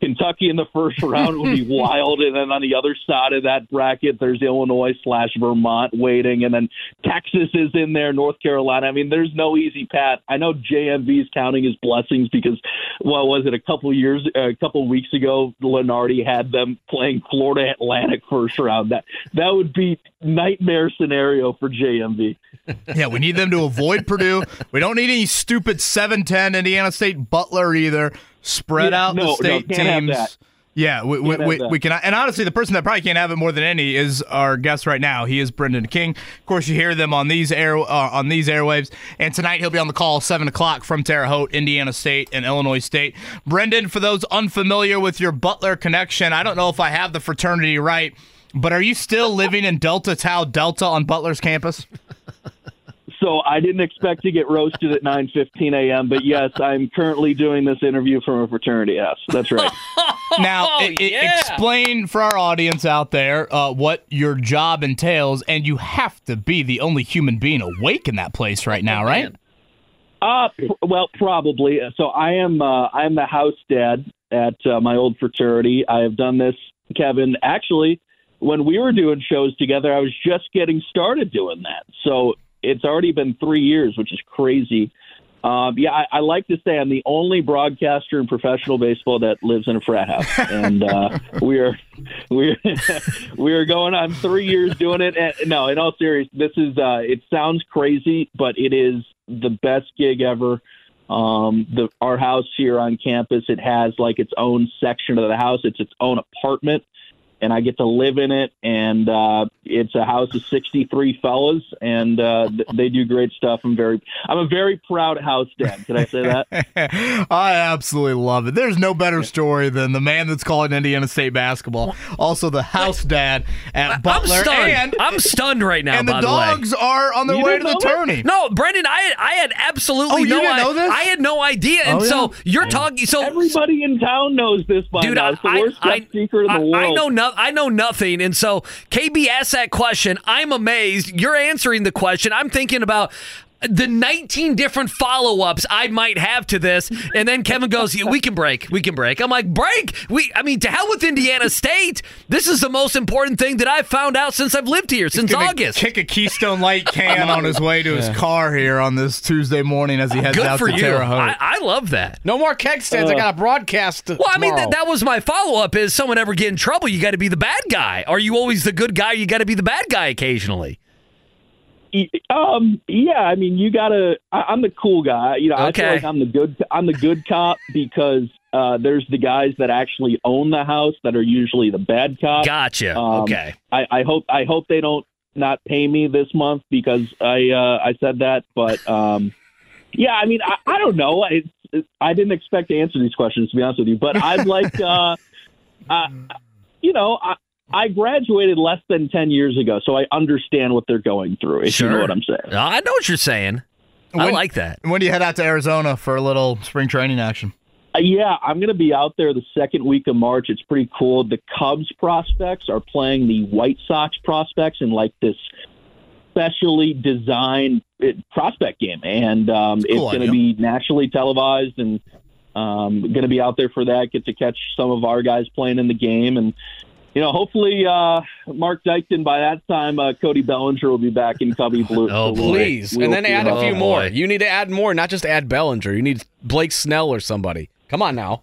Speaker 10: Kentucky in the first round would be wild, and then on the other side of that bracket, there's Illinois slash Vermont waiting, and then Texas is in there, North Carolina. I mean, there's no easy path. I know JMV is counting his blessings because, well, was it a couple years, a couple weeks ago, Lunardi had them playing Florida Atlantic first round. That that would be nightmare scenario for JMV.
Speaker 2: yeah, we need them to avoid Purdue. We don't need any stupid 7-10 Indiana State Butler either. Spread
Speaker 10: Yeah,
Speaker 2: out
Speaker 10: no,
Speaker 2: the state
Speaker 10: can't
Speaker 2: teams. Yeah, we, we, we, we can. And honestly, the person that probably can't have it more than any is our guest right now. He is Brendan King. Of course, you hear them on these air uh, on these airwaves. And tonight he'll be on the call seven o'clock from Terre Haute, Indiana State and Illinois State. Brendan, for those unfamiliar with your Butler connection, I don't know if I have the fraternity right, but are you still living in Delta Tau Delta on Butler's campus?
Speaker 10: So I didn't expect to get roasted at 9:15 a.m. But yes, I'm currently doing this interview from a fraternity house. That's right.
Speaker 2: Now,
Speaker 1: Oh,
Speaker 2: i- i-
Speaker 1: yeah.
Speaker 2: explain for our audience out there uh, what your job entails, and you have to be the only human being awake in that place right now, right?
Speaker 10: Uh, pr- well, probably. So I am. Uh, I am the house dad at uh, my old fraternity. I have done this, Kevin. Actually, when we were doing shows together, I was just getting started doing that. So it's already been three years, which is crazy. Um, yeah, I, I like to say I'm the only broadcaster in professional baseball that lives in a frat house, and uh, we are we are we are going on three years doing it. And, no, in all seriousness, this is uh, it sounds crazy, but it is the best gig ever. Um, the our house here on campus, it has like its own section of the house. It's its own apartment, and I get to live in it. And uh, it's a house of 63 fellas, and uh, th- they do great stuff. I'm very, I'm a very proud house dad. Can I say that?
Speaker 2: I absolutely love it. There's no better story than the man that's calling Indiana State basketball. Also, the house dad at Butler,
Speaker 1: I'm stunned.
Speaker 2: and
Speaker 1: I'm stunned right now.
Speaker 2: and the
Speaker 1: by the way.
Speaker 2: dogs are on their
Speaker 10: You
Speaker 2: way to the
Speaker 10: know that?
Speaker 2: tourney.
Speaker 1: No, Brendan, I had, I had absolutely
Speaker 2: Oh, you
Speaker 1: no
Speaker 2: didn't
Speaker 1: I,
Speaker 2: know this?
Speaker 1: I had no idea. And
Speaker 2: Oh,
Speaker 1: so you're talking so
Speaker 10: Everybody in town knows this by
Speaker 1: Dude,
Speaker 10: now. It's the
Speaker 1: I,
Speaker 10: worst
Speaker 1: I,
Speaker 10: kept secret in the world.
Speaker 1: I know I know nothing, and so KB asked that question. I'm amazed. You're answering the question. I'm thinking about the 19 different follow-ups I might have to this, and then Kevin goes, "Yeah, "We can break, we can break." I'm like, "Break? We? I mean, to hell with Indiana State. This is the most important thing that I've found out since I've lived here since
Speaker 2: Gonna
Speaker 1: August."
Speaker 2: Kick a Keystone Light can on his way to his car here on this Tuesday morning as he heads
Speaker 1: Good
Speaker 2: out
Speaker 1: for
Speaker 2: to
Speaker 1: you.
Speaker 2: Terre Haute.
Speaker 1: I, I love that.
Speaker 3: No more keg stands. I got a broadcast.
Speaker 1: Well, I mean, th- that was my follow up is someone ever get in trouble, you got to be the bad guy. Are you always the good guy? You got to be the bad guy occasionally.
Speaker 10: Um, yeah, I mean, you gotta. I, I'm the cool guy. You know, I feel
Speaker 1: Okay.
Speaker 10: like I'm the good. I'm the good cop because uh, there's the guys that actually own the house that are usually the bad cop.
Speaker 1: Gotcha.
Speaker 10: Um,
Speaker 1: okay.
Speaker 10: I, I hope. I hope they don't not pay me this month because I uh, I said that. But um, yeah, I mean, I, I don't know. It's, it, I didn't expect to answer these questions to be honest with you, but I'd like. Uh, uh, you know, I, I graduated less than ten years ago, so I understand what they're going through. If you know what I'm saying.
Speaker 1: I know what you're saying. I like that.
Speaker 2: when do you head out to Arizona for a little spring training action?
Speaker 10: Uh, yeah, I'm going to be out there the second week of March. It's pretty cool. The Cubs prospects are playing the White Sox prospects in like this specially designed uh, prospect game, and um, it's
Speaker 2: cool
Speaker 10: going to be nationally televised, and um, going to be out there for that. Get to catch some of our guys playing in the game, and you know, hopefully, uh, Mark Dykton by that time, uh, Cody Bellinger will be back in Cubby Blue.
Speaker 1: Oh,
Speaker 10: So
Speaker 3: Please,
Speaker 10: we'll
Speaker 3: and then
Speaker 10: see
Speaker 3: add a few more.
Speaker 1: boy.
Speaker 3: You need to add more, not just add Bellinger. You need Blake Snell or somebody. Come on now.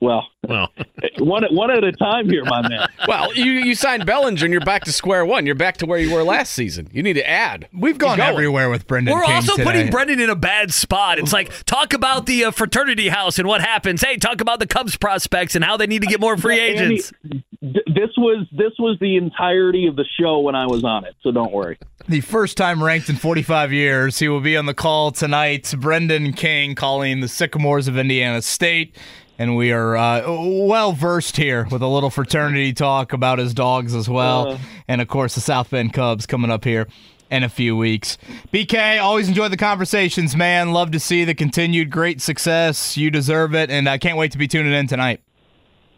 Speaker 10: Well,
Speaker 1: Well,
Speaker 10: one at one at a time here, my man.
Speaker 3: Well, you you signed Bellinger and you're back to square one. You're back to where you were last season. You need to add.
Speaker 2: We've gone everywhere with Brendan
Speaker 1: we're
Speaker 2: King
Speaker 1: also
Speaker 2: today.
Speaker 1: putting Brendan in a bad spot. It's like talk about the uh, fraternity house and what happens. Hey, talk about the Cubs prospects and how they need to get more free agents.
Speaker 10: th- this was this was the entirety of the show when I was on it, so don't worry.
Speaker 2: the first time ranked in 45 years. He will be on the call tonight. Brendan King calling the Sycamores of Indiana State. And we are uh, well versed here with a little fraternity talk about his dogs as well.
Speaker 10: Uh.
Speaker 2: and of course, the South Bend Cubs coming up here in a few weeks. BK, always enjoy the conversations, man. Love to see the continued great success. You deserve it, and I can't wait to be tuning in tonight.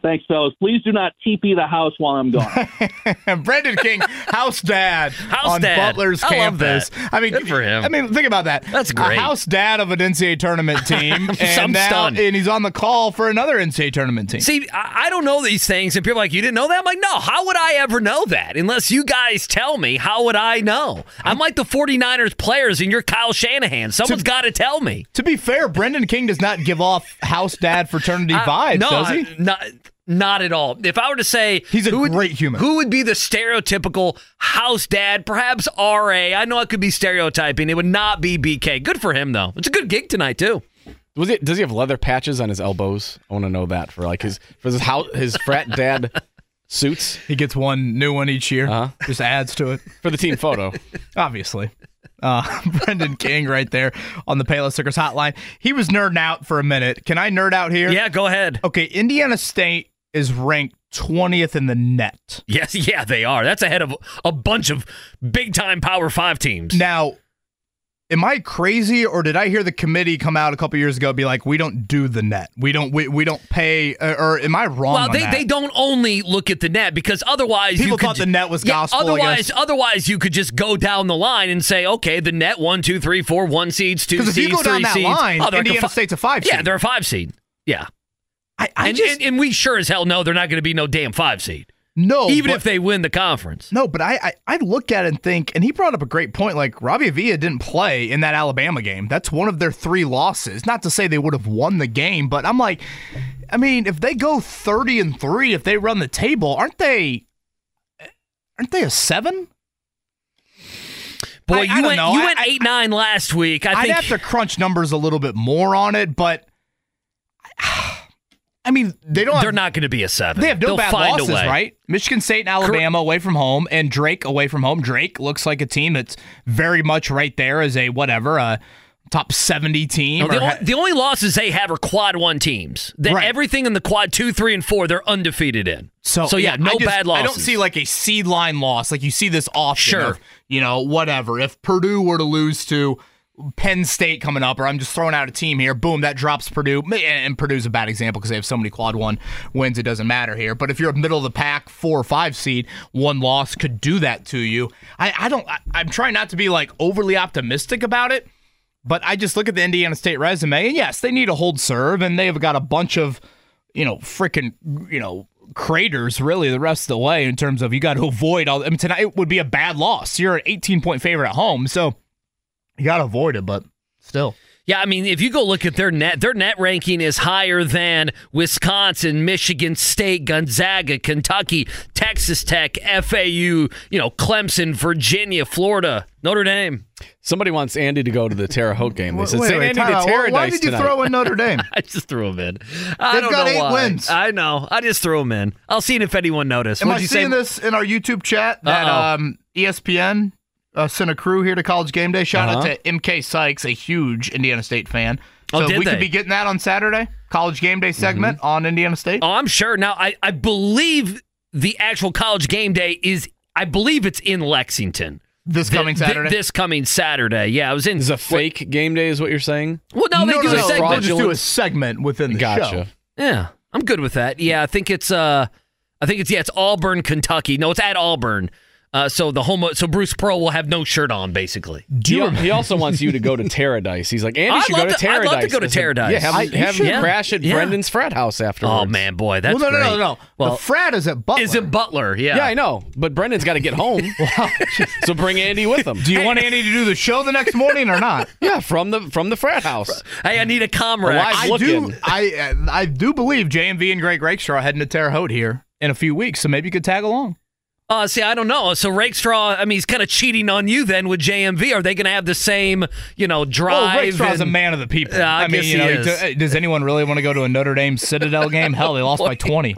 Speaker 10: Thanks, fellas. Please do not TP the house while I'm gone.
Speaker 2: Brendan King, house dad
Speaker 1: House
Speaker 2: on
Speaker 1: dad.
Speaker 2: Butler's
Speaker 1: I
Speaker 2: campus. I mean,
Speaker 1: Good for him.
Speaker 2: I mean, think about that.
Speaker 1: That's great.
Speaker 2: A house dad of an NCAA tournament team, and now
Speaker 1: stunned.
Speaker 2: and he's on the call for another NCAA tournament team.
Speaker 1: See, I I don't know these things, and people are like, "You didn't know that?" I'm like, "No, how would I ever know that unless you guys tell me? How would I know?" I'm like the 49ers players, and you're Kyle Shanahan. Someone's got to tell me.
Speaker 2: to be fair, Brendan King does not give off house dad fraternity vibes,
Speaker 1: no,
Speaker 2: does he?
Speaker 1: I- not not at all. If I were to say
Speaker 2: He's a
Speaker 1: who would,
Speaker 2: great human.
Speaker 1: who would be the stereotypical house dad? Perhaps RA. I know I could be stereotyping. It would not be BK. Good for him though. It's a good gig tonight too.
Speaker 3: Was it? Does he have leather patches on his elbows? I want to know that for like his for his house, his frat dad suits
Speaker 2: He gets one new one each year.
Speaker 3: Uh-huh.
Speaker 2: Just adds to it.
Speaker 3: for the team photo.
Speaker 2: obviously. Uh, Brendan King right there on the Payless Liquors hotline. He was nerding out for a minute. Can I nerd out here?
Speaker 1: Yeah, go ahead.
Speaker 2: Okay, Indiana State is ranked 20th in the net.
Speaker 1: Yes, yeah, they are. That's ahead of a bunch of big time Power Five teams.
Speaker 2: Now, am I crazy or did I hear the committee come out a couple years ago be like, we don't do the net. We don't we, we don't pay or am I wrong
Speaker 1: Well,
Speaker 2: on
Speaker 1: they,
Speaker 2: that?
Speaker 1: they don't only look at the net because otherwise
Speaker 2: People
Speaker 1: you could,
Speaker 2: thought the net was gospel, I
Speaker 1: Otherwise, otherwise you could just go down the line and say, okay, the net one, two, three, four, one seeds, two
Speaker 2: 'Cause if you go down that
Speaker 1: seeds.
Speaker 2: line,
Speaker 1: oh, like
Speaker 2: Indiana
Speaker 1: fi-
Speaker 2: State's a five
Speaker 1: Yeah,
Speaker 2: seed.
Speaker 1: they're a five seed. Yeah,
Speaker 2: I, I
Speaker 1: and,
Speaker 2: just
Speaker 1: and and we sure as hell know they're not going to be no damn five seed,
Speaker 2: no
Speaker 1: even
Speaker 2: but-
Speaker 1: if they win the conference.
Speaker 2: No, but I, I I look at it and think, and he brought up a great point. Like Robbie Avila didn't play in that Alabama game. That's one of their three losses. Not to say they would have won the game, but I'm like, I mean, if they go thirty and three, if they run the table, aren't they? Aren't they a seven?
Speaker 1: Boy,
Speaker 2: I- I
Speaker 1: you
Speaker 2: don't
Speaker 1: went
Speaker 2: know.
Speaker 1: you
Speaker 2: I-
Speaker 1: went
Speaker 2: I-
Speaker 1: eight nine last week. I
Speaker 2: I'd
Speaker 1: think
Speaker 2: have to crunch numbers a little bit more on it, but I mean, they don't.
Speaker 1: they're
Speaker 2: have,
Speaker 1: not going to be a seven.
Speaker 2: They have no
Speaker 1: They'll
Speaker 2: bad losses, right? Michigan State and Alabama away from home, and Drake away from home. Drake looks like a team that's very much right there as a whatever, a top seventy team.
Speaker 1: No, the, only,
Speaker 2: ha-
Speaker 1: the only losses they have are quad one teams. The,
Speaker 2: Right.
Speaker 1: Everything in the quad two, three, and four, they're undefeated in.
Speaker 2: so,
Speaker 1: so yeah, no
Speaker 2: just-
Speaker 1: bad losses.
Speaker 2: I don't see like a seed line loss. Like you see this often.
Speaker 1: Sure.
Speaker 2: of, you know, whatever. If Purdue were to lose to Penn State coming up, or I'm just throwing out a team here, boom, that drops Purdue. And Purdue's a bad example because they have so many quad one wins, it doesn't matter here. But if you're a middle of the pack, four or five seed, one loss could do that to you. I, I don't, I, I'm trying not to be like overly optimistic about it. But I just look at the Indiana State resume, and yes, they need a hold serve, and they've got a bunch of, you know, freaking, you know, craters really the rest of the way in terms of you got to avoid all. I mean, tonight would be a bad loss. You're an 18 point favorite at home, so you got to avoid it. But still,
Speaker 1: Yeah, I mean, if you go look at their net, their net ranking is higher than Wisconsin, Michigan State, Gonzaga, Kentucky, Texas Tech, FAU, you know, Clemson, Virginia, Florida, Notre Dame.
Speaker 3: Somebody wants Andy to go to the Terre Haute game. They said,
Speaker 2: Wait,
Speaker 3: "Send
Speaker 2: wait,
Speaker 3: Andy
Speaker 2: time
Speaker 3: to
Speaker 2: out.
Speaker 3: Terre
Speaker 2: Why did you
Speaker 3: tonight."
Speaker 2: throw in Notre Dame?
Speaker 1: I just threw them in. I
Speaker 2: They've
Speaker 1: don't
Speaker 2: got
Speaker 1: know
Speaker 2: eight
Speaker 1: why.
Speaker 2: wins.
Speaker 1: I know. I just threw them in. I'll see if anyone noticed.
Speaker 2: Am
Speaker 1: What'd
Speaker 2: I
Speaker 1: you say?
Speaker 2: seeing this in our YouTube chat that
Speaker 1: Uh-oh.
Speaker 2: um, ESPN uh, sent a crew here to College Game Day? Shout out
Speaker 1: Uh-huh.
Speaker 2: to MK Sykes, a huge Indiana State fan.
Speaker 1: Oh,
Speaker 2: So
Speaker 1: did
Speaker 2: we
Speaker 1: they?
Speaker 2: could be getting that on Saturday, College Game Day segment on Indiana State.
Speaker 1: Oh, I'm sure. Now, I, I believe the actual college game day is, I believe it's in Lexington.
Speaker 2: This coming
Speaker 1: Th- th-
Speaker 2: Saturday?
Speaker 1: this coming Saturday. Yeah, I was in.
Speaker 3: Is a fake game day, is what you're saying?
Speaker 1: Well, no, they
Speaker 2: no,
Speaker 1: do
Speaker 2: no,
Speaker 1: a
Speaker 2: no,
Speaker 1: segment.
Speaker 2: They'll just do a segment within the
Speaker 3: Gotcha.
Speaker 2: show.
Speaker 1: Yeah, I'm good with that. Yeah, I think it's uh, I think it's yeah, it's Auburn, Kentucky. No, it's at Auburn. Uh, so the home, so Bruce Pearl will have no shirt on, basically.
Speaker 3: He, he also wants you to go to Terradice. He's like, Andy
Speaker 1: I'd
Speaker 3: should go to
Speaker 1: to- I'd love to go to
Speaker 3: I said,
Speaker 1: Terradice.
Speaker 3: Yeah, have,
Speaker 2: I- you
Speaker 3: have him
Speaker 1: should.
Speaker 3: crash at
Speaker 1: Yeah.
Speaker 3: Brendan's frat house afterwards.
Speaker 1: Oh man, boy, that's
Speaker 2: well, no, no,
Speaker 1: great.
Speaker 2: no, no, no.
Speaker 1: Well,
Speaker 2: the frat is at Butler.
Speaker 1: is it Butler? Yeah.
Speaker 3: Yeah, I know, but Brendan's got to get home. so bring Andy with him.
Speaker 2: do you want Andy to do the show the next morning or not?
Speaker 3: Yeah, from the from the frat house.
Speaker 1: Hey, I need a comrade.
Speaker 2: I do. I uh, I do believe JMV and Greg Rakestraw are heading to Terre Haute here in a few weeks, so maybe you could tag along.
Speaker 1: Uh, see, I don't know. So Rakestraw, I mean, he's kind of cheating on you then with JMV. Are they going to have the same, you know, drive?
Speaker 2: Well, Rakestraw's a man of the people.
Speaker 1: Yeah, I
Speaker 2: I, mean, you know,
Speaker 1: is.
Speaker 2: does anyone really want to go to a Notre Dame Citadel game? Hell, they lost by twenty.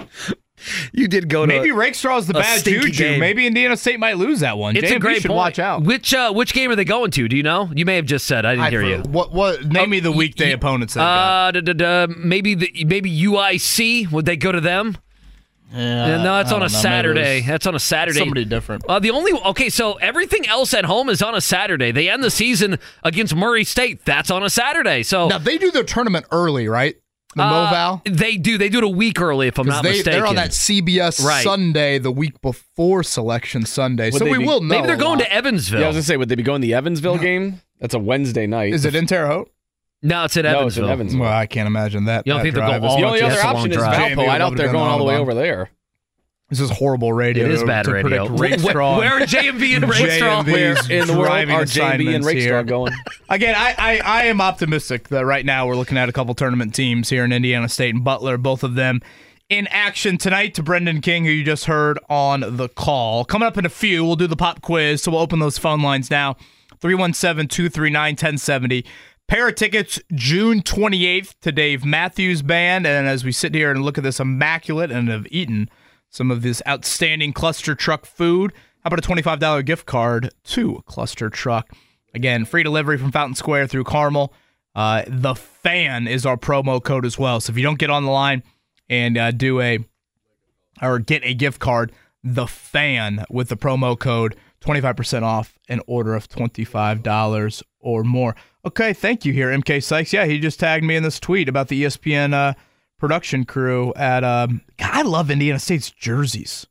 Speaker 1: You did go to
Speaker 2: Maybe Rakestraw's the bad juju.
Speaker 1: game.
Speaker 2: Maybe Indiana State might lose that one.
Speaker 1: It's
Speaker 2: JMV
Speaker 1: a great
Speaker 2: should
Speaker 1: point.
Speaker 2: watch out.
Speaker 1: Which uh, which game are they going to? Do you know? You may have just said. I didn't
Speaker 2: I
Speaker 1: hear you.
Speaker 2: What? What? Name me the weekday
Speaker 1: y-
Speaker 2: opponents.
Speaker 1: Uh, da, da, da, maybe the maybe UIC. Would they go to them? Yeah, no, that's
Speaker 2: I
Speaker 1: on a
Speaker 2: know.
Speaker 1: Saturday. That's on a Saturday.
Speaker 2: Somebody different.
Speaker 1: Uh, the only okay, so everything else at home is on a Saturday. They end the season against Murray State. That's on a Saturday. So
Speaker 2: Now they do their tournament early, right? The
Speaker 1: uh,
Speaker 2: Moval.
Speaker 1: They do. They do it a week early, if I'm
Speaker 2: 'Cause
Speaker 1: not
Speaker 2: they,
Speaker 1: mistaken.
Speaker 2: They're on that CBS
Speaker 1: Right.
Speaker 2: Sunday the week before Selection Sunday,
Speaker 3: Would
Speaker 2: so we
Speaker 3: be-
Speaker 2: will know.
Speaker 1: Maybe they're
Speaker 2: a
Speaker 1: going
Speaker 2: lot.
Speaker 1: to Evansville.
Speaker 3: Yeah, I was gonna say, would they be going to the Evansville game? That's a Wednesday night.
Speaker 2: Is it in Terre Haute?
Speaker 1: No, it's at
Speaker 3: No, it's in
Speaker 1: Evansville.
Speaker 3: Evansville.
Speaker 2: Well, I can't imagine that.
Speaker 1: You don't
Speaker 2: that
Speaker 1: think they'll go
Speaker 2: drive is
Speaker 1: all
Speaker 3: the only
Speaker 1: that's
Speaker 3: other
Speaker 1: a long
Speaker 3: option is
Speaker 1: drive.
Speaker 3: Valpo. I doubt they're going all the way over there.
Speaker 2: This is horrible radio.
Speaker 1: It is
Speaker 2: to-
Speaker 1: bad
Speaker 2: to
Speaker 1: radio.
Speaker 2: predict rate
Speaker 1: Where- where are JMV and Rate Straw?
Speaker 3: Where in the world are JMV and
Speaker 2: assignments
Speaker 3: Rakestraw going?
Speaker 2: Again, I, I, I am optimistic that right now we're looking at a couple tournament teams here in Indiana State and Butler, both of them in action tonight to Brendan King, who you just heard on the call. Coming up in a few, we'll do the pop quiz, so we'll open those phone lines now. 317 239 1070. Pair of tickets June 28th to Dave Matthews Band. And as we sit here and look at this immaculate and have eaten some of this outstanding ClusterTruck food, how about a $25 gift card to ClusterTruck? Again, free delivery from Fountain Square through Carmel. Uh, the fan is our promo code as well. So if you don't get on the line and uh, do a or get a gift card, the fan with the promo code 25% off an order of $25 or more. Okay, thank you here, MK Sykes. Yeah, he just tagged me in this tweet about the ESPN uh, production crew at. Um, God, I love Indiana State's jerseys.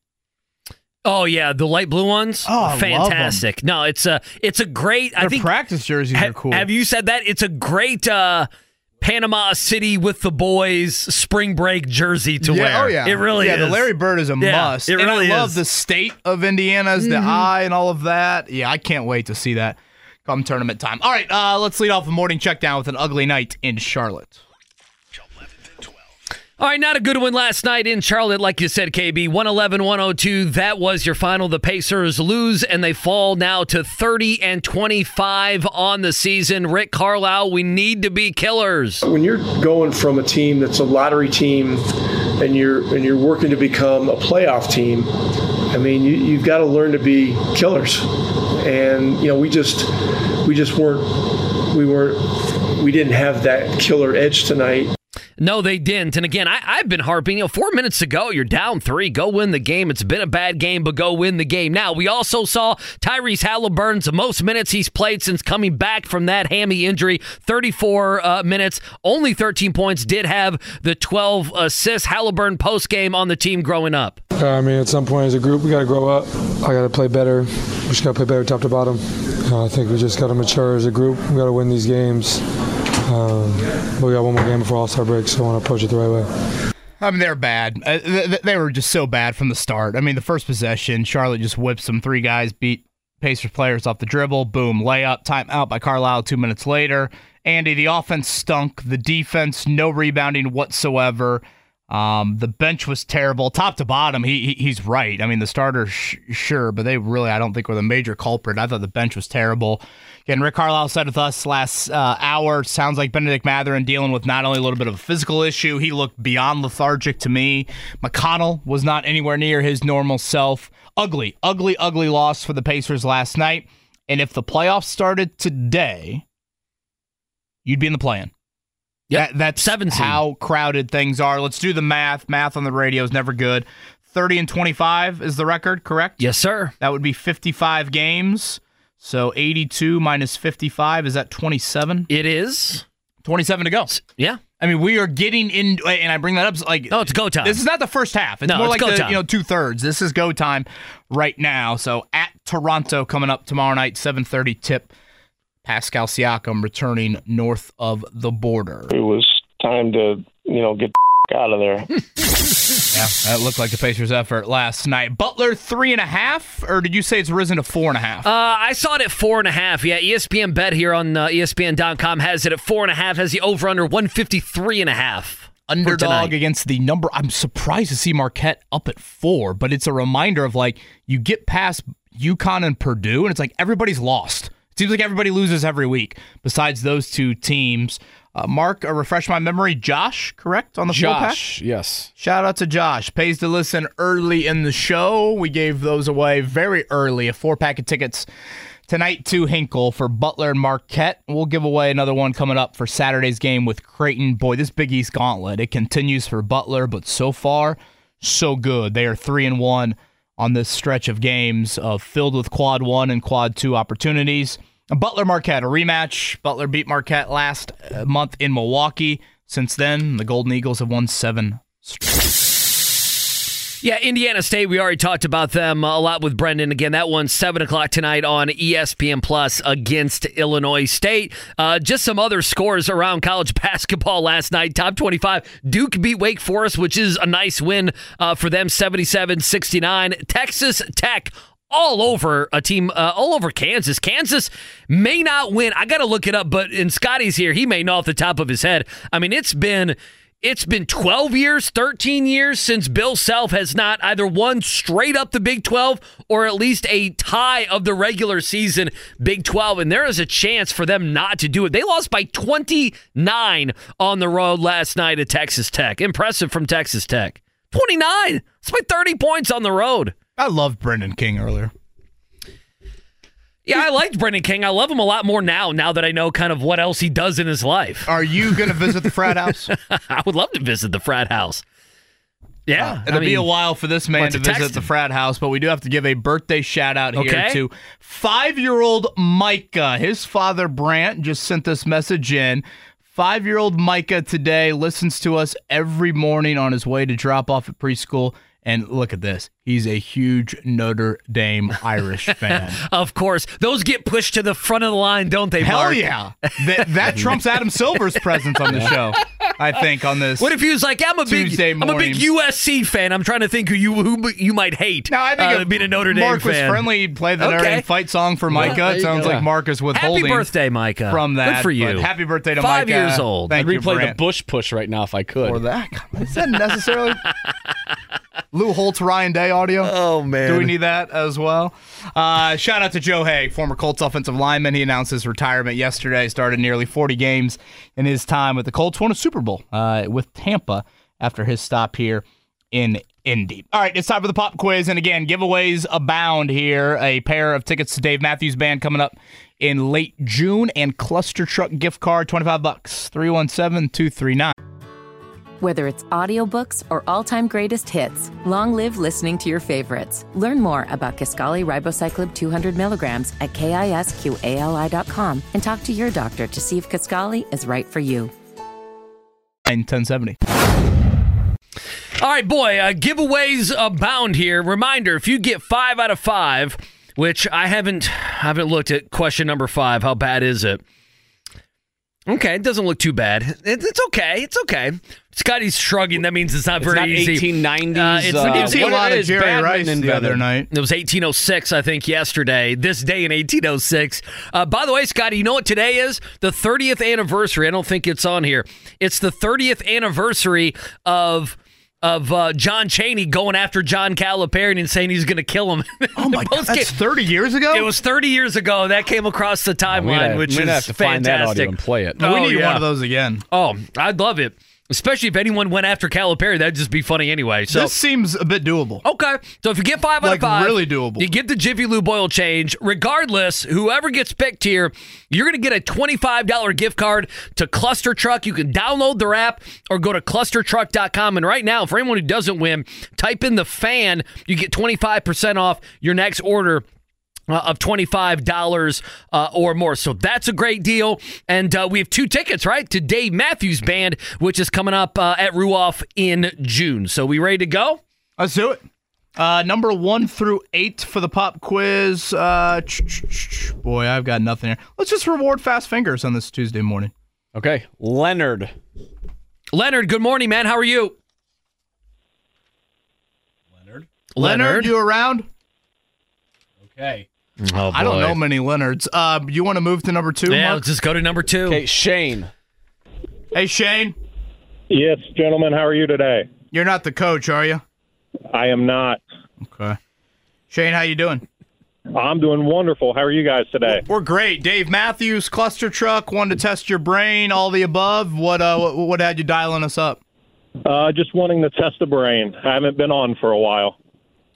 Speaker 1: Oh yeah, the light blue ones.
Speaker 2: Oh, I love 'em.
Speaker 1: fantastic. No, it's a it's a great. I think
Speaker 2: practice jerseys
Speaker 1: ha-
Speaker 2: are cool.
Speaker 1: Have you said that? It's a great uh, Panama City with the boys spring break jersey to
Speaker 2: yeah,
Speaker 1: wear.
Speaker 2: Oh yeah,
Speaker 1: it really is.
Speaker 2: yeah,
Speaker 1: is.
Speaker 2: the Larry Bird is a
Speaker 1: Yeah,
Speaker 2: must.
Speaker 1: It
Speaker 2: and
Speaker 1: really
Speaker 2: I love the state of Indiana's, the eye, and all of that. Yeah, I can't wait to see that come tournament time. All right, uh, let's lead off the morning check down with an ugly night in Charlotte.
Speaker 1: All right, not a good one last night in Charlotte, like you said, KB. 111 102. That was your final. The Pacers lose and they fall now to 30 and 25 on the season. Rick Carlisle, we need to be killers.
Speaker 4: When you're going from a team that's a lottery team and you're and you're working to become a playoff team, I mean, you, you've got to learn to be killers. And you know, we just we just weren't we weren't we didn't have that killer edge tonight.
Speaker 1: No, they didn't. And again, I, I've been harping, you know, four minutes ago, you're down three. Go win the game. It's been a bad game, but go win the game. Now, we also saw Tyrese Haliburton's most minutes he's played since coming back from that hammy injury 34 uh, minutes, only 13 points, did have the 12 assists. Halliburton post game on the team growing up.
Speaker 5: Uh, I mean, at some point as a group, we got to grow up. I got to play better. We just got to play better top to bottom. Uh, I think we just got to mature as a group. We got to win these games. Um, but we got one more game before All Star break, so I want to approach it the right way.
Speaker 2: I mean, they're bad. Uh, th- they were just so bad from the start. I mean, the first possession, Charlotte just whips them. Three guys beat Pacers players off the dribble. Boom, layup, timeout by Carlisle two minutes later. Andy, the offense stunk. The defense, no rebounding whatsoever. Um, the bench was terrible, top to bottom. He, he he's right. I mean, the starters, sh- sure, but they really, I don't think, were the major culprit. I thought the bench was terrible. Again, Rick Carlisle said with us last uh, hour. Sounds like Bennedict Mathurin dealing with not only a little bit of a physical issue, he looked beyond lethargic to me. McConnell was not anywhere near his normal self. Ugly, ugly, ugly loss for the Pacers last night. And if the playoffs started today, you'd be in the play-in.
Speaker 1: Yep.
Speaker 2: That, that's
Speaker 1: Seven seed.
Speaker 2: how crowded things are. Let's do the math. Math on the radio is never good. 30 and 25 is the record, correct?
Speaker 1: Yes, sir.
Speaker 2: That would be 55 games. So 82 minus 55 is that 27?
Speaker 1: It is.
Speaker 2: 27 to go.
Speaker 1: Yeah.
Speaker 2: I mean, we are getting in, and I bring that up like
Speaker 1: oh, it's go time.
Speaker 2: this is not the first half. It's
Speaker 1: No,
Speaker 2: more
Speaker 1: it's
Speaker 2: like
Speaker 1: go
Speaker 2: the
Speaker 1: time.
Speaker 2: you know two thirds. This is go time right now. So at Toronto coming up tomorrow night, 7:30 tip. Pascal Siakam returning north of the border.
Speaker 8: It was time to, you know, get the out of there.
Speaker 2: Yeah, that looked like the Pacers' effort last night. Butler three and a half, or did you say it's risen to four and a half?
Speaker 1: Uh, I saw it at four and a half. Yeah, ESPN bet here on uh, ESPN.com has it at four and a half. Has the over under 153 and a half. for
Speaker 2: underdog against the number. I'm surprised to see Marquette up at four, but it's a reminder of like you get past UConn and Purdue, and it's like everybody's lost. Seems like everybody loses every week besides those two teams. Uh, Mark, uh, refresh my memory. Josh, correct on the four pack.
Speaker 3: Josh, yes.
Speaker 2: Shout out to Josh. Pays to listen early in the show. We gave those away very early. A four pack of tickets tonight to Hinkle for Butler and Marquette. We'll give away another one coming up for Saturday's game with Creighton. Boy, this Big East gauntlet. It continues for Butler, but so far, so good. They are three and one on this stretch of games of filled with quad one and quad two opportunities. Butler Marquette, a rematch. Butler beat Marquette last uh, month in Milwaukee. Since then, the Golden Eagles have won seven
Speaker 1: Yeah, Indiana State. We already talked about them a lot with Brendan. Again, that one's seven o'clock tonight on ESPN Plus against Illinois State. Uh, just some other scores around college basketball last night. Top twenty-five. Duke beat Wake Forest, which is a nice win uh, for them. 77-69. Texas Tech all over a team, uh, all over Kansas. Kansas may not win. I got to look it up, but in Scotty's here, he may know off the top of his head. I mean, it's been it's been 12 years, 13 years since Bill Self has not either won straight up the Big 12 or at least a tie of the regular season Big 12. And there is a chance for them not to do it. They lost by 29 on the road last night at Texas Tech. Impressive from Texas Tech. 29. It's by 30 points on the road.
Speaker 2: I loved Brendan King earlier.
Speaker 1: Yeah, I liked Brendan King. I love him a lot more now, now that I know kind of what else he does in his life.
Speaker 2: Are you going to visit the frat house?
Speaker 1: I would love to visit the frat house. Yeah.
Speaker 2: Uh, it'll
Speaker 1: I
Speaker 2: be a while for this man
Speaker 1: what's
Speaker 2: to visit the frat house, but we do have to give a birthday shout out here
Speaker 1: Okay.
Speaker 2: to five year old Micah. His father, Brant, just sent this message in. Five year old Micah today listens to us every morning on his way to drop off at preschool. And look at this. He's a huge Notre Dame Irish fan.
Speaker 1: Of course. Those get pushed to the front of the line, don't they,
Speaker 2: Hell
Speaker 1: Mark?
Speaker 2: yeah. That, that trumps Adam Silver's presence on the show, I think, on this.
Speaker 1: What if he was like, I'm a
Speaker 2: Tuesday
Speaker 1: big, I'm a big. USC fan. I'm trying to think who you who you might hate.
Speaker 2: No, I think
Speaker 1: uh,
Speaker 2: if
Speaker 1: being a Notre Dame
Speaker 2: Mark was
Speaker 1: fan.
Speaker 2: friendly. He'd play the Notre Dame fight song for Micah.
Speaker 1: there
Speaker 2: it sounds
Speaker 1: go.
Speaker 2: like Mark is withholding.
Speaker 1: Happy birthday, Micah.
Speaker 2: From that,
Speaker 1: Good for you.
Speaker 2: but happy birthday to
Speaker 1: Five
Speaker 2: Micah.
Speaker 1: years old.
Speaker 2: Thank
Speaker 3: I'd
Speaker 2: you,
Speaker 3: replay the
Speaker 2: Brant.
Speaker 3: Bush push right now if I could.
Speaker 2: Or that. Is that necessarily? Lou Holtz, Ryan Day audio.
Speaker 1: Oh man.
Speaker 2: Do we need that as well? Uh, shout out to Joe Haeg, former Colts offensive lineman. He announced his retirement yesterday. Started nearly 40 games in his time with the Colts. Won a Super Bowl uh, with Tampa after his stop here in Indy. All right, it's time for the pop quiz. And again, giveaways abound here. A pair of tickets to Dave Matthews Band coming up in late June and ClusterTruck gift card, 25 bucks. 317 239.
Speaker 7: Whether it's audiobooks or all-time greatest hits, long live listening to your favorites. Learn more about Kisqali Ribociclib 200 milligrams at kisqali.com and talk to your doctor to see if Kaskali is right for you.
Speaker 2: 1070.
Speaker 1: All right, boy. Uh, giveaways abound here. Reminder: if you get five out of five, which I haven't haven't looked at question number five. How bad is it? Okay, it doesn't look too bad. It, it's okay. It's okay. Scotty's shrugging. That means it's not
Speaker 3: It's
Speaker 1: very
Speaker 3: not
Speaker 1: easy.
Speaker 3: 1890s,
Speaker 1: Uh, it's,
Speaker 3: uh,
Speaker 1: it's-
Speaker 2: a lot of
Speaker 3: is
Speaker 2: Jerry
Speaker 3: badminton
Speaker 2: Rice the
Speaker 3: invented?
Speaker 2: other night.
Speaker 1: It was 1806, I think, yesterday. This day in 1806. Uh, by the way, Scotty, you know what today is? The 30th anniversary. I don't think it's on here. It's the 30th anniversary of of uh, John Cheney going after John Calipari and saying he's going to kill him.
Speaker 2: Oh my God, that's 30 years ago?
Speaker 1: It was 30 years ago. That came across the
Speaker 3: We'd
Speaker 1: timeline,
Speaker 3: have-
Speaker 1: which
Speaker 3: we'd
Speaker 1: is
Speaker 3: have to find that
Speaker 1: fantastic.
Speaker 3: audio and play it.
Speaker 2: we
Speaker 1: Oh,
Speaker 2: need
Speaker 1: yeah.
Speaker 2: one of those again.
Speaker 1: Oh, I'd love it. Especially if anyone went after Calipari, that'd just be funny anyway. So
Speaker 2: this seems a bit doable.
Speaker 1: Okay. So if you get five out
Speaker 2: Like,
Speaker 1: of five,
Speaker 2: really doable.
Speaker 1: You get the Jiffy Lube oil change. Regardless, whoever gets picked here, you're going to get a $25 gift card to ClusterTruck. You can download their app or go to clustertruck.com. And right now, for anyone who doesn't win, type in the fan. You get 25% off your next order. Uh, of $25 uh, or more. So that's a great deal. And uh, we have two tickets, right, to Dave Matthews Band, which is coming up uh, at Ruoff in June. So we ready to go?
Speaker 2: Let's do it. Uh, number one through eight for the pop quiz. Uh, boy, I've got nothing here. Let's just reward fast fingers on this Tuesday morning.
Speaker 3: Okay, Leonard.
Speaker 1: Leonard, good morning, man. How are you?
Speaker 3: Leonard.
Speaker 2: Leonard, you around?
Speaker 3: Okay.
Speaker 1: Oh,
Speaker 2: I don't
Speaker 1: boy.
Speaker 2: know many Leonards. Uh, you want to move to number two?
Speaker 1: Yeah,
Speaker 2: Mark?
Speaker 1: let's just go to number two.
Speaker 3: Okay, Shane.
Speaker 2: Hey, Shane,
Speaker 11: Yes, gentlemen, how are you today?
Speaker 2: you're not the coach, are you?
Speaker 11: I am not.
Speaker 2: Okay. Shane, how you doing?
Speaker 11: I'm doing wonderful. How are you guys today?
Speaker 2: We're great. Dave Matthews, ClusterTruck, wanted to test your brain, all the above. What uh, what, what had you dialing us up?
Speaker 11: Uh, just wanting to test the brain. I haven't been on for a while.
Speaker 2: Do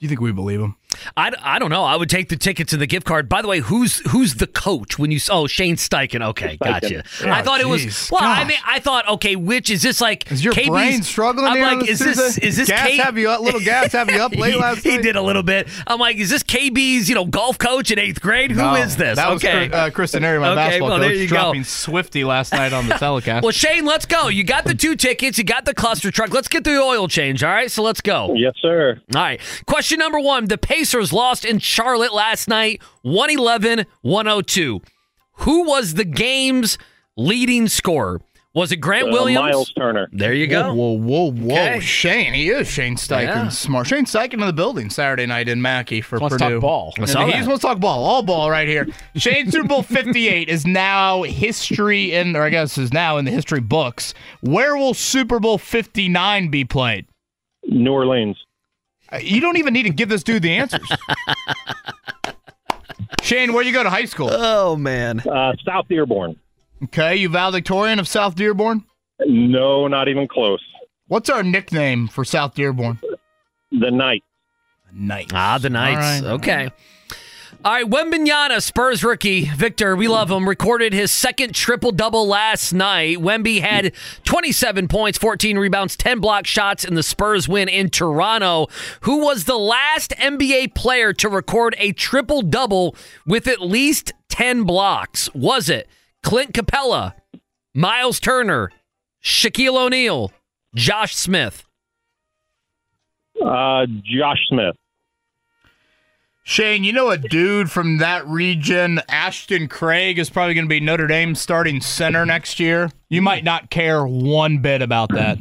Speaker 2: you think we believe him?
Speaker 1: I, I don't know. I would take the tickets and the gift card. By the way, who's who's the coach when you oh Shane Steichen? Okay, gotcha.
Speaker 2: Oh,
Speaker 1: I thought it was
Speaker 2: geez.
Speaker 1: well. I mean, I thought okay, which is this like?
Speaker 2: Is your
Speaker 1: KB's
Speaker 2: brain struggling
Speaker 1: I'm
Speaker 2: here
Speaker 1: like,
Speaker 2: this
Speaker 1: is this
Speaker 2: Tuesday?
Speaker 1: is this
Speaker 2: gas
Speaker 1: K-
Speaker 2: have you up? Little gas have you up late
Speaker 1: he,
Speaker 2: last Night?
Speaker 1: he did a little bit. I'm like, is this KB's you know golf coach in eighth grade? Who is
Speaker 2: No,
Speaker 1: this?
Speaker 2: That
Speaker 1: okay,
Speaker 2: Chris- uh, Kristen Airy, my
Speaker 1: Okay,
Speaker 2: basketball
Speaker 1: well,
Speaker 2: coach,
Speaker 1: there you go.
Speaker 2: dropping Swifty last night on the telecast.
Speaker 1: Well, Shane, let's go. You got the two tickets. You got the ClusterTruck. Let's get the oil change. All right, so let's go.
Speaker 11: Yes, sir.
Speaker 1: All right. Question number one The Pacers lost in Charlotte last night, 111 102. Who was the game's leading scorer? Was it Grant
Speaker 11: Uh,
Speaker 1: Williams?
Speaker 11: Myles Turner.
Speaker 1: There you go.
Speaker 2: Whoa, whoa, whoa,
Speaker 1: Okay.
Speaker 2: Shane. He is Shane Steichen.
Speaker 1: Yeah.
Speaker 2: Smart. Shane Steichen in the building Saturday night in Mackey for
Speaker 3: Wants to
Speaker 2: Purdue.
Speaker 3: talk ball.
Speaker 1: I saw
Speaker 2: And. He just wants to talk ball. All ball right here. Shane Super Bowl 58 is now history in, or I guess is now in the history books. Where will Super Bowl 59 be played?
Speaker 11: New Orleans.
Speaker 2: You don't even need to give this dude the answers. Shane, where you go to high school?
Speaker 1: Oh, man.
Speaker 11: Uh, South Dearborn.
Speaker 2: Okay, you valedictorian of South Dearborn?
Speaker 11: No, not even close.
Speaker 2: What's our nickname for South Dearborn?
Speaker 11: The Knight.
Speaker 2: Knights.
Speaker 1: Ah, the Knights.
Speaker 2: All right.
Speaker 1: Okay. All right, Wembanyama, Spurs rookie, Victor, we love him, recorded his second triple double last night. Wemby had 27 points, 14 rebounds, 10 block shots in the Spurs win in Toronto. Who was the last NBA player to record a triple double with at least 10 blocks? Was it Clint Capela, Myles Turner, Shaquille O'Neal, Josh Smith?
Speaker 11: Uh, Josh Smith.
Speaker 2: Shane, you know a dude from that region, Ashton Craig, is probably going to be Notre Dame starting center next year. You might not care one bit about that.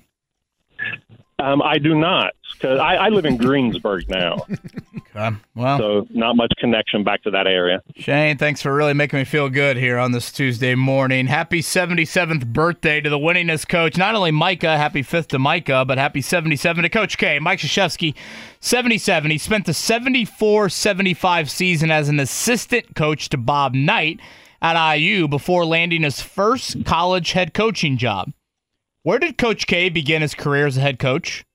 Speaker 11: Um, I do not, because I, I live in Greensburg now,
Speaker 2: Okay. Well,
Speaker 11: so not much connection back to that area.
Speaker 2: Shane, thanks for really making me feel good here on this Tuesday morning. Happy 77th birthday to the winningest coach. Not only Micah, happy 5th to Micah, but happy 77 to Coach K. Mike Krzyzewski, 77. He spent the 74 75 season as an assistant coach to Bob Knight at IU before landing his first college head coaching job. Where did Coach K begin his career as a head coach?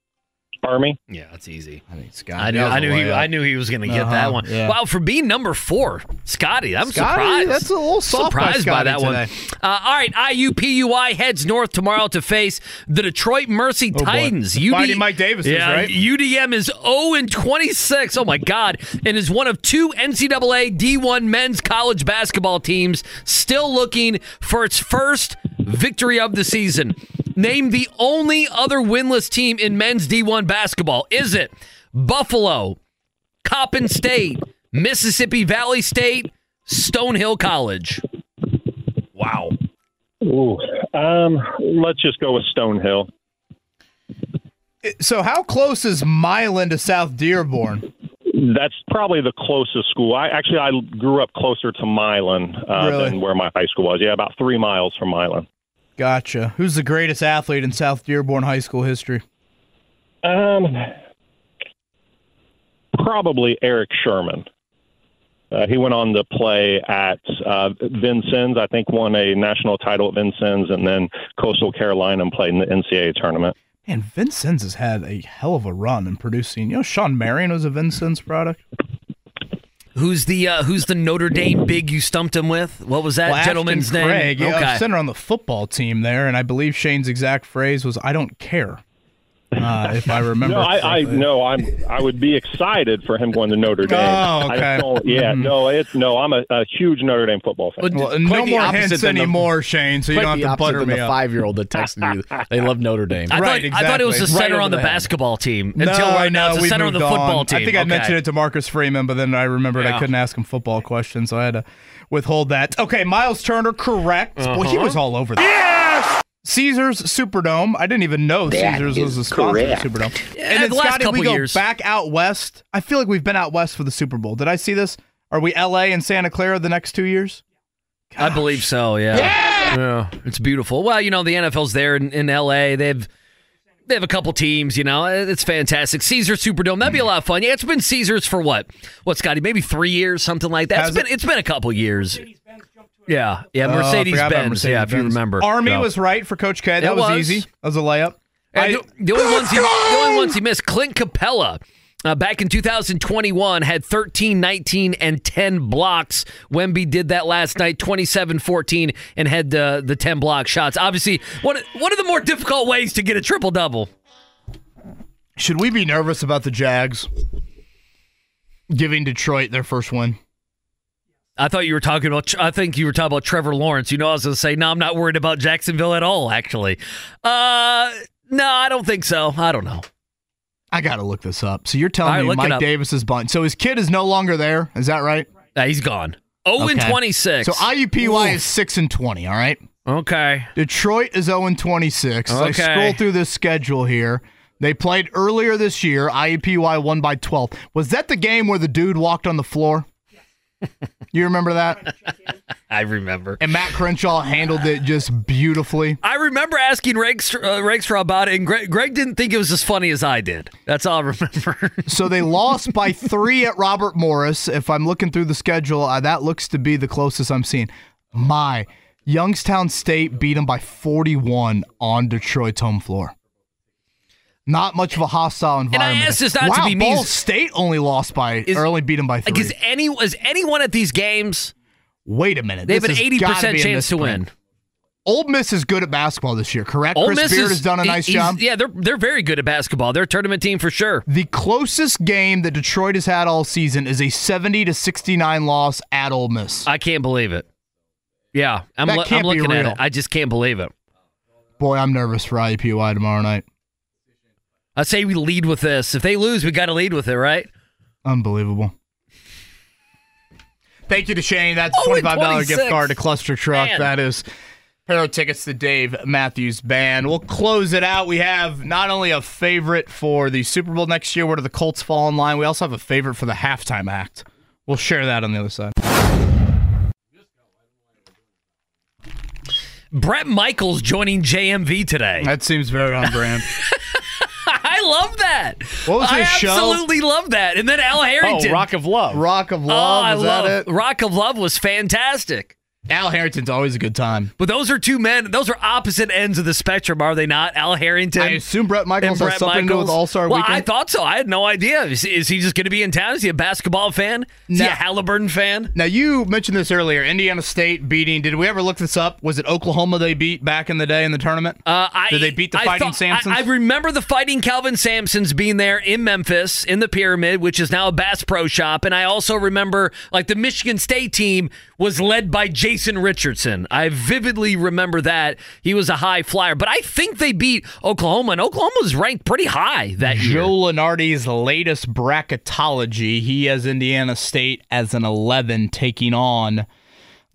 Speaker 11: Army.
Speaker 1: Yeah, that's easy.
Speaker 2: I think Scott.
Speaker 1: I knew, I knew he, I knew he was going to get
Speaker 2: Uh-huh,
Speaker 1: that one.
Speaker 2: yeah.
Speaker 1: Wow, for being number four, Scotty, I'm
Speaker 2: Scotty,
Speaker 1: surprised.
Speaker 2: that's a little soft by
Speaker 1: surprised by,
Speaker 2: Scotty
Speaker 1: that one. Uh, all right, IUPUI heads north tomorrow to face the Detroit Mercy
Speaker 2: Oh, boy.
Speaker 1: Titans.
Speaker 2: Mighty Mike Davis
Speaker 1: yeah,
Speaker 2: right?
Speaker 1: UDM is 0 and 26. Oh my God, and is one of two NCAA D1 men's college basketball teams still looking for its first victory of the season. Name the only other winless team in men's D1 basketball. Is it Buffalo, Coppin State, Mississippi Valley State, Stonehill College? Wow.
Speaker 11: Ooh. Um, let's just go with Stonehill.
Speaker 2: So, how close is Milan to South Dearborn?
Speaker 11: That's probably the closest school. I actually I grew up closer to Milan uh,
Speaker 2: Really?
Speaker 11: than where my high school was. Yeah, about three miles from Milan.
Speaker 2: Gotcha. Who's the greatest athlete in South Dearborn High School history?
Speaker 11: Um, probably Eric Sherman. Uh, he went on to play at uh, Vincennes. I think won a national title at Vincennes, and then Coastal Carolina and played in the NCAA tournament.
Speaker 2: Man, Vincennes has had a hell of a run in producing. You know, Shawn Marion was a Vincennes product.
Speaker 1: Who's the uh, Who's the Notre Dame big you stumped him with? What was that
Speaker 2: Well,
Speaker 1: gentleman's
Speaker 2: Ashton
Speaker 1: name?
Speaker 2: Craig, yeah,
Speaker 1: okay.
Speaker 2: center on the football team there, and I believe Shane's exact phrase was, "I don't care." Uh, if I remember.
Speaker 11: No, I, I no, I'm I would be excited for him going to Notre Dame.
Speaker 2: Oh, okay.
Speaker 11: I don't, yeah,
Speaker 2: Mhm.
Speaker 11: no, it's no. I'm a, a huge Notre Dame football fan.
Speaker 2: Well,
Speaker 3: Quite
Speaker 2: no more
Speaker 3: opposite
Speaker 2: hints
Speaker 3: than the-
Speaker 2: anymore, Shane. So you
Speaker 3: Quite
Speaker 2: don't
Speaker 3: the
Speaker 2: have to
Speaker 3: opposite
Speaker 2: butter me
Speaker 3: the five-year-old that texted you. They love Notre Dame.
Speaker 1: I
Speaker 2: Right,
Speaker 1: thought, I thought it was the center
Speaker 3: Right
Speaker 1: on the,
Speaker 3: the
Speaker 1: basketball team
Speaker 2: No,
Speaker 1: until right now. It's the center on the football
Speaker 2: on.
Speaker 1: team.
Speaker 2: I think I mentioned it to Marcus Freeman, but then I remembered I couldn't ask him football questions, so I had to withhold that. Okay, Myles Turner, correct. Boy, he
Speaker 1: Uh-huh.
Speaker 2: was all over that. Yes! Caesars Superdome. I didn't even know Caesars was a sponsor of the Superdome.
Speaker 1: Yeah,
Speaker 2: and then
Speaker 1: the last
Speaker 2: Scotty, we go
Speaker 1: years.
Speaker 2: back out west. I feel like we've been out west for the Super Bowl. Did I see this? Are we LA and Santa Clara the next two years?
Speaker 1: I believe so. Yeah. yeah, it's beautiful. Well, you know the NFL's there in, in L.A. They've they have a couple teams. You know, it's fantastic. Caesar Superdome. That'd be a lot of fun. Yeah, it's been Caesars for what? What, Scotty? Maybe three years, something like that.
Speaker 2: Has
Speaker 1: It's been
Speaker 2: it?
Speaker 1: it's been a couple years. Yeah, yeah.
Speaker 2: Oh,
Speaker 1: Mercedes
Speaker 2: forgot about
Speaker 1: Benz. Yeah, if you remember.
Speaker 2: Army
Speaker 1: No.
Speaker 2: was right for Coach K. That was,
Speaker 1: was.
Speaker 2: easy. That was a layup. I-
Speaker 1: the, the only ones he, the only ones he missed, Clint Capela. uh, back in 2021 had 13, 19, and 10 blocks. Wemby did that last night, 27, 14, and had the the 10 block shots. Obviously, one one of the more difficult ways to get a triple double.
Speaker 2: Should we be nervous about the Jags giving Detroit their first win?
Speaker 1: I thought you were talking about. I think you were talking about Trevor Lawrence. You know, I was going to say, no, I'm not worried about Jacksonville at all. Actually, uh, no, I don't think so. I don't know.
Speaker 2: I got to look this up. So you're telling
Speaker 1: right,
Speaker 2: me Mike. Davis is bunt. So his kid is no longer there. Is that right?
Speaker 1: Uh, he's gone. 0 and 26.
Speaker 2: So IUPUI is six and twenty. All right.
Speaker 1: Okay.
Speaker 2: Detroit is 0 and 26. As I
Speaker 1: Okay.
Speaker 2: scroll through this schedule here. They played earlier this year. IUPUI won by 12. Was that the game where the dude walked on the floor? You remember that?
Speaker 1: I remember.
Speaker 2: And Matt Crenshaw handled it just beautifully.
Speaker 1: I remember asking Rakestraw, uh, about it, and Greg, Greg didn't think it was as funny as I did. That's all I remember.
Speaker 2: So they lost by three at Robert Morris. If I'm looking through the schedule, uh, that looks to be the closest I'm seeing. My Youngstown State beat them by 41 on Detroit's home floor. Not much of a hostile
Speaker 1: I
Speaker 2: environment.
Speaker 1: asked this not to
Speaker 2: wow,
Speaker 1: be
Speaker 2: Ball State only lost by or only beat them by three.
Speaker 1: Like, is any is anyone at these games?
Speaker 2: Wait a minute.
Speaker 1: They have an
Speaker 2: 80%
Speaker 1: chance to win.
Speaker 2: Ole Miss is good at basketball this year, correct?
Speaker 1: Ole
Speaker 2: Chris
Speaker 1: Miss
Speaker 2: Beard
Speaker 1: is-
Speaker 2: has done a nice job.
Speaker 1: Yeah, they're they're very good at basketball. They're a tournament team for sure.
Speaker 2: The closest game that Detroit has had all season is a 70 to 69 loss at Ole Miss.
Speaker 1: I can't believe it. Yeah, I'm,
Speaker 2: That
Speaker 1: lo-
Speaker 2: can't
Speaker 1: I'm looking at it. I just can't believe it.
Speaker 2: Boy, I'm nervous for IUPUI tomorrow night.
Speaker 1: I say we lead with this. If they lose, we got to lead with it, right?
Speaker 2: Unbelievable. Thank you to Shane. That's
Speaker 1: Oh, and
Speaker 2: $25 gift card to ClusterTruck.
Speaker 1: Man.
Speaker 2: That is pair of tickets to Dave Matthews Band. We'll close it out. We have not only a favorite for the Super Bowl next year, where do the Colts fall in line, we also have a favorite for the halftime act. We'll share that on the other side.
Speaker 1: Bret Michaels joining JMV today.
Speaker 2: That seems very on brand.
Speaker 1: I love that.
Speaker 2: What was
Speaker 1: I
Speaker 2: show?
Speaker 1: absolutely love that. And then Al oh, Harrington.
Speaker 3: Oh, Rock of Love.
Speaker 2: Rock of
Speaker 1: Oh,
Speaker 2: Love,
Speaker 1: I
Speaker 2: was
Speaker 1: love
Speaker 2: it?
Speaker 1: Rock of Love was fantastic.
Speaker 2: Al Harrington's always a good time.
Speaker 1: But those are two men. Those are opposite ends of the spectrum, are they not? Al Harrington.
Speaker 2: I assume Bret Michaels
Speaker 1: and
Speaker 2: has
Speaker 1: Brett
Speaker 2: something to do with
Speaker 1: Michaels.
Speaker 2: All-Star
Speaker 1: well,
Speaker 2: Weekend?
Speaker 1: I thought so. I had no idea. Is, is he just going to be in town? Is he a basketball fan? Is he a Haliburton fan?
Speaker 2: Now you mentioned this earlier. Indiana State beating. Did we ever look this up? Was it Oklahoma they beat back in the day in the tournament?
Speaker 1: Uh, I,
Speaker 2: Did they beat the
Speaker 1: I
Speaker 2: Fighting
Speaker 1: thought-
Speaker 2: Sampsons?
Speaker 1: I, I remember the Fighting Kelvin Sampsons being there in Memphis in the Pyramid, which is now a Bass Pro Shop, and I also remember like the Michigan State team was led by Jason Richardson. I vividly remember that he was a high flyer, but I think they beat Oklahoma, and Oklahoma was ranked pretty high that year.
Speaker 2: Joe Lunardi's latest bracketology. He has Indiana State as an 11, taking on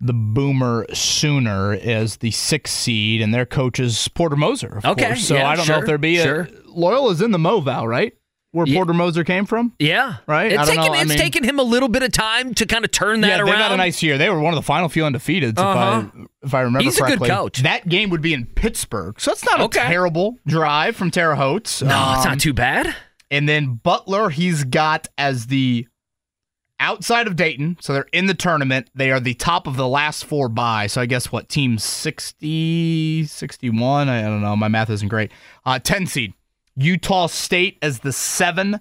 Speaker 2: the Boomer Sooner as the sixth seed, and their coach is Porter Moser. Of
Speaker 1: Okay,
Speaker 2: course. so
Speaker 1: yeah,
Speaker 2: I don't know if there be
Speaker 1: sure.
Speaker 2: a Loyal is in the Moval, right? Where
Speaker 1: Yeah.
Speaker 2: Porter Moser came from.
Speaker 1: Yeah,
Speaker 2: Right?
Speaker 1: It's
Speaker 2: I don't
Speaker 1: taken
Speaker 2: know. I mean-
Speaker 1: taken him a little bit of time to kind of turn that
Speaker 2: yeah,
Speaker 1: around.
Speaker 2: they've had a nice year. They were one of the final few undefeated,
Speaker 1: Uh-huh.
Speaker 2: if I if I remember
Speaker 1: He's a good coach.
Speaker 2: That game would be in Pittsburgh, so it's not
Speaker 1: Okay.
Speaker 2: a terrible drive from Terre Haute.
Speaker 1: no, it's
Speaker 2: Um,
Speaker 1: not too bad.
Speaker 2: And then Butler, he's got as the outside of Dayton, so they're in the tournament. They are the top of the last four by. So I guess what team 60, 61? I don't know. My math isn't great. Uh, 10 seed. Utah State as the seven.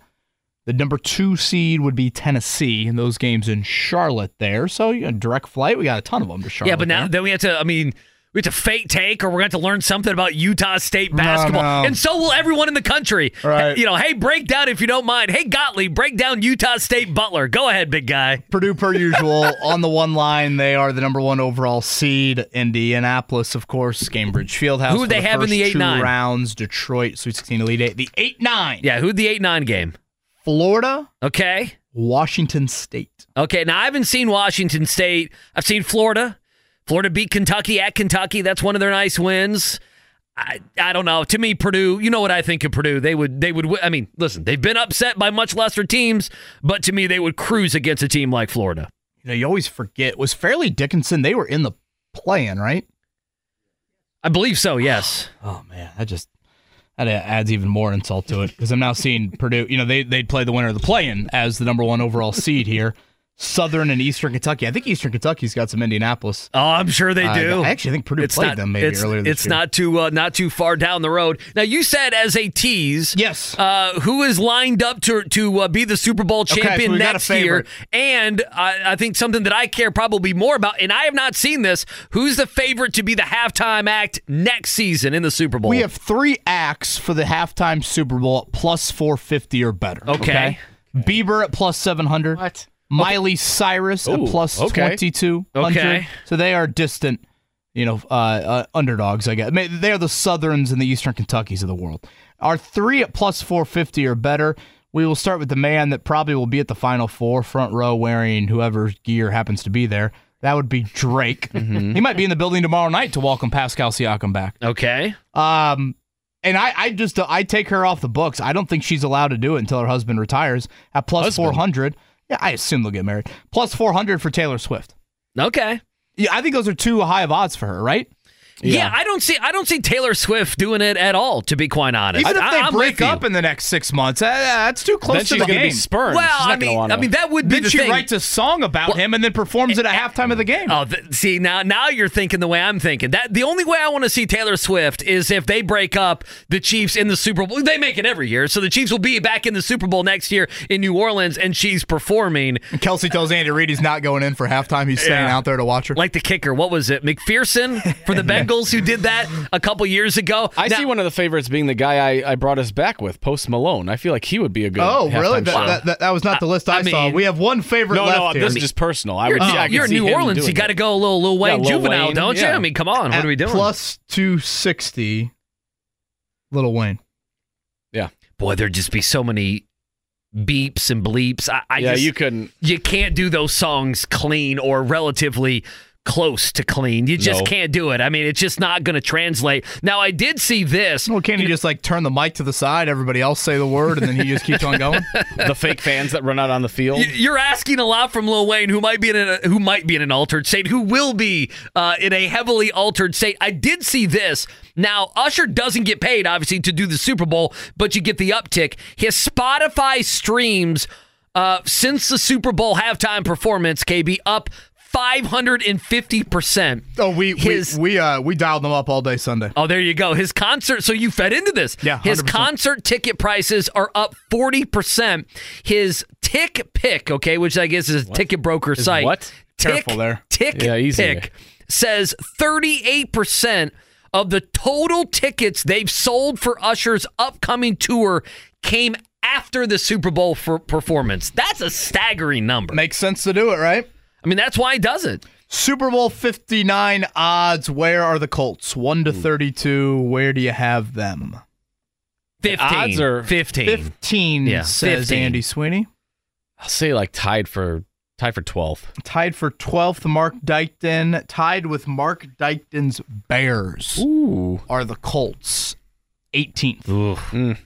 Speaker 2: The number two seed would be Tennessee, and those games in Charlotte there. So you know, direct flight, we got a ton of them to Charlotte.
Speaker 1: Yeah, but now
Speaker 2: there.
Speaker 1: then we have to. I mean, we have to fake take, or we're going to have to learn something about Utah State basketball,
Speaker 2: no.
Speaker 1: and so will everyone in the country.
Speaker 2: Right.
Speaker 1: You know, hey, break down if you don't mind. Hey, Gottlieb, break down Utah State Butler. Go ahead, big guy.
Speaker 2: Purdue, per usual, on the one line, they are the number one overall seed. Indianapolis, of course, Gainbridge Fieldhouse.
Speaker 1: Who they have in the
Speaker 2: first two
Speaker 1: 8-9?
Speaker 2: rounds? Detroit, Sweet 16 Elite Eight. The 8 9.
Speaker 1: Yeah, who'd the eight nine game?
Speaker 2: Florida,
Speaker 1: Okay.
Speaker 2: Washington State.
Speaker 1: Okay. Now I haven't seen Washington State. I've seen Florida. Florida beat Kentucky at Kentucky. That's one of their nice wins. I, I don't know. To me, Purdue. You know what I think of Purdue? They would they would. I mean, listen, they've been upset by much lesser teams, but to me, they would cruise against a team like Florida.
Speaker 2: You know, you always forget. Was Fairleigh Dickinson, they were in the play-in, right?
Speaker 1: I believe so. Yes.
Speaker 2: Oh, man. That just that adds even more insult to it because I'm now seeing Purdue. You know, they, they'd play the winner of the play-in as the number one overall seed here. Southern and Eastern Kentucky. I think Eastern Kentucky's got some Indianapolis.
Speaker 1: Oh, I'm sure they
Speaker 2: Uh,
Speaker 1: do.
Speaker 2: I actually think Purdue
Speaker 1: it's
Speaker 2: played
Speaker 1: not,
Speaker 2: them maybe
Speaker 1: it's,
Speaker 2: earlier this
Speaker 1: It's
Speaker 2: year.
Speaker 1: not too uh, not too far down the road. Now you said as a tease,
Speaker 2: yes.
Speaker 1: Uh, who is lined up to to uh, be the Super Bowl
Speaker 2: Okay, so
Speaker 1: champion
Speaker 2: we got a
Speaker 1: next year? And I, I think something that I care probably more about, and I have not seen this. Who's the favorite to be the halftime act next season in the Super Bowl?
Speaker 2: We have three acts for the halftime Super Bowl plus 450 or better.
Speaker 1: Okay.
Speaker 2: Bieber at plus 700.
Speaker 3: What?
Speaker 2: Miley Cyrus
Speaker 3: Ooh,
Speaker 2: at plus
Speaker 3: okay.
Speaker 2: 2200.
Speaker 1: Okay.
Speaker 2: So they are distant, you know, uh, uh, underdogs, I guess. They are the Southerns and the Eastern Kentuckys of the world. Our three at plus 450 or better. We will start with the man that probably will be at the final four, front row, wearing whoever's gear happens to be there. That would be Drake.
Speaker 1: Mm-hmm.
Speaker 2: He might be in the building tomorrow night to welcome Pascal Siakam back.
Speaker 1: okay.
Speaker 2: Um, and I, I just I take her off the books. I don't think she's allowed to do it until her husband retires at plus four hundred. Yeah, I assume they'll get married. Plus four hundred for Taylor Swift.
Speaker 1: Okay.
Speaker 2: Yeah, I think those are too high of odds for her, right?
Speaker 1: Yeah. I don't see I don't see Taylor Swift doing it at all. To be quite honest,
Speaker 2: Even if they
Speaker 1: I'm
Speaker 2: break up in the next six months, uh, that's too close
Speaker 3: Then
Speaker 2: to
Speaker 3: she's
Speaker 2: the
Speaker 3: going to
Speaker 2: game.
Speaker 3: be spurned.
Speaker 1: Well,
Speaker 3: She's
Speaker 1: I mean,
Speaker 3: wanna-
Speaker 1: I mean that would be
Speaker 2: then
Speaker 1: the
Speaker 2: she
Speaker 1: thing.
Speaker 2: writes a song about
Speaker 1: Well,
Speaker 2: him and then performs it at halftime of the game.
Speaker 1: Oh, th- see now, now you're thinking the way I'm thinking. That the only way I want to see Taylor Swift is if they break up the Chiefs in the Super Bowl. They make it every year, so the Chiefs will be back in the Super Bowl next year in New Orleans, and she's performing
Speaker 2: And Kelce tells Andy Reid he's not going in for halftime. He's staying
Speaker 1: Yeah.
Speaker 2: out there to watch her.
Speaker 1: like the kicker. What was it, McPherson for the Bengals who did that a couple years ago?
Speaker 3: I
Speaker 1: Now-
Speaker 3: see one of the favorites being the guy I, I brought us back with, Post Malone. I feel like he would be a good.
Speaker 2: oh, really? That,
Speaker 3: show.
Speaker 2: that, that, that was not the list I,
Speaker 1: I
Speaker 2: saw.
Speaker 1: mean-
Speaker 2: We have one favorite
Speaker 3: no,
Speaker 2: left
Speaker 3: no,
Speaker 2: here.
Speaker 3: this is just personal. I
Speaker 1: You're,
Speaker 3: would. I
Speaker 1: you're in New Orleans. You got to go a little Lil Wayne
Speaker 3: Lil
Speaker 1: juvenile,
Speaker 3: Wayne,
Speaker 1: don't you?
Speaker 3: yeah.
Speaker 1: I mean, come on. What are we doing?
Speaker 2: Plus 260, Lil Wayne. Yeah.
Speaker 1: Boy, there'd just be so many beeps and bleeps. I, I
Speaker 3: yeah,
Speaker 1: just,
Speaker 3: you couldn't.
Speaker 1: you can't do those songs clean or relatively close to clean. You just
Speaker 3: No.
Speaker 1: can't do it. I mean, it's just not going to translate. Now, I did see this.
Speaker 2: Well, can't you just like turn the mic to the side, everybody else say the word, and then he just keeps on going?
Speaker 3: The fake fans that run out on the field.
Speaker 1: You're asking a lot from Lil Wayne, who might be in a, who might be in an altered state, who will be uh, in a heavily altered state. I did see this. Now, Usher doesn't get paid, obviously, to do the Super Bowl, but you get the uptick. His Spotify streams uh, since the Super Bowl halftime performance, KB, up 550%.
Speaker 2: Oh, we
Speaker 1: His-
Speaker 2: we we uh we dialed them up all day Sunday.
Speaker 1: Oh, there you go. His concert. So you fed into this.
Speaker 2: Yeah,
Speaker 1: His
Speaker 2: 100%.
Speaker 1: concert ticket prices are up forty percent. His TickPick, okay, which I guess is a ticket broker
Speaker 3: Is
Speaker 1: site.
Speaker 3: what?
Speaker 1: Tick,
Speaker 2: Careful there.
Speaker 1: Tick
Speaker 3: Yeah, easy.
Speaker 1: Pick says thirty-eight percent of the total tickets they've sold for Usher's upcoming tour came after the Super Bowl for performance. That's a staggering number.
Speaker 2: Makes sense to do it, right?
Speaker 1: I mean, that's why he does it.
Speaker 2: Super Bowl 59 odds. Where are the Colts? 1 to 32. Where do you have them?
Speaker 1: Fifteen.
Speaker 3: odds are
Speaker 1: fifteen.
Speaker 2: 15
Speaker 1: Yeah,
Speaker 2: says
Speaker 1: 15.
Speaker 2: Andy Sweeney.
Speaker 3: I'll say like tied for tied for 12th.
Speaker 2: Tied for 12th, Mark Dykton. Tied with Mark Dykton's Bears
Speaker 3: Ooh.
Speaker 2: are the Colts. 18th.
Speaker 3: Mm.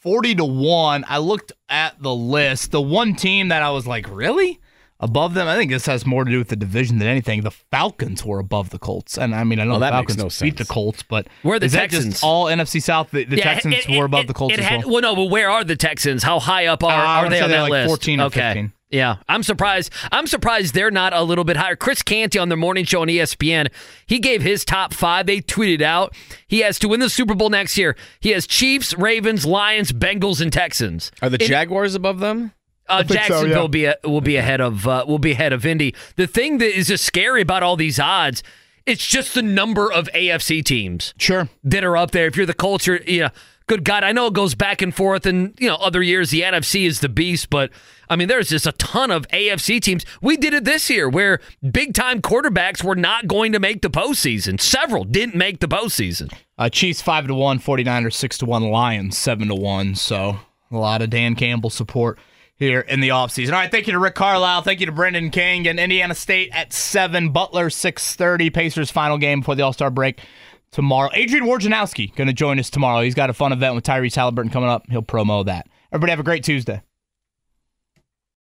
Speaker 2: 40 to 1. I looked at the list. The one team that I was like, really? Above them? I think this has more to do with the division than anything. The Falcons were above the Colts. And I mean, I know
Speaker 3: Well,
Speaker 2: the
Speaker 3: that makes
Speaker 2: Falcons
Speaker 3: no
Speaker 2: beat the. Colts, but
Speaker 1: Where are the
Speaker 2: is that
Speaker 1: Texans?
Speaker 2: just all NFC South? The, the
Speaker 1: Yeah,
Speaker 2: Texans
Speaker 1: it- it-
Speaker 2: were above
Speaker 1: it-
Speaker 2: the Colts
Speaker 1: it
Speaker 2: as
Speaker 1: had-
Speaker 2: well.
Speaker 1: no, but where are the Texans? How high up are,
Speaker 2: Uh,
Speaker 1: are they on
Speaker 2: they're
Speaker 1: that
Speaker 2: like
Speaker 1: list?
Speaker 2: 14 or
Speaker 1: okay.
Speaker 2: 15.
Speaker 1: Yeah, I'm surprised. I'm surprised they're not a little bit higher. Chris Canty on their morning show on ESPN, he gave his top five. They tweeted out he has to win the Super Bowl next year. He has Chiefs, Ravens, Lions, Bengals, and Texans.
Speaker 3: Are the
Speaker 1: In-
Speaker 3: Jaguars above them?
Speaker 1: Uh,
Speaker 2: think so, yeah.
Speaker 1: will be a, will be ahead of uh, will be ahead of Indy. The thing that is just scary about all these odds, it's just the number of AFC teams
Speaker 2: Sure.
Speaker 1: that are up there. If you're the culture, you know, good God, I know it goes back and forth, and you know, other years the NFC is the beast, but I mean, there's just a ton of AFC teams. We did it this year where big time quarterbacks were not going to make the postseason. Several didn't make the postseason.
Speaker 2: Uh, Chiefs 5 to 1, 49ers 6 to 1, Lions 7 to 1. So a lot of Dan Campbell support here in the offseason. All right, thank you to Rick Carlisle. Thank you to Brendan King and Indiana State at 7. Butler 6:30. Pacers final game before the All-Star break tomorrow. Adrian Wojnarowski going to join us tomorrow. He's got a fun event with Tyrese Haliburton coming up. He'll promo that. Everybody have a great Tuesday.